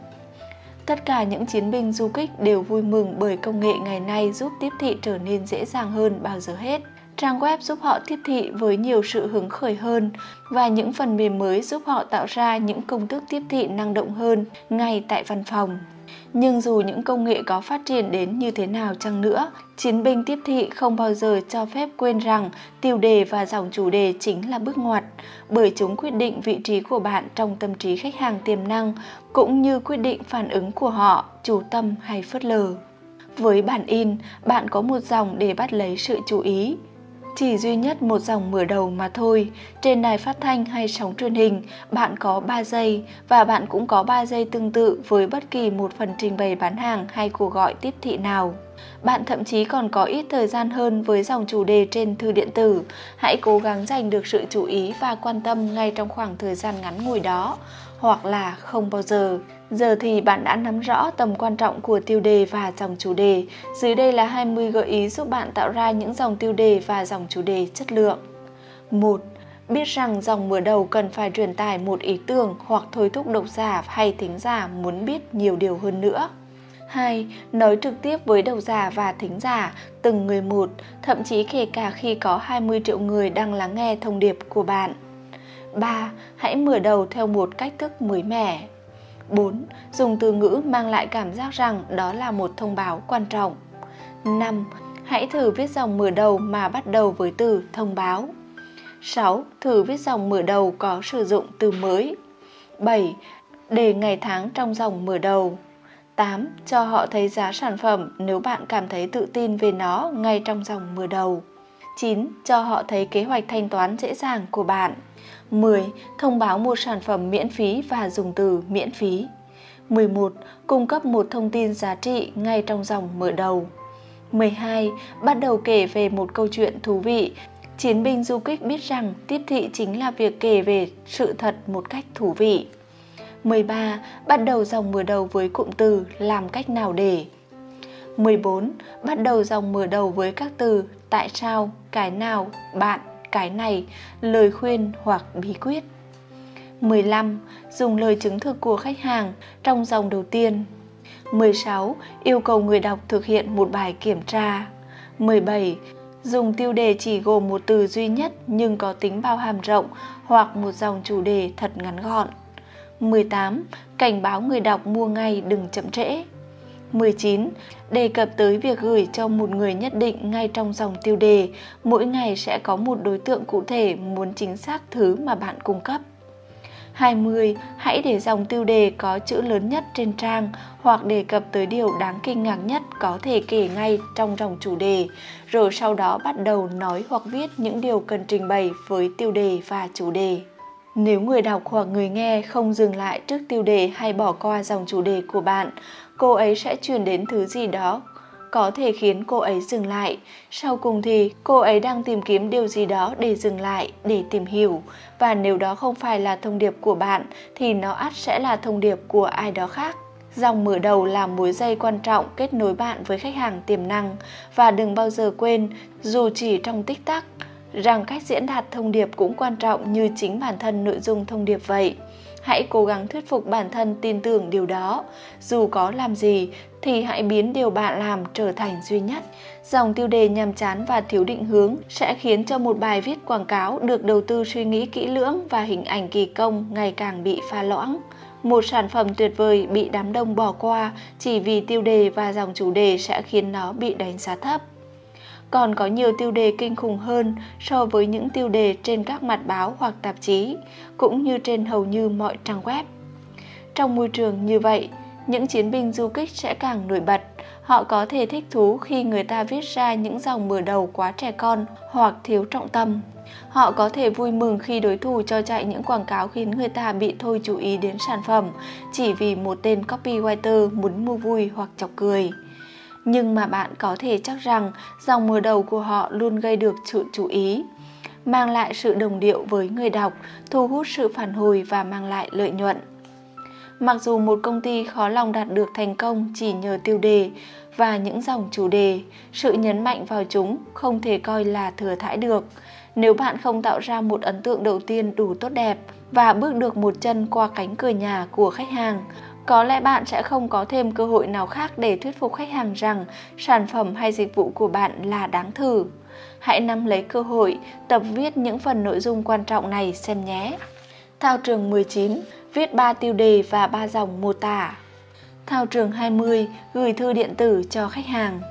Tất cả những chiến binh du kích đều vui mừng bởi công nghệ ngày nay giúp tiếp thị trở nên dễ dàng hơn bao giờ hết. Trang web giúp họ tiếp thị với nhiều sự hứng khởi hơn và những phần mềm mới giúp họ tạo ra những công thức tiếp thị năng động hơn ngay tại văn phòng. Nhưng dù những công nghệ có phát triển đến như thế nào chăng nữa, chiến binh tiếp thị không bao giờ cho phép quên rằng tiêu đề và dòng chủ đề chính là bước ngoặt, bởi chúng quyết định vị trí của bạn trong tâm trí khách hàng tiềm năng, cũng như quyết định phản ứng của họ, chủ tâm hay phớt lờ. Với bản in, bạn có một dòng để bắt lấy sự chú ý chỉ duy nhất một dòng mở đầu mà thôi. Trên đài phát thanh hay sóng truyền hình, bạn có 3 giây và bạn cũng có 3 giây tương tự với bất kỳ một phần trình bày bán hàng hay cuộc gọi tiếp thị nào. Bạn thậm chí còn có ít thời gian hơn với dòng chủ đề trên thư điện tử. Hãy cố gắng dành được sự chú ý và quan tâm ngay trong khoảng thời gian ngắn ngủi đó, hoặc là không bao giờ. Giờ thì bạn đã nắm rõ tầm quan trọng của tiêu đề và dòng chủ đề. Dưới đây là 20 gợi ý giúp bạn tạo ra những dòng tiêu đề và dòng chủ đề chất lượng. 1. Biết rằng dòng mở đầu cần phải truyền tải một ý tưởng hoặc thôi thúc độc giả hay thính giả muốn biết nhiều điều hơn nữa. 2. Nói trực tiếp với độc giả và thính giả, từng người một, thậm chí kể cả khi có 20 triệu người đang lắng nghe thông điệp của bạn. 3. Hãy mở đầu theo một cách thức mới mẻ. 4. Dùng từ ngữ mang lại cảm giác rằng đó là một thông báo quan trọng. 5. Hãy thử viết dòng mở đầu mà bắt đầu với từ thông báo. 6. Thử viết dòng mở đầu có sử dụng từ mới. 7. Để ngày tháng trong dòng mở đầu. 8. Cho họ thấy giá sản phẩm nếu bạn cảm thấy tự tin về nó ngay trong dòng mở đầu. 9. Cho họ thấy kế hoạch thanh toán dễ dàng của bạn. 10. Thông báo một sản phẩm miễn phí và dùng từ miễn phí. 11. Cung cấp một thông tin giá trị ngay trong dòng mở đầu. 12. Bắt đầu kể về một câu chuyện thú vị. Chiến binh du kích biết rằng tiếp thị chính là việc kể về sự thật một cách thú vị. 13. Bắt đầu dòng mở đầu với cụm từ làm cách nào để. 14. Bắt đầu dòng mở đầu với các từ tại sao, cái nào, bạn, cái này, lời khuyên hoặc bí quyết. 15. Dùng lời chứng thực của khách hàng trong dòng đầu tiên. 16. Yêu cầu người đọc thực hiện một bài kiểm tra. 17. Dùng tiêu đề chỉ gồm một từ duy nhất nhưng có tính bao hàm rộng hoặc một dòng chủ đề thật ngắn gọn. 18. Cảnh báo người đọc mua ngay đừng chậm trễ. 19. Đề cập tới việc gửi cho một người nhất định ngay trong dòng tiêu đề, mỗi ngày sẽ có một đối tượng cụ thể muốn chính xác thứ mà bạn cung cấp. 20. Hãy để dòng tiêu đề có chữ lớn nhất trên trang hoặc đề cập tới điều đáng kinh ngạc nhất có thể kể ngay trong dòng chủ đề, rồi sau đó bắt đầu nói hoặc viết những điều cần trình bày với tiêu đề và chủ đề. Nếu người đọc hoặc người nghe không dừng lại trước tiêu đề hay bỏ qua dòng chủ đề của bạn, cô ấy sẽ truyền đến thứ gì đó có thể khiến cô ấy dừng lại. Sau cùng thì cô ấy đang tìm kiếm điều gì đó để dừng lại, để tìm hiểu. Và nếu đó không phải là thông điệp của bạn thì nó ắt sẽ là thông điệp của ai đó khác. Dòng mở đầu là mối dây quan trọng kết nối bạn với khách hàng tiềm năng và đừng bao giờ quên, dù chỉ trong tích tắc, rằng cách diễn đạt thông điệp cũng quan trọng như chính bản thân nội dung thông điệp vậy. Hãy cố gắng thuyết phục bản thân tin tưởng điều đó. Dù có làm gì thì hãy biến điều bạn làm trở thành duy nhất. Dòng tiêu đề nhàm chán và thiếu định hướng sẽ khiến cho một bài viết quảng cáo được đầu tư suy nghĩ kỹ lưỡng và hình ảnh kỳ công ngày càng bị pha loãng. Một sản phẩm tuyệt vời bị đám đông bỏ qua chỉ vì tiêu đề và dòng chủ đề sẽ khiến nó bị đánh giá thấp còn có nhiều tiêu đề kinh khủng hơn so với những tiêu đề trên các mặt báo hoặc tạp chí, cũng như trên hầu như mọi trang web. Trong môi trường như vậy, những chiến binh du kích sẽ càng nổi bật. Họ có thể thích thú khi người ta viết ra những dòng mở đầu quá trẻ con hoặc thiếu trọng tâm. Họ có thể vui mừng khi đối thủ cho chạy những quảng cáo khiến người ta bị thôi chú ý đến sản phẩm chỉ vì một tên copywriter muốn mua vui hoặc chọc cười nhưng mà bạn có thể chắc rằng dòng mở đầu của họ luôn gây được sự chú ý mang lại sự đồng điệu với người đọc, thu hút sự phản hồi và mang lại lợi nhuận mặc dù một công ty khó lòng đạt được thành công chỉ nhờ tiêu đề và những dòng chủ đề, sự nhấn mạnh vào chúng không thể coi là thừa thãi được nếu bạn không tạo ra một ấn tượng đầu tiên đủ tốt đẹp và bước được một chân qua cánh cửa nhà của khách hàng, có lẽ bạn sẽ không có thêm cơ hội nào khác để thuyết phục khách hàng rằng sản phẩm hay dịch vụ của bạn là đáng thử. Hãy nắm lấy cơ hội tập viết những phần nội dung quan trọng này xem nhé. Thao trường 19, viết 3 tiêu đề và 3 dòng mô tả. Thao trường 20, gửi thư điện tử cho khách hàng.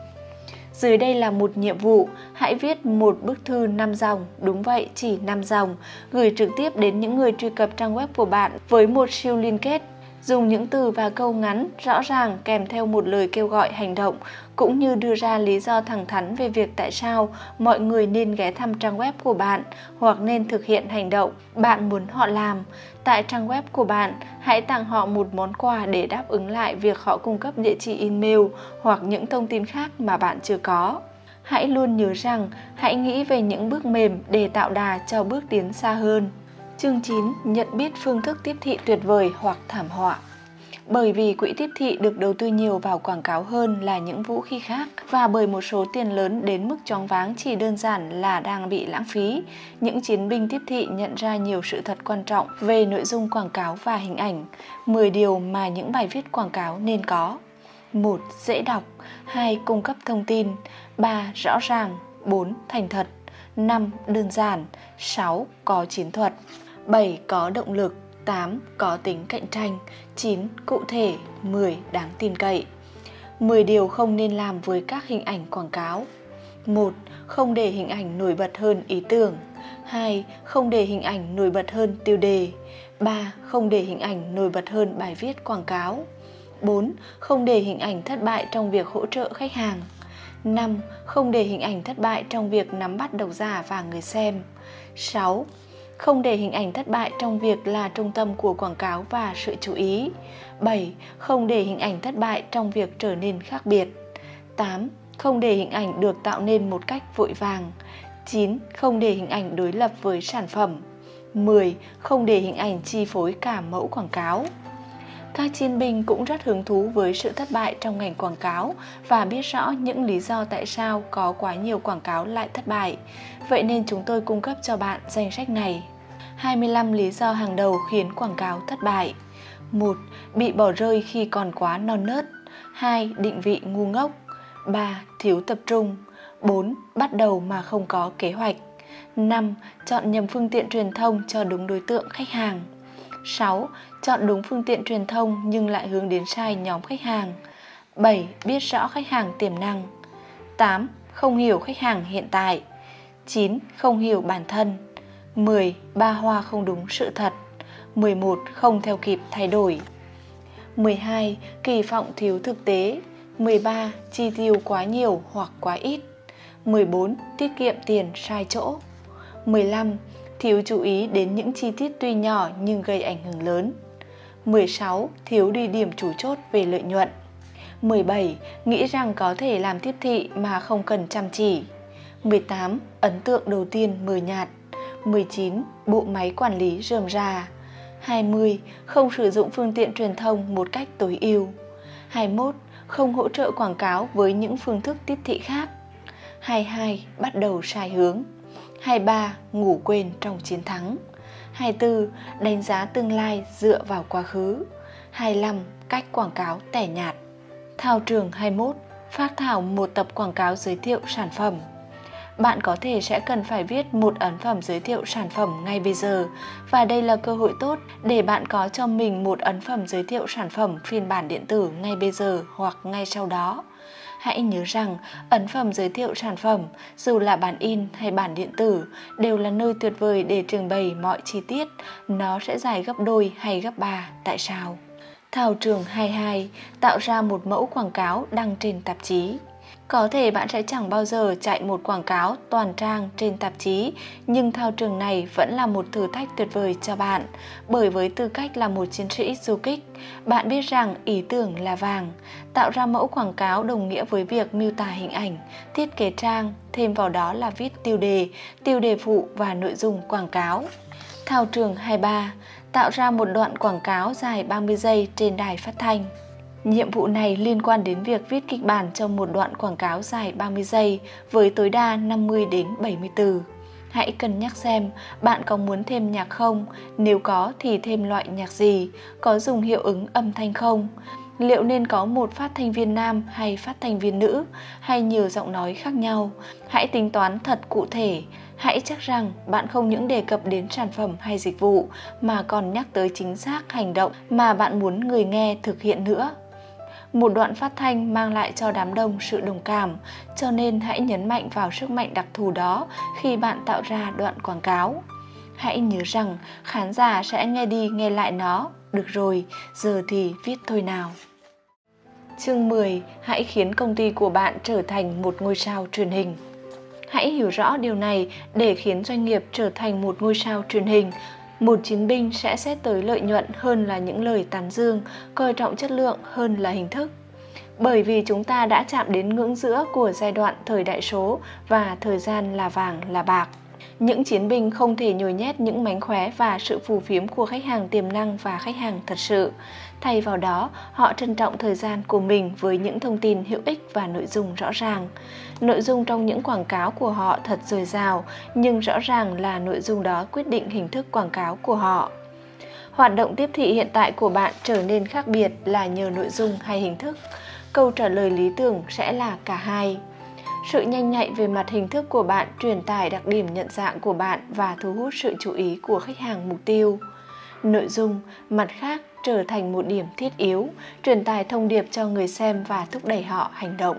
Dưới đây là một nhiệm vụ, hãy viết một bức thư 5 dòng, đúng vậy, chỉ 5 dòng, gửi trực tiếp đến những người truy cập trang web của bạn với một siêu liên kết dùng những từ và câu ngắn rõ ràng kèm theo một lời kêu gọi hành động cũng như đưa ra lý do thẳng thắn về việc tại sao mọi người nên ghé thăm trang web của bạn hoặc nên thực hiện hành động bạn muốn họ làm. Tại trang web của bạn, hãy tặng họ một món quà để đáp ứng lại việc họ cung cấp địa chỉ email hoặc những thông tin khác mà bạn chưa có. Hãy luôn nhớ rằng hãy nghĩ về những bước mềm để tạo đà cho bước tiến xa hơn. Chương 9. Nhận biết phương thức tiếp thị tuyệt vời hoặc thảm họa bởi vì quỹ tiếp thị được đầu tư nhiều vào quảng cáo hơn là những vũ khí khác và bởi một số tiền lớn đến mức choáng váng chỉ đơn giản là đang bị lãng phí, những chiến binh tiếp thị nhận ra nhiều sự thật quan trọng về nội dung quảng cáo và hình ảnh, 10 điều mà những bài viết quảng cáo nên có. 1. Dễ đọc 2. Cung cấp thông tin 3. Rõ ràng 4. Thành thật 5. Đơn giản 6. Có chiến thuật 7. Có động lực 8. Có tính cạnh tranh 9. Cụ thể 10. Đáng tin cậy 10 điều không nên làm với các hình ảnh quảng cáo 1. Không để hình ảnh nổi bật hơn ý tưởng 2. Không để hình ảnh nổi bật hơn tiêu đề 3. Không để hình ảnh nổi bật hơn bài viết quảng cáo 4. Không để hình ảnh thất bại trong việc hỗ trợ khách hàng 5. Không để hình ảnh thất bại trong việc nắm bắt độc giả và người xem 6 không để hình ảnh thất bại trong việc là trung tâm của quảng cáo và sự chú ý. 7. Không để hình ảnh thất bại trong việc trở nên khác biệt. 8. Không để hình ảnh được tạo nên một cách vội vàng. 9. Không để hình ảnh đối lập với sản phẩm. 10. Không để hình ảnh chi phối cả mẫu quảng cáo. Các chiến binh cũng rất hứng thú với sự thất bại trong ngành quảng cáo và biết rõ những lý do tại sao có quá nhiều quảng cáo lại thất bại. Vậy nên chúng tôi cung cấp cho bạn danh sách này. 25 lý do hàng đầu khiến quảng cáo thất bại. 1. Bị bỏ rơi khi còn quá non nớt. 2. Định vị ngu ngốc. 3. Thiếu tập trung. 4. Bắt đầu mà không có kế hoạch. 5. Chọn nhầm phương tiện truyền thông cho đúng đối tượng khách hàng. 6. Chọn đúng phương tiện truyền thông nhưng lại hướng đến sai nhóm khách hàng. 7. Biết rõ khách hàng tiềm năng. 8. Không hiểu khách hàng hiện tại. 9. Không hiểu bản thân. 10. Ba hoa không đúng sự thật. 11. Không theo kịp thay đổi. 12. Kỳ vọng thiếu thực tế. 13. Chi tiêu quá nhiều hoặc quá ít. 14. Tiết kiệm tiền sai chỗ. 15 thiếu chú ý đến những chi tiết tuy nhỏ nhưng gây ảnh hưởng lớn. 16. Thiếu đi điểm chủ chốt về lợi nhuận. 17. Nghĩ rằng có thể làm tiếp thị mà không cần chăm chỉ. 18. Ấn tượng đầu tiên mờ nhạt. 19. Bộ máy quản lý rườm rà. 20. Không sử dụng phương tiện truyền thông một cách tối ưu. 21. Không hỗ trợ quảng cáo với những phương thức tiếp thị khác. 22. Bắt đầu sai hướng. 23. Ngủ quên trong chiến thắng 24. Đánh giá tương lai dựa vào quá khứ 25. Cách quảng cáo tẻ nhạt Thao trường 21 Phát thảo một tập quảng cáo giới thiệu sản phẩm bạn có thể sẽ cần phải viết một ấn phẩm giới thiệu sản phẩm ngay bây giờ và đây là cơ hội tốt để bạn có cho mình một ấn phẩm giới thiệu sản phẩm phiên bản điện tử ngay bây giờ hoặc ngay sau đó hãy nhớ rằng ấn phẩm giới thiệu sản phẩm, dù là bản in hay bản điện tử, đều là nơi tuyệt vời để trình bày mọi chi tiết. Nó sẽ dài gấp đôi hay gấp ba. Tại sao? Thảo trường 22 tạo ra một mẫu quảng cáo đăng trên tạp chí. Có thể bạn sẽ chẳng bao giờ chạy một quảng cáo toàn trang trên tạp chí, nhưng thao trường này vẫn là một thử thách tuyệt vời cho bạn. Bởi với tư cách là một chiến sĩ du kích, bạn biết rằng ý tưởng là vàng. Tạo ra mẫu quảng cáo đồng nghĩa với việc miêu tả hình ảnh, thiết kế trang, thêm vào đó là viết tiêu đề, tiêu đề phụ và nội dung quảng cáo. Thao trường 23 tạo ra một đoạn quảng cáo dài 30 giây trên đài phát thanh. Nhiệm vụ này liên quan đến việc viết kịch bản cho một đoạn quảng cáo dài 30 giây với tối đa 50 đến 70 từ. Hãy cân nhắc xem bạn có muốn thêm nhạc không, nếu có thì thêm loại nhạc gì, có dùng hiệu ứng âm thanh không, liệu nên có một phát thanh viên nam hay phát thanh viên nữ? Hay nhiều giọng nói khác nhau. Hãy tính toán thật cụ thể, hãy chắc rằng bạn không những đề cập đến sản phẩm hay dịch vụ mà còn nhắc tới chính xác hành động mà bạn muốn người nghe thực hiện nữa một đoạn phát thanh mang lại cho đám đông sự đồng cảm cho nên hãy nhấn mạnh vào sức mạnh đặc thù đó khi bạn tạo ra đoạn quảng cáo hãy nhớ rằng khán giả sẽ nghe đi nghe lại nó được rồi, giờ thì viết thôi nào. Chương 10. Hãy khiến công ty của bạn trở thành một ngôi sao truyền hình. Hãy hiểu rõ điều này để khiến doanh nghiệp trở thành một ngôi sao truyền hình. Một chiến binh sẽ xét tới lợi nhuận hơn là những lời tán dương, coi trọng chất lượng hơn là hình thức. Bởi vì chúng ta đã chạm đến ngưỡng giữa của giai đoạn thời đại số và thời gian là vàng là bạc. Những chiến binh không thể nhồi nhét những mánh khóe và sự phù phiếm của khách hàng tiềm năng và khách hàng thật sự. Thay vào đó, họ trân trọng thời gian của mình với những thông tin hữu ích và nội dung rõ ràng. Nội dung trong những quảng cáo của họ thật dồi dào, nhưng rõ ràng là nội dung đó quyết định hình thức quảng cáo của họ. Hoạt động tiếp thị hiện tại của bạn trở nên khác biệt là nhờ nội dung hay hình thức. Câu trả lời lý tưởng sẽ là cả hai. Sự nhanh nhạy về mặt hình thức của bạn truyền tải đặc điểm nhận dạng của bạn và thu hút sự chú ý của khách hàng mục tiêu. Nội dung, mặt khác, trở thành một điểm thiết yếu, truyền tải thông điệp cho người xem và thúc đẩy họ hành động.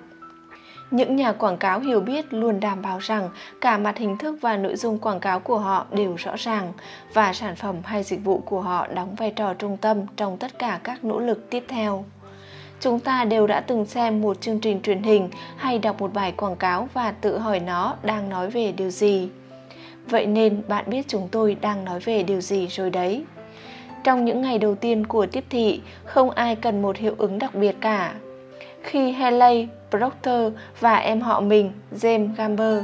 Những nhà quảng cáo hiểu biết luôn đảm bảo rằng cả mặt hình thức và nội dung quảng cáo của họ đều rõ ràng và sản phẩm hay dịch vụ của họ đóng vai trò trung tâm trong tất cả các nỗ lực tiếp theo. Chúng ta đều đã từng xem một chương trình truyền hình hay đọc một bài quảng cáo và tự hỏi nó đang nói về điều gì. Vậy nên bạn biết chúng tôi đang nói về điều gì rồi đấy. Trong những ngày đầu tiên của tiếp thị, không ai cần một hiệu ứng đặc biệt cả. Khi Haley Proctor và em họ mình, James Gamber,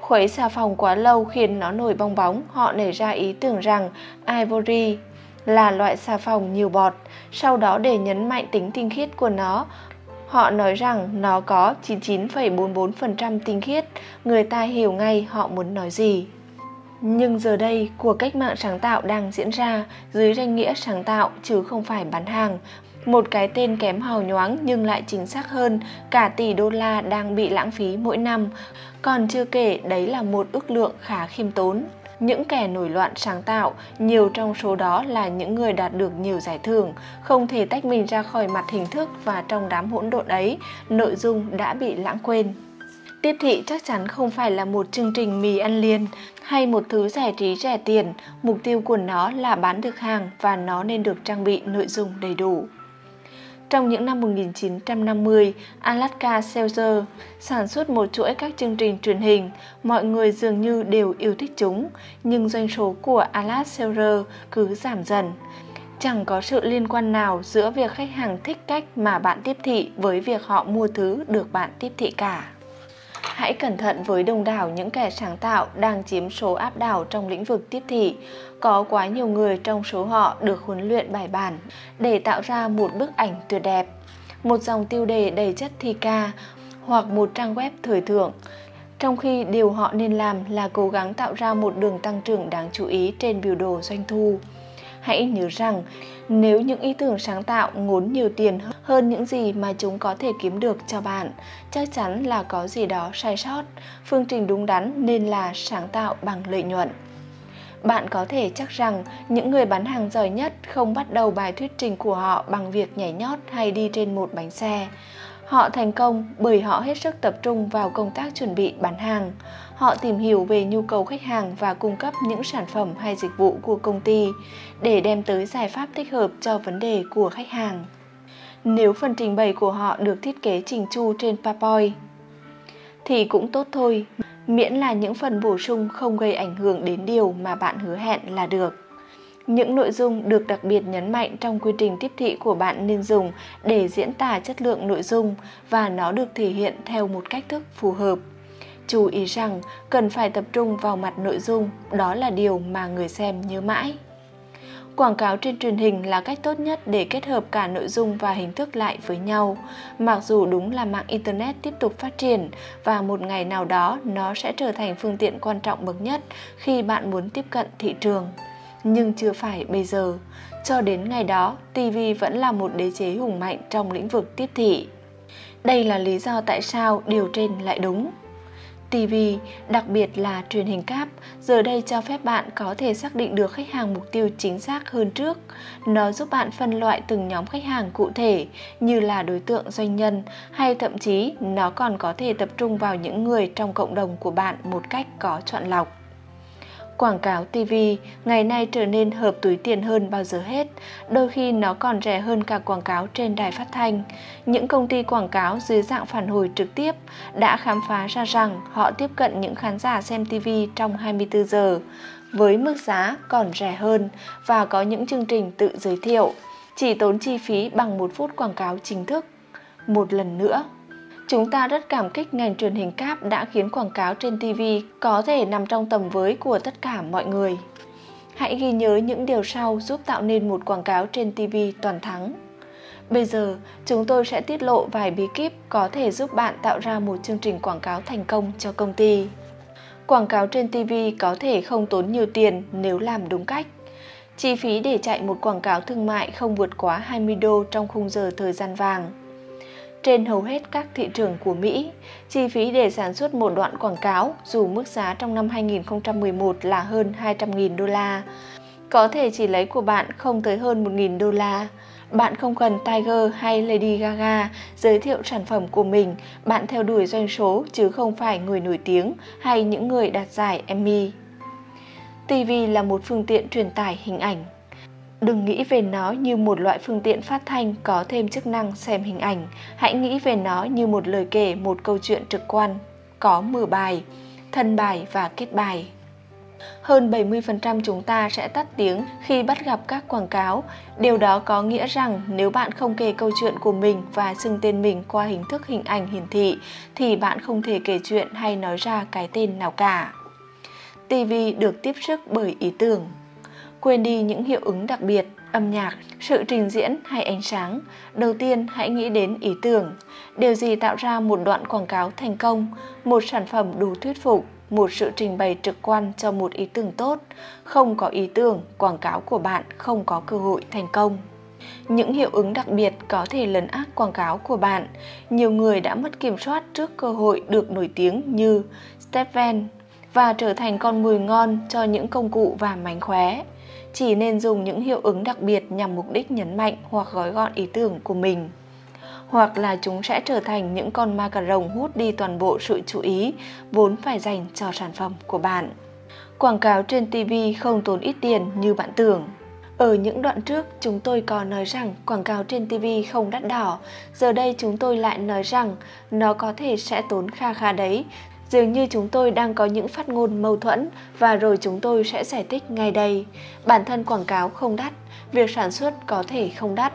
khuấy xà phòng quá lâu khiến nó nổi bong bóng, họ nảy ra ý tưởng rằng Ivory là loại xà phòng nhiều bọt. Sau đó để nhấn mạnh tính tinh khiết của nó, họ nói rằng nó có 99,44% tinh khiết. Người ta hiểu ngay họ muốn nói gì. Nhưng giờ đây, cuộc cách mạng sáng tạo đang diễn ra dưới danh nghĩa sáng tạo chứ không phải bán hàng. Một cái tên kém hào nhoáng nhưng lại chính xác hơn, cả tỷ đô la đang bị lãng phí mỗi năm. Còn chưa kể đấy là một ước lượng khá khiêm tốn. Những kẻ nổi loạn sáng tạo, nhiều trong số đó là những người đạt được nhiều giải thưởng, không thể tách mình ra khỏi mặt hình thức và trong đám hỗn độn ấy, nội dung đã bị lãng quên. Tiếp thị chắc chắn không phải là một chương trình mì ăn liền hay một thứ giải trí rẻ tiền, mục tiêu của nó là bán được hàng và nó nên được trang bị nội dung đầy đủ. Trong những năm 1950, Alaska Seltzer sản xuất một chuỗi các chương trình truyền hình, mọi người dường như đều yêu thích chúng, nhưng doanh số của Alaska Seltzer cứ giảm dần. Chẳng có sự liên quan nào giữa việc khách hàng thích cách mà bạn tiếp thị với việc họ mua thứ được bạn tiếp thị cả. Hãy cẩn thận với đông đảo những kẻ sáng tạo đang chiếm số áp đảo trong lĩnh vực tiếp thị. Có quá nhiều người trong số họ được huấn luyện bài bản để tạo ra một bức ảnh tuyệt đẹp, một dòng tiêu đề đầy chất thi ca hoặc một trang web thời thượng. Trong khi điều họ nên làm là cố gắng tạo ra một đường tăng trưởng đáng chú ý trên biểu đồ doanh thu. Hãy nhớ rằng nếu những ý tưởng sáng tạo ngốn nhiều tiền hơn những gì mà chúng có thể kiếm được cho bạn, chắc chắn là có gì đó sai sót. Phương trình đúng đắn nên là sáng tạo bằng lợi nhuận. Bạn có thể chắc rằng những người bán hàng giỏi nhất không bắt đầu bài thuyết trình của họ bằng việc nhảy nhót hay đi trên một bánh xe. Họ thành công bởi họ hết sức tập trung vào công tác chuẩn bị bán hàng. Họ tìm hiểu về nhu cầu khách hàng và cung cấp những sản phẩm hay dịch vụ của công ty để đem tới giải pháp thích hợp cho vấn đề của khách hàng. Nếu phần trình bày của họ được thiết kế chỉnh chu trên PowerPoint thì cũng tốt thôi, miễn là những phần bổ sung không gây ảnh hưởng đến điều mà bạn hứa hẹn là được. Những nội dung được đặc biệt nhấn mạnh trong quy trình tiếp thị của bạn nên dùng để diễn tả chất lượng nội dung và nó được thể hiện theo một cách thức phù hợp. Chú ý rằng cần phải tập trung vào mặt nội dung, đó là điều mà người xem nhớ mãi. Quảng cáo trên truyền hình là cách tốt nhất để kết hợp cả nội dung và hình thức lại với nhau. Mặc dù đúng là mạng Internet tiếp tục phát triển và một ngày nào đó nó sẽ trở thành phương tiện quan trọng bậc nhất khi bạn muốn tiếp cận thị trường nhưng chưa phải bây giờ. Cho đến ngày đó, TV vẫn là một đế chế hùng mạnh trong lĩnh vực tiếp thị. Đây là lý do tại sao điều trên lại đúng. TV, đặc biệt là truyền hình cáp, giờ đây cho phép bạn có thể xác định được khách hàng mục tiêu chính xác hơn trước. Nó giúp bạn phân loại từng nhóm khách hàng cụ thể như là đối tượng doanh nhân hay thậm chí nó còn có thể tập trung vào những người trong cộng đồng của bạn một cách có chọn lọc. Quảng cáo TV ngày nay trở nên hợp túi tiền hơn bao giờ hết, đôi khi nó còn rẻ hơn cả quảng cáo trên đài phát thanh. Những công ty quảng cáo dưới dạng phản hồi trực tiếp đã khám phá ra rằng họ tiếp cận những khán giả xem TV trong 24 giờ với mức giá còn rẻ hơn và có những chương trình tự giới thiệu, chỉ tốn chi phí bằng một phút quảng cáo chính thức. Một lần nữa, Chúng ta rất cảm kích ngành truyền hình cáp đã khiến quảng cáo trên TV có thể nằm trong tầm với của tất cả mọi người. Hãy ghi nhớ những điều sau giúp tạo nên một quảng cáo trên TV toàn thắng. Bây giờ, chúng tôi sẽ tiết lộ vài bí kíp có thể giúp bạn tạo ra một chương trình quảng cáo thành công cho công ty. Quảng cáo trên TV có thể không tốn nhiều tiền nếu làm đúng cách. Chi phí để chạy một quảng cáo thương mại không vượt quá 20 đô trong khung giờ thời gian vàng. Trên hầu hết các thị trường của Mỹ, chi phí để sản xuất một đoạn quảng cáo dù mức giá trong năm 2011 là hơn 200.000 đô la, có thể chỉ lấy của bạn không tới hơn 1.000 đô la. Bạn không cần Tiger hay Lady Gaga giới thiệu sản phẩm của mình, bạn theo đuổi doanh số chứ không phải người nổi tiếng hay những người đạt giải Emmy. TV là một phương tiện truyền tải hình ảnh Đừng nghĩ về nó như một loại phương tiện phát thanh có thêm chức năng xem hình ảnh. Hãy nghĩ về nó như một lời kể một câu chuyện trực quan, có mở bài, thân bài và kết bài. Hơn 70% chúng ta sẽ tắt tiếng khi bắt gặp các quảng cáo. Điều đó có nghĩa rằng nếu bạn không kể câu chuyện của mình và xưng tên mình qua hình thức hình ảnh hiển thị thì bạn không thể kể chuyện hay nói ra cái tên nào cả. TV được tiếp sức bởi ý tưởng quên đi những hiệu ứng đặc biệt, âm nhạc, sự trình diễn hay ánh sáng. Đầu tiên hãy nghĩ đến ý tưởng. Điều gì tạo ra một đoạn quảng cáo thành công, một sản phẩm đủ thuyết phục, một sự trình bày trực quan cho một ý tưởng tốt. Không có ý tưởng, quảng cáo của bạn không có cơ hội thành công. Những hiệu ứng đặc biệt có thể lấn át quảng cáo của bạn. Nhiều người đã mất kiểm soát trước cơ hội được nổi tiếng như Stephen và trở thành con mồi ngon cho những công cụ và mánh khóe chỉ nên dùng những hiệu ứng đặc biệt nhằm mục đích nhấn mạnh hoặc gói gọn ý tưởng của mình hoặc là chúng sẽ trở thành những con ma cà rồng hút đi toàn bộ sự chú ý vốn phải dành cho sản phẩm của bạn. Quảng cáo trên TV không tốn ít tiền như bạn tưởng. Ở những đoạn trước, chúng tôi có nói rằng quảng cáo trên TV không đắt đỏ. Giờ đây chúng tôi lại nói rằng nó có thể sẽ tốn kha kha đấy Dường như chúng tôi đang có những phát ngôn mâu thuẫn và rồi chúng tôi sẽ giải thích ngay đây. Bản thân quảng cáo không đắt, việc sản xuất có thể không đắt,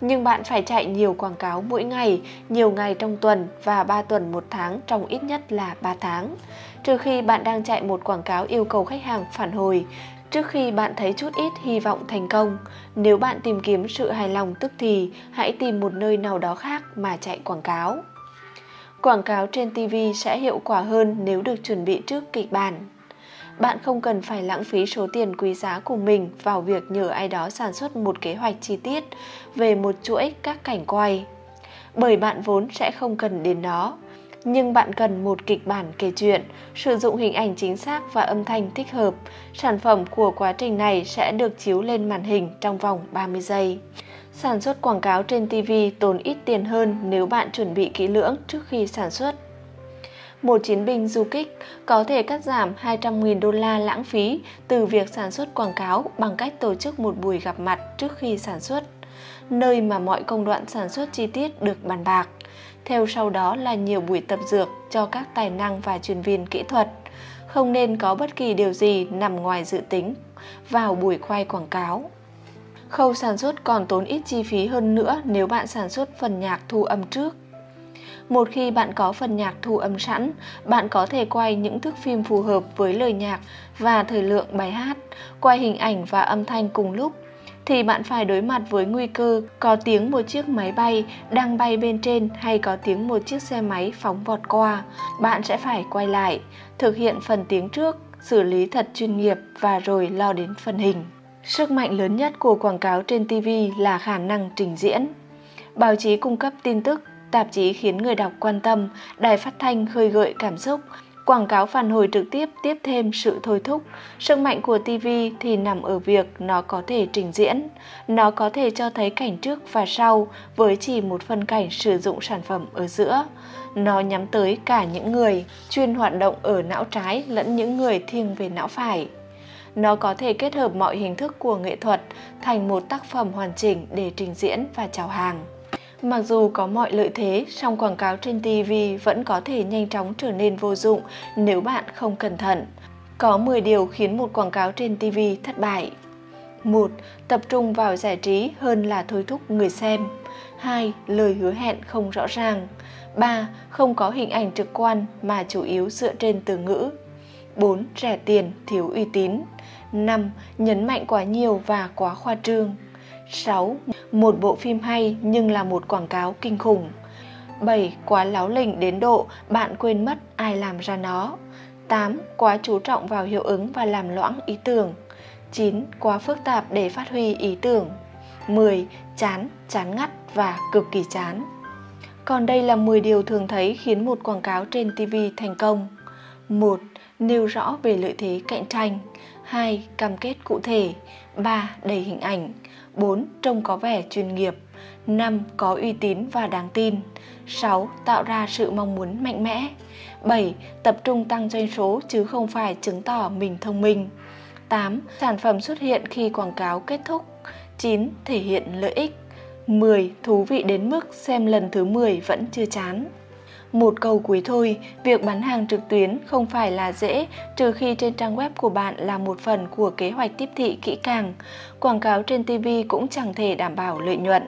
nhưng bạn phải chạy nhiều quảng cáo mỗi ngày, nhiều ngày trong tuần và 3 tuần một tháng trong ít nhất là 3 tháng. Trừ khi bạn đang chạy một quảng cáo yêu cầu khách hàng phản hồi, trước khi bạn thấy chút ít hy vọng thành công. Nếu bạn tìm kiếm sự hài lòng tức thì, hãy tìm một nơi nào đó khác mà chạy quảng cáo. Quảng cáo trên TV sẽ hiệu quả hơn nếu được chuẩn bị trước kịch bản. Bạn không cần phải lãng phí số tiền quý giá của mình vào việc nhờ ai đó sản xuất một kế hoạch chi tiết về một chuỗi các cảnh quay. Bởi bạn vốn sẽ không cần đến nó. Nhưng bạn cần một kịch bản kể chuyện, sử dụng hình ảnh chính xác và âm thanh thích hợp. Sản phẩm của quá trình này sẽ được chiếu lên màn hình trong vòng 30 giây. Sản xuất quảng cáo trên TV tốn ít tiền hơn nếu bạn chuẩn bị kỹ lưỡng trước khi sản xuất. Một chiến binh du kích có thể cắt giảm 200.000 đô la lãng phí từ việc sản xuất quảng cáo bằng cách tổ chức một buổi gặp mặt trước khi sản xuất, nơi mà mọi công đoạn sản xuất chi tiết được bàn bạc. Theo sau đó là nhiều buổi tập dược cho các tài năng và chuyên viên kỹ thuật. Không nên có bất kỳ điều gì nằm ngoài dự tính vào buổi quay quảng cáo. Khâu sản xuất còn tốn ít chi phí hơn nữa nếu bạn sản xuất phần nhạc thu âm trước. Một khi bạn có phần nhạc thu âm sẵn, bạn có thể quay những thước phim phù hợp với lời nhạc và thời lượng bài hát, quay hình ảnh và âm thanh cùng lúc thì bạn phải đối mặt với nguy cơ có tiếng một chiếc máy bay đang bay bên trên hay có tiếng một chiếc xe máy phóng vọt qua. Bạn sẽ phải quay lại, thực hiện phần tiếng trước, xử lý thật chuyên nghiệp và rồi lo đến phần hình. Sức mạnh lớn nhất của quảng cáo trên TV là khả năng trình diễn. Báo chí cung cấp tin tức, tạp chí khiến người đọc quan tâm, đài phát thanh khơi gợi cảm xúc, quảng cáo phản hồi trực tiếp tiếp thêm sự thôi thúc. Sức mạnh của TV thì nằm ở việc nó có thể trình diễn, nó có thể cho thấy cảnh trước và sau với chỉ một phân cảnh sử dụng sản phẩm ở giữa. Nó nhắm tới cả những người chuyên hoạt động ở não trái lẫn những người thiêng về não phải nó có thể kết hợp mọi hình thức của nghệ thuật thành một tác phẩm hoàn chỉnh để trình diễn và chào hàng. Mặc dù có mọi lợi thế, song quảng cáo trên TV vẫn có thể nhanh chóng trở nên vô dụng nếu bạn không cẩn thận. Có 10 điều khiến một quảng cáo trên TV thất bại. 1. Tập trung vào giải trí hơn là thôi thúc người xem. 2. Lời hứa hẹn không rõ ràng. 3. Không có hình ảnh trực quan mà chủ yếu dựa trên từ ngữ. 4. Rẻ tiền, thiếu uy tín. 5. Nhấn mạnh quá nhiều và quá khoa trương. 6. Một bộ phim hay nhưng là một quảng cáo kinh khủng. 7. Quá láo lỉnh đến độ bạn quên mất ai làm ra nó. 8. Quá chú trọng vào hiệu ứng và làm loãng ý tưởng. 9. Quá phức tạp để phát huy ý tưởng. 10. Chán, chán ngắt và cực kỳ chán. Còn đây là 10 điều thường thấy khiến một quảng cáo trên TV thành công. 1. Nêu rõ về lợi thế cạnh tranh. 2. Cam kết cụ thể. 3. Đầy hình ảnh. 4. Trông có vẻ chuyên nghiệp 5. Có uy tín và đáng tin 6. Tạo ra sự mong muốn mạnh mẽ 7. Tập trung tăng doanh số chứ không phải chứng tỏ mình thông minh 8. Sản phẩm xuất hiện khi quảng cáo kết thúc 9. Thể hiện lợi ích 10. Thú vị đến mức xem lần thứ 10 vẫn chưa chán một câu cuối thôi, việc bán hàng trực tuyến không phải là dễ trừ khi trên trang web của bạn là một phần của kế hoạch tiếp thị kỹ càng. Quảng cáo trên TV cũng chẳng thể đảm bảo lợi nhuận.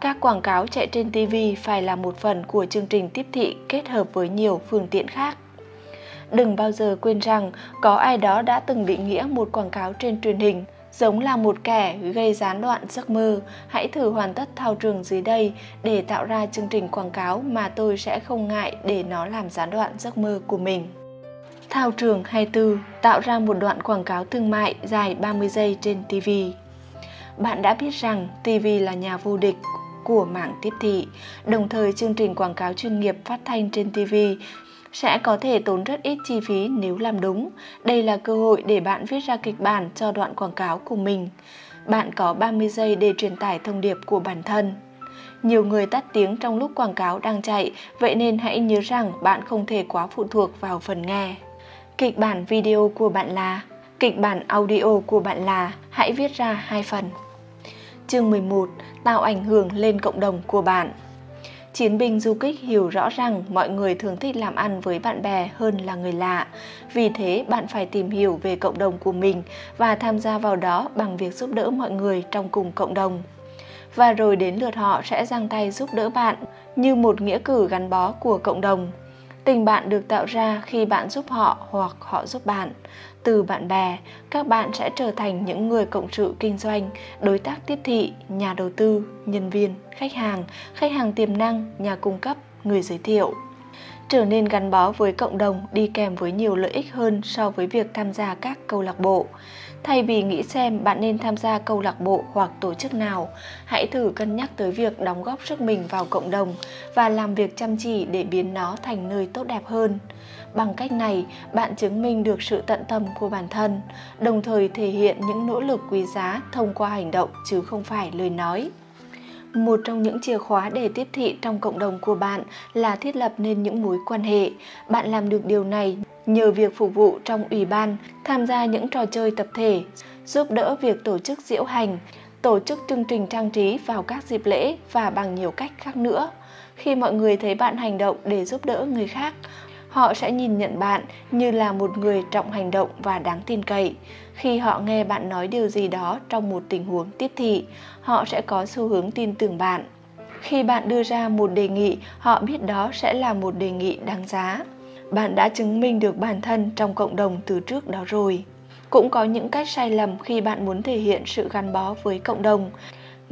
Các quảng cáo chạy trên TV phải là một phần của chương trình tiếp thị kết hợp với nhiều phương tiện khác. Đừng bao giờ quên rằng có ai đó đã từng định nghĩa một quảng cáo trên truyền hình giống là một kẻ gây gián đoạn giấc mơ. Hãy thử hoàn tất thao trường dưới đây để tạo ra chương trình quảng cáo mà tôi sẽ không ngại để nó làm gián đoạn giấc mơ của mình. Thao trường 24 tạo ra một đoạn quảng cáo thương mại dài 30 giây trên TV. Bạn đã biết rằng TV là nhà vô địch của mảng tiếp thị, đồng thời chương trình quảng cáo chuyên nghiệp phát thanh trên TV sẽ có thể tốn rất ít chi phí nếu làm đúng. Đây là cơ hội để bạn viết ra kịch bản cho đoạn quảng cáo của mình. Bạn có 30 giây để truyền tải thông điệp của bản thân. Nhiều người tắt tiếng trong lúc quảng cáo đang chạy, vậy nên hãy nhớ rằng bạn không thể quá phụ thuộc vào phần nghe. Kịch bản video của bạn là Kịch bản audio của bạn là Hãy viết ra hai phần. Chương 11. Tạo ảnh hưởng lên cộng đồng của bạn. Chiến binh du kích hiểu rõ rằng mọi người thường thích làm ăn với bạn bè hơn là người lạ. Vì thế, bạn phải tìm hiểu về cộng đồng của mình và tham gia vào đó bằng việc giúp đỡ mọi người trong cùng cộng đồng. Và rồi đến lượt họ sẽ giang tay giúp đỡ bạn như một nghĩa cử gắn bó của cộng đồng. Tình bạn được tạo ra khi bạn giúp họ hoặc họ giúp bạn. Từ bạn bè, các bạn sẽ trở thành những người cộng sự kinh doanh, đối tác tiếp thị, nhà đầu tư, nhân viên, khách hàng, khách hàng tiềm năng, nhà cung cấp, người giới thiệu trở nên gắn bó với cộng đồng đi kèm với nhiều lợi ích hơn so với việc tham gia các câu lạc bộ. Thay vì nghĩ xem bạn nên tham gia câu lạc bộ hoặc tổ chức nào, hãy thử cân nhắc tới việc đóng góp sức mình vào cộng đồng và làm việc chăm chỉ để biến nó thành nơi tốt đẹp hơn. Bằng cách này, bạn chứng minh được sự tận tâm của bản thân, đồng thời thể hiện những nỗ lực quý giá thông qua hành động chứ không phải lời nói. Một trong những chìa khóa để tiếp thị trong cộng đồng của bạn là thiết lập nên những mối quan hệ. Bạn làm được điều này nhờ việc phục vụ trong ủy ban, tham gia những trò chơi tập thể, giúp đỡ việc tổ chức diễu hành, tổ chức chương trình trang trí vào các dịp lễ và bằng nhiều cách khác nữa. Khi mọi người thấy bạn hành động để giúp đỡ người khác, họ sẽ nhìn nhận bạn như là một người trọng hành động và đáng tin cậy. Khi họ nghe bạn nói điều gì đó trong một tình huống tiếp thị, họ sẽ có xu hướng tin tưởng bạn. Khi bạn đưa ra một đề nghị, họ biết đó sẽ là một đề nghị đáng giá. Bạn đã chứng minh được bản thân trong cộng đồng từ trước đó rồi. Cũng có những cách sai lầm khi bạn muốn thể hiện sự gắn bó với cộng đồng.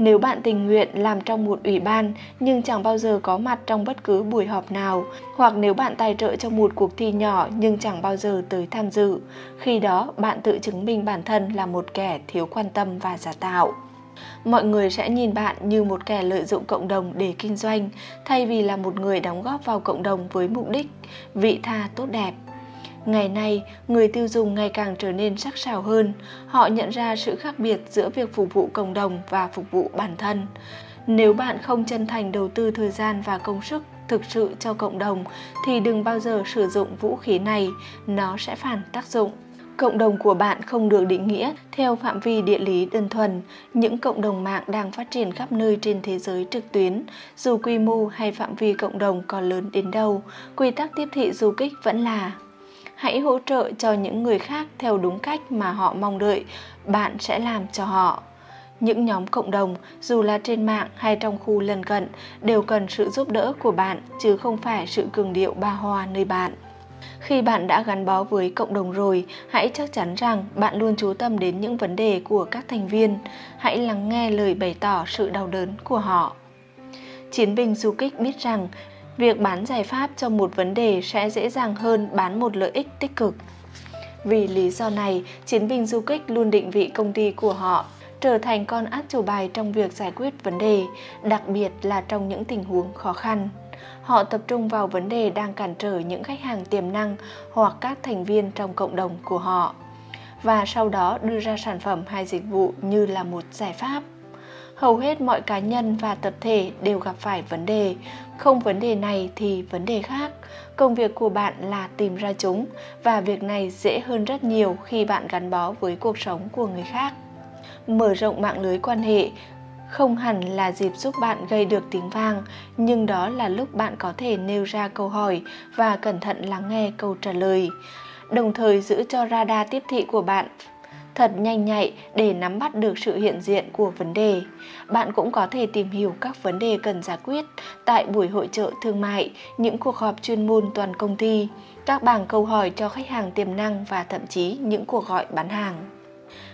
Nếu bạn tình nguyện làm trong một ủy ban nhưng chẳng bao giờ có mặt trong bất cứ buổi họp nào, hoặc nếu bạn tài trợ cho một cuộc thi nhỏ nhưng chẳng bao giờ tới tham dự, khi đó bạn tự chứng minh bản thân là một kẻ thiếu quan tâm và giả tạo. Mọi người sẽ nhìn bạn như một kẻ lợi dụng cộng đồng để kinh doanh, thay vì là một người đóng góp vào cộng đồng với mục đích vị tha tốt đẹp. Ngày nay, người tiêu dùng ngày càng trở nên sắc sảo hơn. Họ nhận ra sự khác biệt giữa việc phục vụ cộng đồng và phục vụ bản thân. Nếu bạn không chân thành đầu tư thời gian và công sức thực sự cho cộng đồng thì đừng bao giờ sử dụng vũ khí này, nó sẽ phản tác dụng. Cộng đồng của bạn không được định nghĩa theo phạm vi địa lý đơn thuần. Những cộng đồng mạng đang phát triển khắp nơi trên thế giới trực tuyến, dù quy mô hay phạm vi cộng đồng có lớn đến đâu, quy tắc tiếp thị du kích vẫn là hãy hỗ trợ cho những người khác theo đúng cách mà họ mong đợi. Bạn sẽ làm cho họ. Những nhóm cộng đồng, dù là trên mạng hay trong khu lân cận, đều cần sự giúp đỡ của bạn, chứ không phải sự cường điệu ba hoa nơi bạn. Khi bạn đã gắn bó với cộng đồng rồi, hãy chắc chắn rằng bạn luôn chú tâm đến những vấn đề của các thành viên. Hãy lắng nghe lời bày tỏ sự đau đớn của họ. Chiến binh du kích biết rằng việc bán giải pháp cho một vấn đề sẽ dễ dàng hơn bán một lợi ích tích cực. Vì lý do này, chiến binh du kích luôn định vị công ty của họ, trở thành con át chủ bài trong việc giải quyết vấn đề, đặc biệt là trong những tình huống khó khăn. Họ tập trung vào vấn đề đang cản trở những khách hàng tiềm năng hoặc các thành viên trong cộng đồng của họ, và sau đó đưa ra sản phẩm hay dịch vụ như là một giải pháp. Hầu hết mọi cá nhân và tập thể đều gặp phải vấn đề không vấn đề này thì vấn đề khác. Công việc của bạn là tìm ra chúng, và việc này dễ hơn rất nhiều khi bạn gắn bó với cuộc sống của người khác. Mở rộng mạng lưới quan hệ, không hẳn là dịp giúp bạn gây được tiếng vang, nhưng đó là lúc bạn có thể nêu ra câu hỏi và cẩn thận lắng nghe câu trả lời, đồng thời giữ cho radar tiếp thị của bạn thật nhanh nhạy để nắm bắt được sự hiện diện của vấn đề. Bạn cũng có thể tìm hiểu các vấn đề cần giải quyết tại buổi hội trợ thương mại, những cuộc họp chuyên môn toàn công ty, các bảng câu hỏi cho khách hàng tiềm năng và thậm chí những cuộc gọi bán hàng.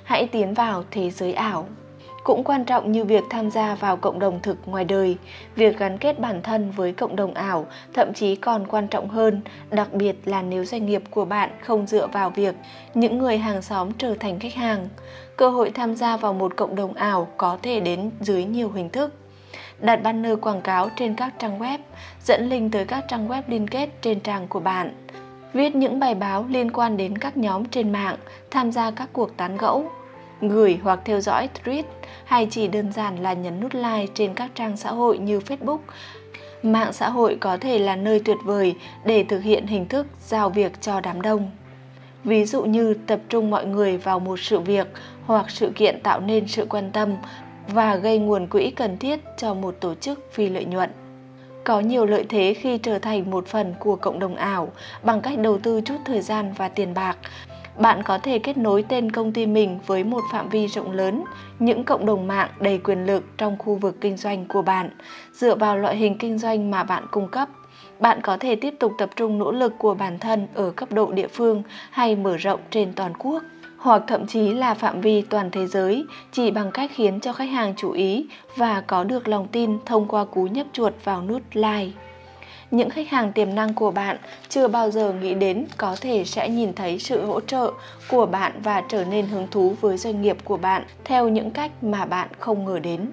Hãy tiến vào thế giới ảo cũng quan trọng như việc tham gia vào cộng đồng thực ngoài đời, việc gắn kết bản thân với cộng đồng ảo thậm chí còn quan trọng hơn, đặc biệt là nếu doanh nghiệp của bạn không dựa vào việc những người hàng xóm trở thành khách hàng. Cơ hội tham gia vào một cộng đồng ảo có thể đến dưới nhiều hình thức. Đặt banner quảng cáo trên các trang web, dẫn link tới các trang web liên kết trên trang của bạn. Viết những bài báo liên quan đến các nhóm trên mạng, tham gia các cuộc tán gẫu, gửi hoặc theo dõi tweet hay chỉ đơn giản là nhấn nút like trên các trang xã hội như Facebook. Mạng xã hội có thể là nơi tuyệt vời để thực hiện hình thức giao việc cho đám đông. Ví dụ như tập trung mọi người vào một sự việc hoặc sự kiện tạo nên sự quan tâm và gây nguồn quỹ cần thiết cho một tổ chức phi lợi nhuận có nhiều lợi thế khi trở thành một phần của cộng đồng ảo bằng cách đầu tư chút thời gian và tiền bạc bạn có thể kết nối tên công ty mình với một phạm vi rộng lớn, những cộng đồng mạng đầy quyền lực trong khu vực kinh doanh của bạn. Dựa vào loại hình kinh doanh mà bạn cung cấp, bạn có thể tiếp tục tập trung nỗ lực của bản thân ở cấp độ địa phương hay mở rộng trên toàn quốc hoặc thậm chí là phạm vi toàn thế giới chỉ bằng cách khiến cho khách hàng chú ý và có được lòng tin thông qua cú nhấp chuột vào nút like những khách hàng tiềm năng của bạn chưa bao giờ nghĩ đến có thể sẽ nhìn thấy sự hỗ trợ của bạn và trở nên hứng thú với doanh nghiệp của bạn theo những cách mà bạn không ngờ đến.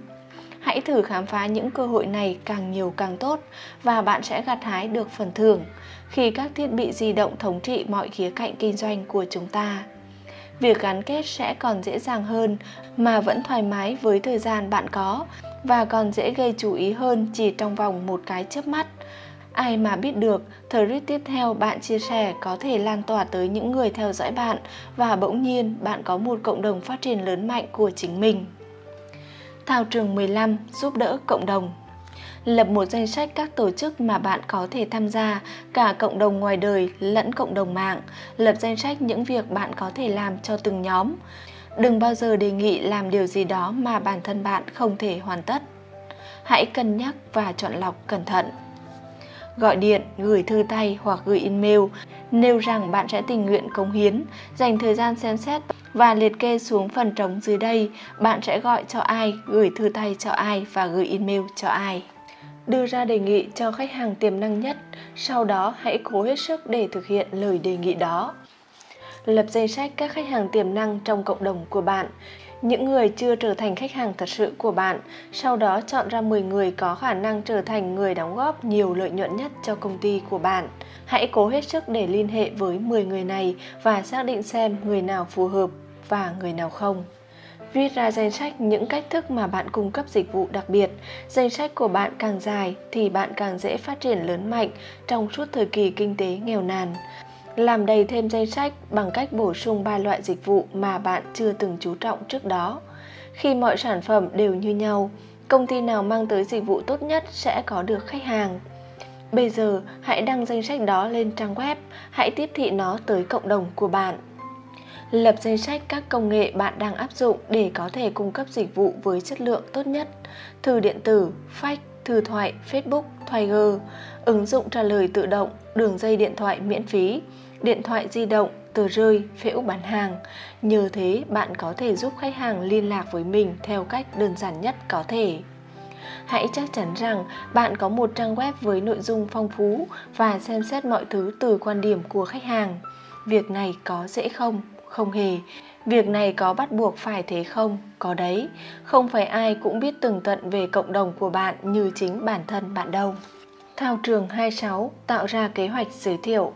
Hãy thử khám phá những cơ hội này càng nhiều càng tốt và bạn sẽ gặt hái được phần thưởng khi các thiết bị di động thống trị mọi khía cạnh kinh doanh của chúng ta. Việc gắn kết sẽ còn dễ dàng hơn mà vẫn thoải mái với thời gian bạn có và còn dễ gây chú ý hơn chỉ trong vòng một cái chớp mắt. Ai mà biết được, thread tiếp theo bạn chia sẻ có thể lan tỏa tới những người theo dõi bạn và bỗng nhiên bạn có một cộng đồng phát triển lớn mạnh của chính mình. Thao trường 15 giúp đỡ cộng đồng Lập một danh sách các tổ chức mà bạn có thể tham gia, cả cộng đồng ngoài đời lẫn cộng đồng mạng. Lập danh sách những việc bạn có thể làm cho từng nhóm. Đừng bao giờ đề nghị làm điều gì đó mà bản thân bạn không thể hoàn tất. Hãy cân nhắc và chọn lọc cẩn thận gọi điện, gửi thư tay hoặc gửi email, nêu rằng bạn sẽ tình nguyện cống hiến, dành thời gian xem xét và liệt kê xuống phần trống dưới đây bạn sẽ gọi cho ai, gửi thư tay cho ai và gửi email cho ai. Đưa ra đề nghị cho khách hàng tiềm năng nhất, sau đó hãy cố hết sức để thực hiện lời đề nghị đó. Lập danh sách các khách hàng tiềm năng trong cộng đồng của bạn những người chưa trở thành khách hàng thật sự của bạn, sau đó chọn ra 10 người có khả năng trở thành người đóng góp nhiều lợi nhuận nhất cho công ty của bạn. Hãy cố hết sức để liên hệ với 10 người này và xác định xem người nào phù hợp và người nào không. Viết ra danh sách những cách thức mà bạn cung cấp dịch vụ đặc biệt. Danh sách của bạn càng dài thì bạn càng dễ phát triển lớn mạnh trong suốt thời kỳ kinh tế nghèo nàn làm đầy thêm danh sách bằng cách bổ sung ba loại dịch vụ mà bạn chưa từng chú trọng trước đó. Khi mọi sản phẩm đều như nhau, công ty nào mang tới dịch vụ tốt nhất sẽ có được khách hàng. Bây giờ, hãy đăng danh sách đó lên trang web, hãy tiếp thị nó tới cộng đồng của bạn. Lập danh sách các công nghệ bạn đang áp dụng để có thể cung cấp dịch vụ với chất lượng tốt nhất. Thư điện tử, fax, thư thoại, Facebook, Tiger, ứng dụng trả lời tự động, đường dây điện thoại miễn phí, điện thoại di động, tờ rơi, phễu bán hàng. Nhờ thế, bạn có thể giúp khách hàng liên lạc với mình theo cách đơn giản nhất có thể. Hãy chắc chắn rằng bạn có một trang web với nội dung phong phú và xem xét mọi thứ từ quan điểm của khách hàng. Việc này có dễ không? Không hề. Việc này có bắt buộc phải thế không? Có đấy. Không phải ai cũng biết tường tận về cộng đồng của bạn như chính bản thân bạn đâu. Thao trường 26 tạo ra kế hoạch giới thiệu.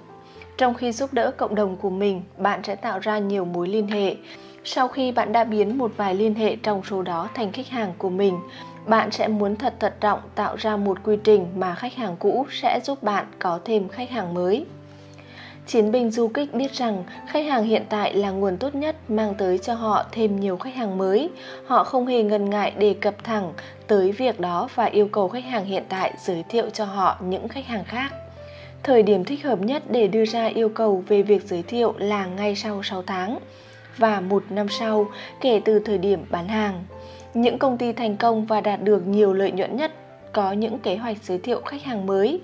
Trong khi giúp đỡ cộng đồng của mình, bạn sẽ tạo ra nhiều mối liên hệ. Sau khi bạn đã biến một vài liên hệ trong số đó thành khách hàng của mình, bạn sẽ muốn thật thận trọng tạo ra một quy trình mà khách hàng cũ sẽ giúp bạn có thêm khách hàng mới. Chiến binh du kích biết rằng khách hàng hiện tại là nguồn tốt nhất mang tới cho họ thêm nhiều khách hàng mới. Họ không hề ngần ngại đề cập thẳng tới việc đó và yêu cầu khách hàng hiện tại giới thiệu cho họ những khách hàng khác. Thời điểm thích hợp nhất để đưa ra yêu cầu về việc giới thiệu là ngay sau 6 tháng và một năm sau kể từ thời điểm bán hàng. Những công ty thành công và đạt được nhiều lợi nhuận nhất có những kế hoạch giới thiệu khách hàng mới.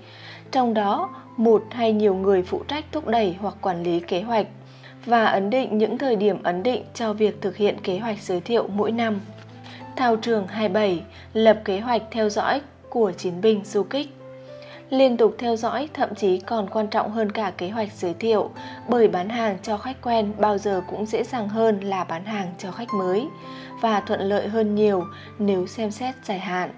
Trong đó, một hay nhiều người phụ trách thúc đẩy hoặc quản lý kế hoạch và ấn định những thời điểm ấn định cho việc thực hiện kế hoạch giới thiệu mỗi năm. Thao trường 27 lập kế hoạch theo dõi của chiến binh du kích. Liên tục theo dõi, thậm chí còn quan trọng hơn cả kế hoạch giới thiệu bởi bán hàng cho khách quen bao giờ cũng dễ dàng hơn là bán hàng cho khách mới và thuận lợi hơn nhiều nếu xem xét dài hạn.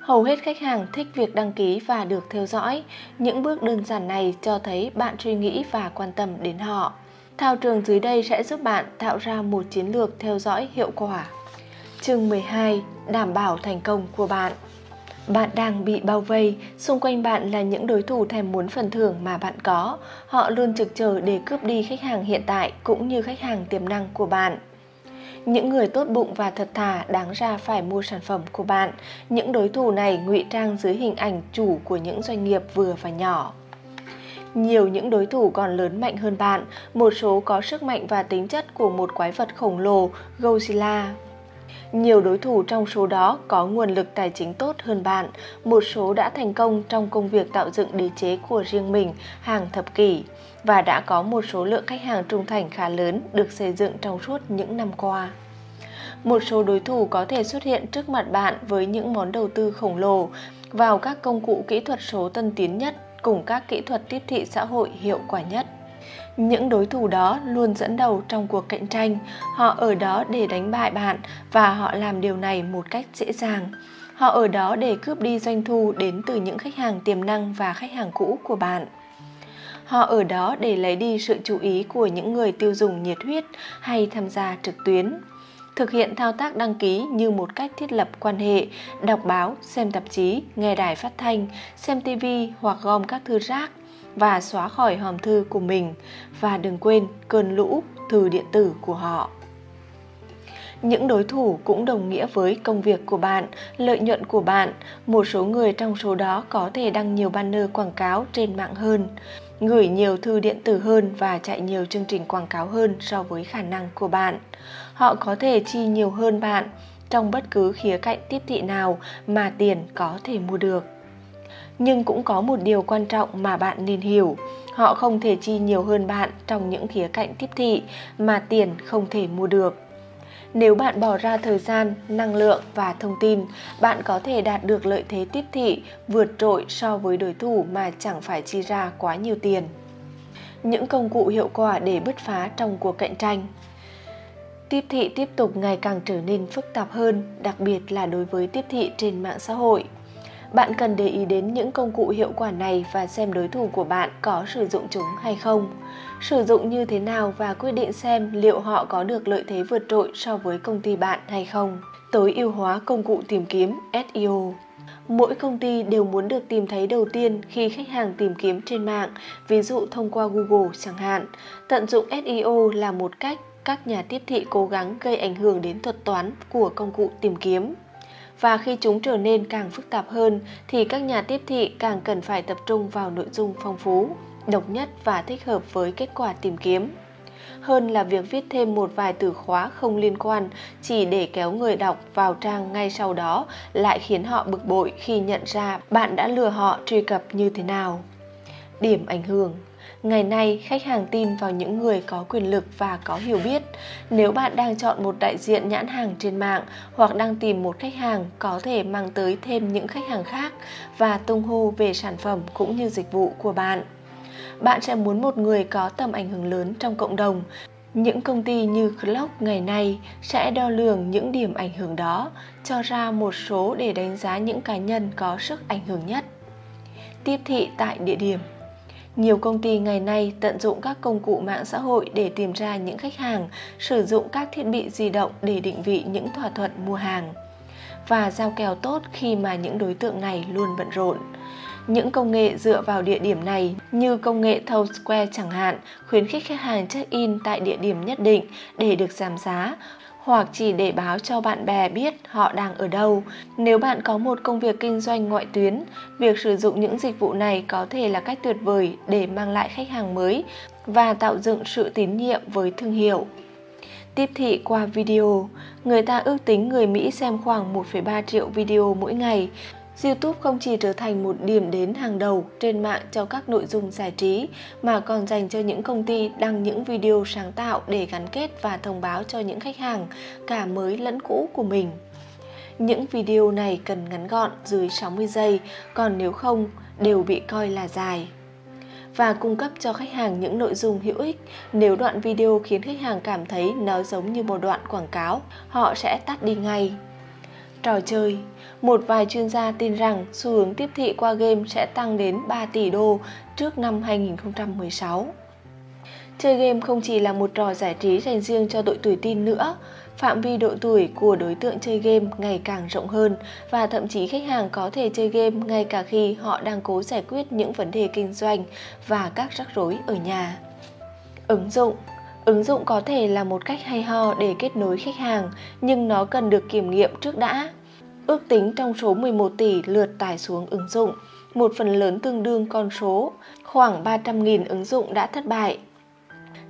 Hầu hết khách hàng thích việc đăng ký và được theo dõi. Những bước đơn giản này cho thấy bạn suy nghĩ và quan tâm đến họ. Thao trường dưới đây sẽ giúp bạn tạo ra một chiến lược theo dõi hiệu quả. Chương 12: Đảm bảo thành công của bạn. Bạn đang bị bao vây, xung quanh bạn là những đối thủ thèm muốn phần thưởng mà bạn có. Họ luôn trực chờ để cướp đi khách hàng hiện tại cũng như khách hàng tiềm năng của bạn. Những người tốt bụng và thật thà đáng ra phải mua sản phẩm của bạn. Những đối thủ này ngụy trang dưới hình ảnh chủ của những doanh nghiệp vừa và nhỏ. Nhiều những đối thủ còn lớn mạnh hơn bạn, một số có sức mạnh và tính chất của một quái vật khổng lồ, Godzilla. Nhiều đối thủ trong số đó có nguồn lực tài chính tốt hơn bạn, một số đã thành công trong công việc tạo dựng đế chế của riêng mình hàng thập kỷ và đã có một số lượng khách hàng trung thành khá lớn được xây dựng trong suốt những năm qua. Một số đối thủ có thể xuất hiện trước mặt bạn với những món đầu tư khổng lồ vào các công cụ kỹ thuật số tân tiến nhất cùng các kỹ thuật tiếp thị xã hội hiệu quả nhất. Những đối thủ đó luôn dẫn đầu trong cuộc cạnh tranh, họ ở đó để đánh bại bạn và họ làm điều này một cách dễ dàng. Họ ở đó để cướp đi doanh thu đến từ những khách hàng tiềm năng và khách hàng cũ của bạn. Họ ở đó để lấy đi sự chú ý của những người tiêu dùng nhiệt huyết hay tham gia trực tuyến. Thực hiện thao tác đăng ký như một cách thiết lập quan hệ, đọc báo, xem tạp chí, nghe đài phát thanh, xem TV hoặc gom các thư rác và xóa khỏi hòm thư của mình và đừng quên cơn lũ thư điện tử của họ. Những đối thủ cũng đồng nghĩa với công việc của bạn, lợi nhuận của bạn. Một số người trong số đó có thể đăng nhiều banner quảng cáo trên mạng hơn gửi nhiều thư điện tử hơn và chạy nhiều chương trình quảng cáo hơn so với khả năng của bạn. Họ có thể chi nhiều hơn bạn trong bất cứ khía cạnh tiếp thị nào mà tiền có thể mua được. Nhưng cũng có một điều quan trọng mà bạn nên hiểu, họ không thể chi nhiều hơn bạn trong những khía cạnh tiếp thị mà tiền không thể mua được. Nếu bạn bỏ ra thời gian, năng lượng và thông tin, bạn có thể đạt được lợi thế tiếp thị vượt trội so với đối thủ mà chẳng phải chi ra quá nhiều tiền. Những công cụ hiệu quả để bứt phá trong cuộc cạnh tranh. Tiếp thị tiếp tục ngày càng trở nên phức tạp hơn, đặc biệt là đối với tiếp thị trên mạng xã hội. Bạn cần để ý đến những công cụ hiệu quả này và xem đối thủ của bạn có sử dụng chúng hay không. Sử dụng như thế nào và quyết định xem liệu họ có được lợi thế vượt trội so với công ty bạn hay không. Tối ưu hóa công cụ tìm kiếm SEO Mỗi công ty đều muốn được tìm thấy đầu tiên khi khách hàng tìm kiếm trên mạng, ví dụ thông qua Google chẳng hạn. Tận dụng SEO là một cách các nhà tiếp thị cố gắng gây ảnh hưởng đến thuật toán của công cụ tìm kiếm. Và khi chúng trở nên càng phức tạp hơn thì các nhà tiếp thị càng cần phải tập trung vào nội dung phong phú, độc nhất và thích hợp với kết quả tìm kiếm hơn là việc viết thêm một vài từ khóa không liên quan chỉ để kéo người đọc vào trang ngay sau đó lại khiến họ bực bội khi nhận ra bạn đã lừa họ truy cập như thế nào. Điểm ảnh hưởng Ngày nay, khách hàng tin vào những người có quyền lực và có hiểu biết. Nếu bạn đang chọn một đại diện nhãn hàng trên mạng hoặc đang tìm một khách hàng có thể mang tới thêm những khách hàng khác và tung hô về sản phẩm cũng như dịch vụ của bạn bạn sẽ muốn một người có tầm ảnh hưởng lớn trong cộng đồng. Những công ty như Clock ngày nay sẽ đo lường những điểm ảnh hưởng đó, cho ra một số để đánh giá những cá nhân có sức ảnh hưởng nhất. Tiếp thị tại địa điểm nhiều công ty ngày nay tận dụng các công cụ mạng xã hội để tìm ra những khách hàng, sử dụng các thiết bị di động để định vị những thỏa thuận mua hàng và giao kèo tốt khi mà những đối tượng này luôn bận rộn. Những công nghệ dựa vào địa điểm này như công nghệ Town Square chẳng hạn khuyến khích khách hàng check-in tại địa điểm nhất định để được giảm giá hoặc chỉ để báo cho bạn bè biết họ đang ở đâu. Nếu bạn có một công việc kinh doanh ngoại tuyến, việc sử dụng những dịch vụ này có thể là cách tuyệt vời để mang lại khách hàng mới và tạo dựng sự tín nhiệm với thương hiệu. Tiếp thị qua video, người ta ước tính người Mỹ xem khoảng 1,3 triệu video mỗi ngày. YouTube không chỉ trở thành một điểm đến hàng đầu trên mạng cho các nội dung giải trí mà còn dành cho những công ty đăng những video sáng tạo để gắn kết và thông báo cho những khách hàng cả mới lẫn cũ của mình. Những video này cần ngắn gọn dưới 60 giây, còn nếu không đều bị coi là dài và cung cấp cho khách hàng những nội dung hữu ích. Nếu đoạn video khiến khách hàng cảm thấy nó giống như một đoạn quảng cáo, họ sẽ tắt đi ngay. Trò chơi Một vài chuyên gia tin rằng xu hướng tiếp thị qua game sẽ tăng đến 3 tỷ đô trước năm 2016. Chơi game không chỉ là một trò giải trí dành riêng cho đội tuổi teen nữa, phạm vi độ tuổi của đối tượng chơi game ngày càng rộng hơn và thậm chí khách hàng có thể chơi game ngay cả khi họ đang cố giải quyết những vấn đề kinh doanh và các rắc rối ở nhà. Ứng dụng Ứng dụng có thể là một cách hay ho để kết nối khách hàng, nhưng nó cần được kiểm nghiệm trước đã. Ước tính trong số 11 tỷ lượt tải xuống ứng dụng, một phần lớn tương đương con số, khoảng 300.000 ứng dụng đã thất bại.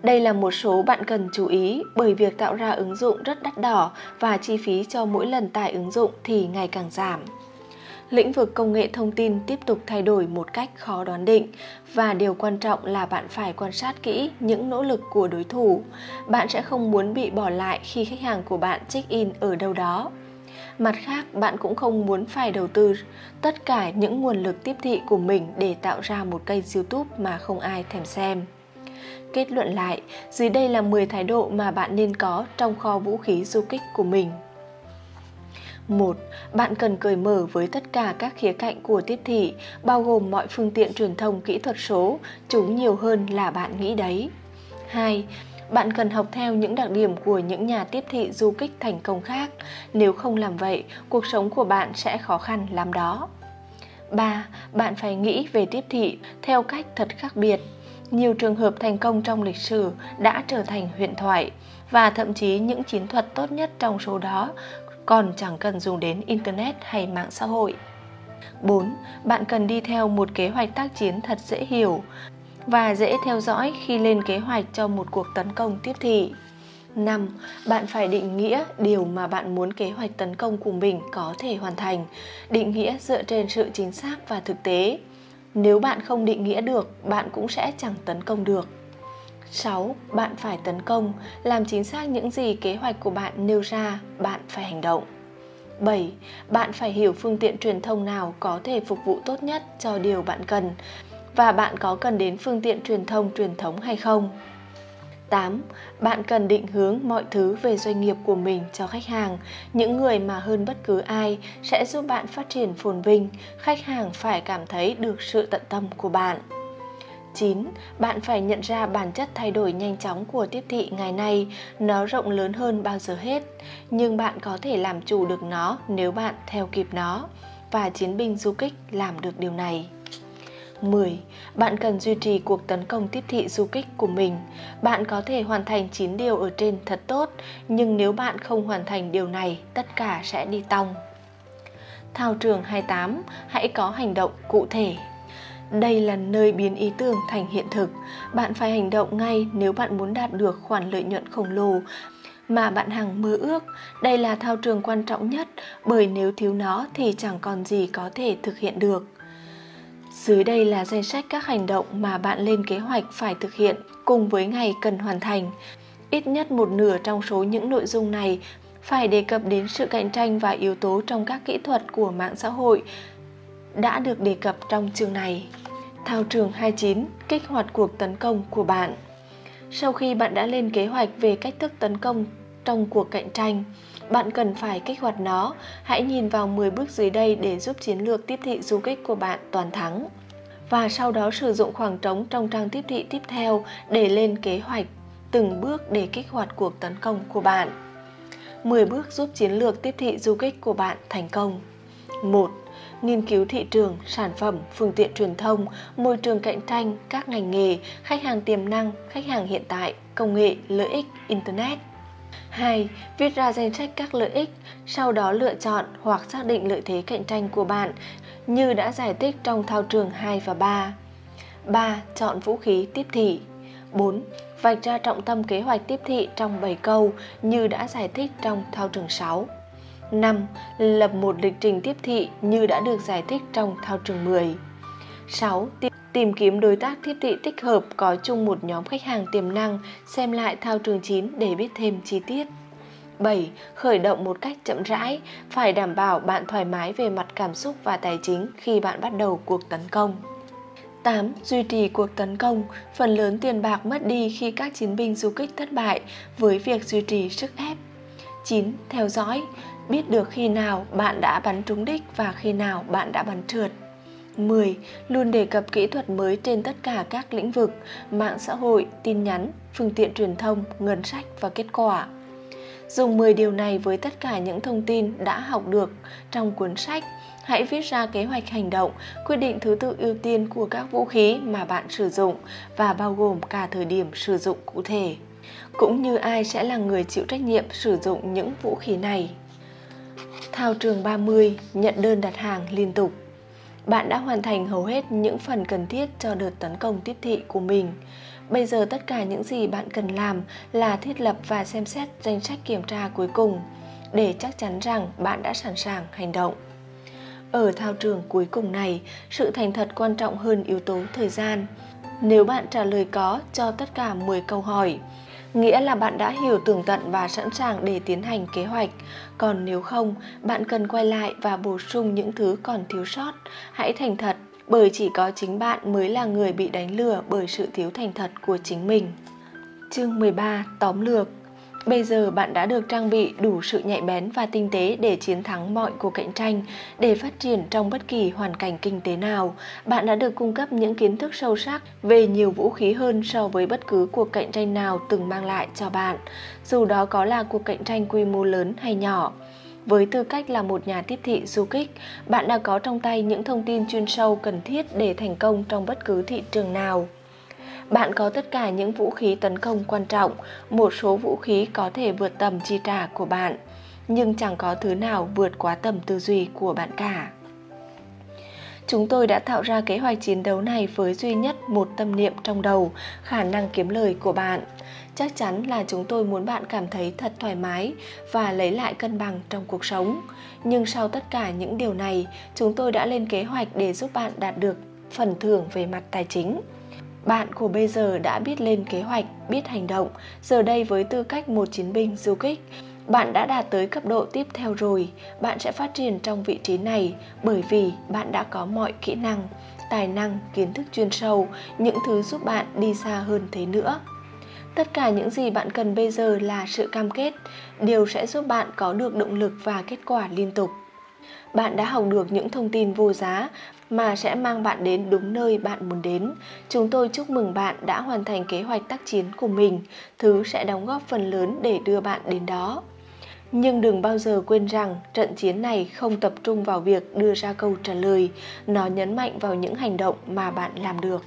Đây là một số bạn cần chú ý bởi việc tạo ra ứng dụng rất đắt đỏ và chi phí cho mỗi lần tải ứng dụng thì ngày càng giảm lĩnh vực công nghệ thông tin tiếp tục thay đổi một cách khó đoán định. Và điều quan trọng là bạn phải quan sát kỹ những nỗ lực của đối thủ. Bạn sẽ không muốn bị bỏ lại khi khách hàng của bạn check in ở đâu đó. Mặt khác, bạn cũng không muốn phải đầu tư tất cả những nguồn lực tiếp thị của mình để tạo ra một kênh youtube mà không ai thèm xem. Kết luận lại, dưới đây là 10 thái độ mà bạn nên có trong kho vũ khí du kích của mình. 1. Bạn cần cởi mở với tất cả các khía cạnh của tiếp thị, bao gồm mọi phương tiện truyền thông kỹ thuật số, chúng nhiều hơn là bạn nghĩ đấy. 2. Bạn cần học theo những đặc điểm của những nhà tiếp thị du kích thành công khác, nếu không làm vậy, cuộc sống của bạn sẽ khó khăn lắm đó. 3. Bạn phải nghĩ về tiếp thị theo cách thật khác biệt. Nhiều trường hợp thành công trong lịch sử đã trở thành huyền thoại và thậm chí những chiến thuật tốt nhất trong số đó còn chẳng cần dùng đến Internet hay mạng xã hội. 4. Bạn cần đi theo một kế hoạch tác chiến thật dễ hiểu và dễ theo dõi khi lên kế hoạch cho một cuộc tấn công tiếp thị. 5. Bạn phải định nghĩa điều mà bạn muốn kế hoạch tấn công của mình có thể hoàn thành, định nghĩa dựa trên sự chính xác và thực tế. Nếu bạn không định nghĩa được, bạn cũng sẽ chẳng tấn công được. 6. Bạn phải tấn công, làm chính xác những gì kế hoạch của bạn nêu ra, bạn phải hành động. 7. Bạn phải hiểu phương tiện truyền thông nào có thể phục vụ tốt nhất cho điều bạn cần và bạn có cần đến phương tiện truyền thông truyền thống hay không. 8. Bạn cần định hướng mọi thứ về doanh nghiệp của mình cho khách hàng, những người mà hơn bất cứ ai sẽ giúp bạn phát triển phồn vinh, khách hàng phải cảm thấy được sự tận tâm của bạn. 9. Bạn phải nhận ra bản chất thay đổi nhanh chóng của tiếp thị ngày nay, nó rộng lớn hơn bao giờ hết, nhưng bạn có thể làm chủ được nó nếu bạn theo kịp nó. và chiến binh du kích làm được điều này. 10. Bạn cần duy trì cuộc tấn công tiếp thị du kích của mình. Bạn có thể hoàn thành 9 điều ở trên thật tốt, nhưng nếu bạn không hoàn thành điều này, tất cả sẽ đi tong. Thao trường 28, hãy có hành động cụ thể. Đây là nơi biến ý tưởng thành hiện thực. Bạn phải hành động ngay nếu bạn muốn đạt được khoản lợi nhuận khổng lồ mà bạn hằng mơ ước. Đây là thao trường quan trọng nhất, bởi nếu thiếu nó thì chẳng còn gì có thể thực hiện được. Dưới đây là danh sách các hành động mà bạn lên kế hoạch phải thực hiện cùng với ngày cần hoàn thành. Ít nhất một nửa trong số những nội dung này phải đề cập đến sự cạnh tranh và yếu tố trong các kỹ thuật của mạng xã hội đã được đề cập trong chương này. Thao trường 29 kích hoạt cuộc tấn công của bạn. Sau khi bạn đã lên kế hoạch về cách thức tấn công trong cuộc cạnh tranh, bạn cần phải kích hoạt nó. Hãy nhìn vào 10 bước dưới đây để giúp chiến lược tiếp thị du kích của bạn toàn thắng. Và sau đó sử dụng khoảng trống trong trang tiếp thị tiếp theo để lên kế hoạch từng bước để kích hoạt cuộc tấn công của bạn. 10 bước giúp chiến lược tiếp thị du kích của bạn thành công. 1. Nghiên cứu thị trường, sản phẩm, phương tiện truyền thông, môi trường cạnh tranh, các ngành nghề, khách hàng tiềm năng, khách hàng hiện tại, công nghệ, lợi ích, internet. 2. Viết ra danh sách các lợi ích, sau đó lựa chọn hoặc xác định lợi thế cạnh tranh của bạn như đã giải thích trong thao trường 2 và 3. 3. Chọn vũ khí tiếp thị. 4. Vạch ra trọng tâm kế hoạch tiếp thị trong 7 câu như đã giải thích trong thao trường 6. 5. Lập một lịch trình tiếp thị như đã được giải thích trong thao trường 10. 6. Tìm kiếm đối tác thiết thị tích hợp có chung một nhóm khách hàng tiềm năng, xem lại thao trường 9 để biết thêm chi tiết. 7. Khởi động một cách chậm rãi, phải đảm bảo bạn thoải mái về mặt cảm xúc và tài chính khi bạn bắt đầu cuộc tấn công. 8. Duy trì cuộc tấn công, phần lớn tiền bạc mất đi khi các chiến binh du kích thất bại với việc duy trì sức ép. 9. Theo dõi, biết được khi nào bạn đã bắn trúng đích và khi nào bạn đã bắn trượt. 10. Luôn đề cập kỹ thuật mới trên tất cả các lĩnh vực, mạng xã hội, tin nhắn, phương tiện truyền thông, ngân sách và kết quả. Dùng 10 điều này với tất cả những thông tin đã học được trong cuốn sách. Hãy viết ra kế hoạch hành động, quyết định thứ tự ưu tiên của các vũ khí mà bạn sử dụng và bao gồm cả thời điểm sử dụng cụ thể, cũng như ai sẽ là người chịu trách nhiệm sử dụng những vũ khí này. Thao trường 30 nhận đơn đặt hàng liên tục bạn đã hoàn thành hầu hết những phần cần thiết cho đợt tấn công tiếp thị của mình. Bây giờ tất cả những gì bạn cần làm là thiết lập và xem xét danh sách kiểm tra cuối cùng để chắc chắn rằng bạn đã sẵn sàng hành động. Ở thao trường cuối cùng này, sự thành thật quan trọng hơn yếu tố thời gian. Nếu bạn trả lời có cho tất cả 10 câu hỏi, nghĩa là bạn đã hiểu tường tận và sẵn sàng để tiến hành kế hoạch. Còn nếu không, bạn cần quay lại và bổ sung những thứ còn thiếu sót. Hãy thành thật, bởi chỉ có chính bạn mới là người bị đánh lừa bởi sự thiếu thành thật của chính mình. Chương 13 tóm lược Bây giờ bạn đã được trang bị đủ sự nhạy bén và tinh tế để chiến thắng mọi cuộc cạnh tranh, để phát triển trong bất kỳ hoàn cảnh kinh tế nào. Bạn đã được cung cấp những kiến thức sâu sắc về nhiều vũ khí hơn so với bất cứ cuộc cạnh tranh nào từng mang lại cho bạn, dù đó có là cuộc cạnh tranh quy mô lớn hay nhỏ. Với tư cách là một nhà tiếp thị du kích, bạn đã có trong tay những thông tin chuyên sâu cần thiết để thành công trong bất cứ thị trường nào. Bạn có tất cả những vũ khí tấn công quan trọng, một số vũ khí có thể vượt tầm chi trả của bạn, nhưng chẳng có thứ nào vượt quá tầm tư duy của bạn cả. Chúng tôi đã tạo ra kế hoạch chiến đấu này với duy nhất một tâm niệm trong đầu, khả năng kiếm lời của bạn. Chắc chắn là chúng tôi muốn bạn cảm thấy thật thoải mái và lấy lại cân bằng trong cuộc sống. Nhưng sau tất cả những điều này, chúng tôi đã lên kế hoạch để giúp bạn đạt được phần thưởng về mặt tài chính. Bạn của bây giờ đã biết lên kế hoạch, biết hành động, giờ đây với tư cách một chiến binh du kích, bạn đã đạt tới cấp độ tiếp theo rồi, bạn sẽ phát triển trong vị trí này bởi vì bạn đã có mọi kỹ năng, tài năng, kiến thức chuyên sâu, những thứ giúp bạn đi xa hơn thế nữa. Tất cả những gì bạn cần bây giờ là sự cam kết, điều sẽ giúp bạn có được động lực và kết quả liên tục. Bạn đã học được những thông tin vô giá mà sẽ mang bạn đến đúng nơi bạn muốn đến. Chúng tôi chúc mừng bạn đã hoàn thành kế hoạch tác chiến của mình, thứ sẽ đóng góp phần lớn để đưa bạn đến đó. Nhưng đừng bao giờ quên rằng trận chiến này không tập trung vào việc đưa ra câu trả lời, nó nhấn mạnh vào những hành động mà bạn làm được.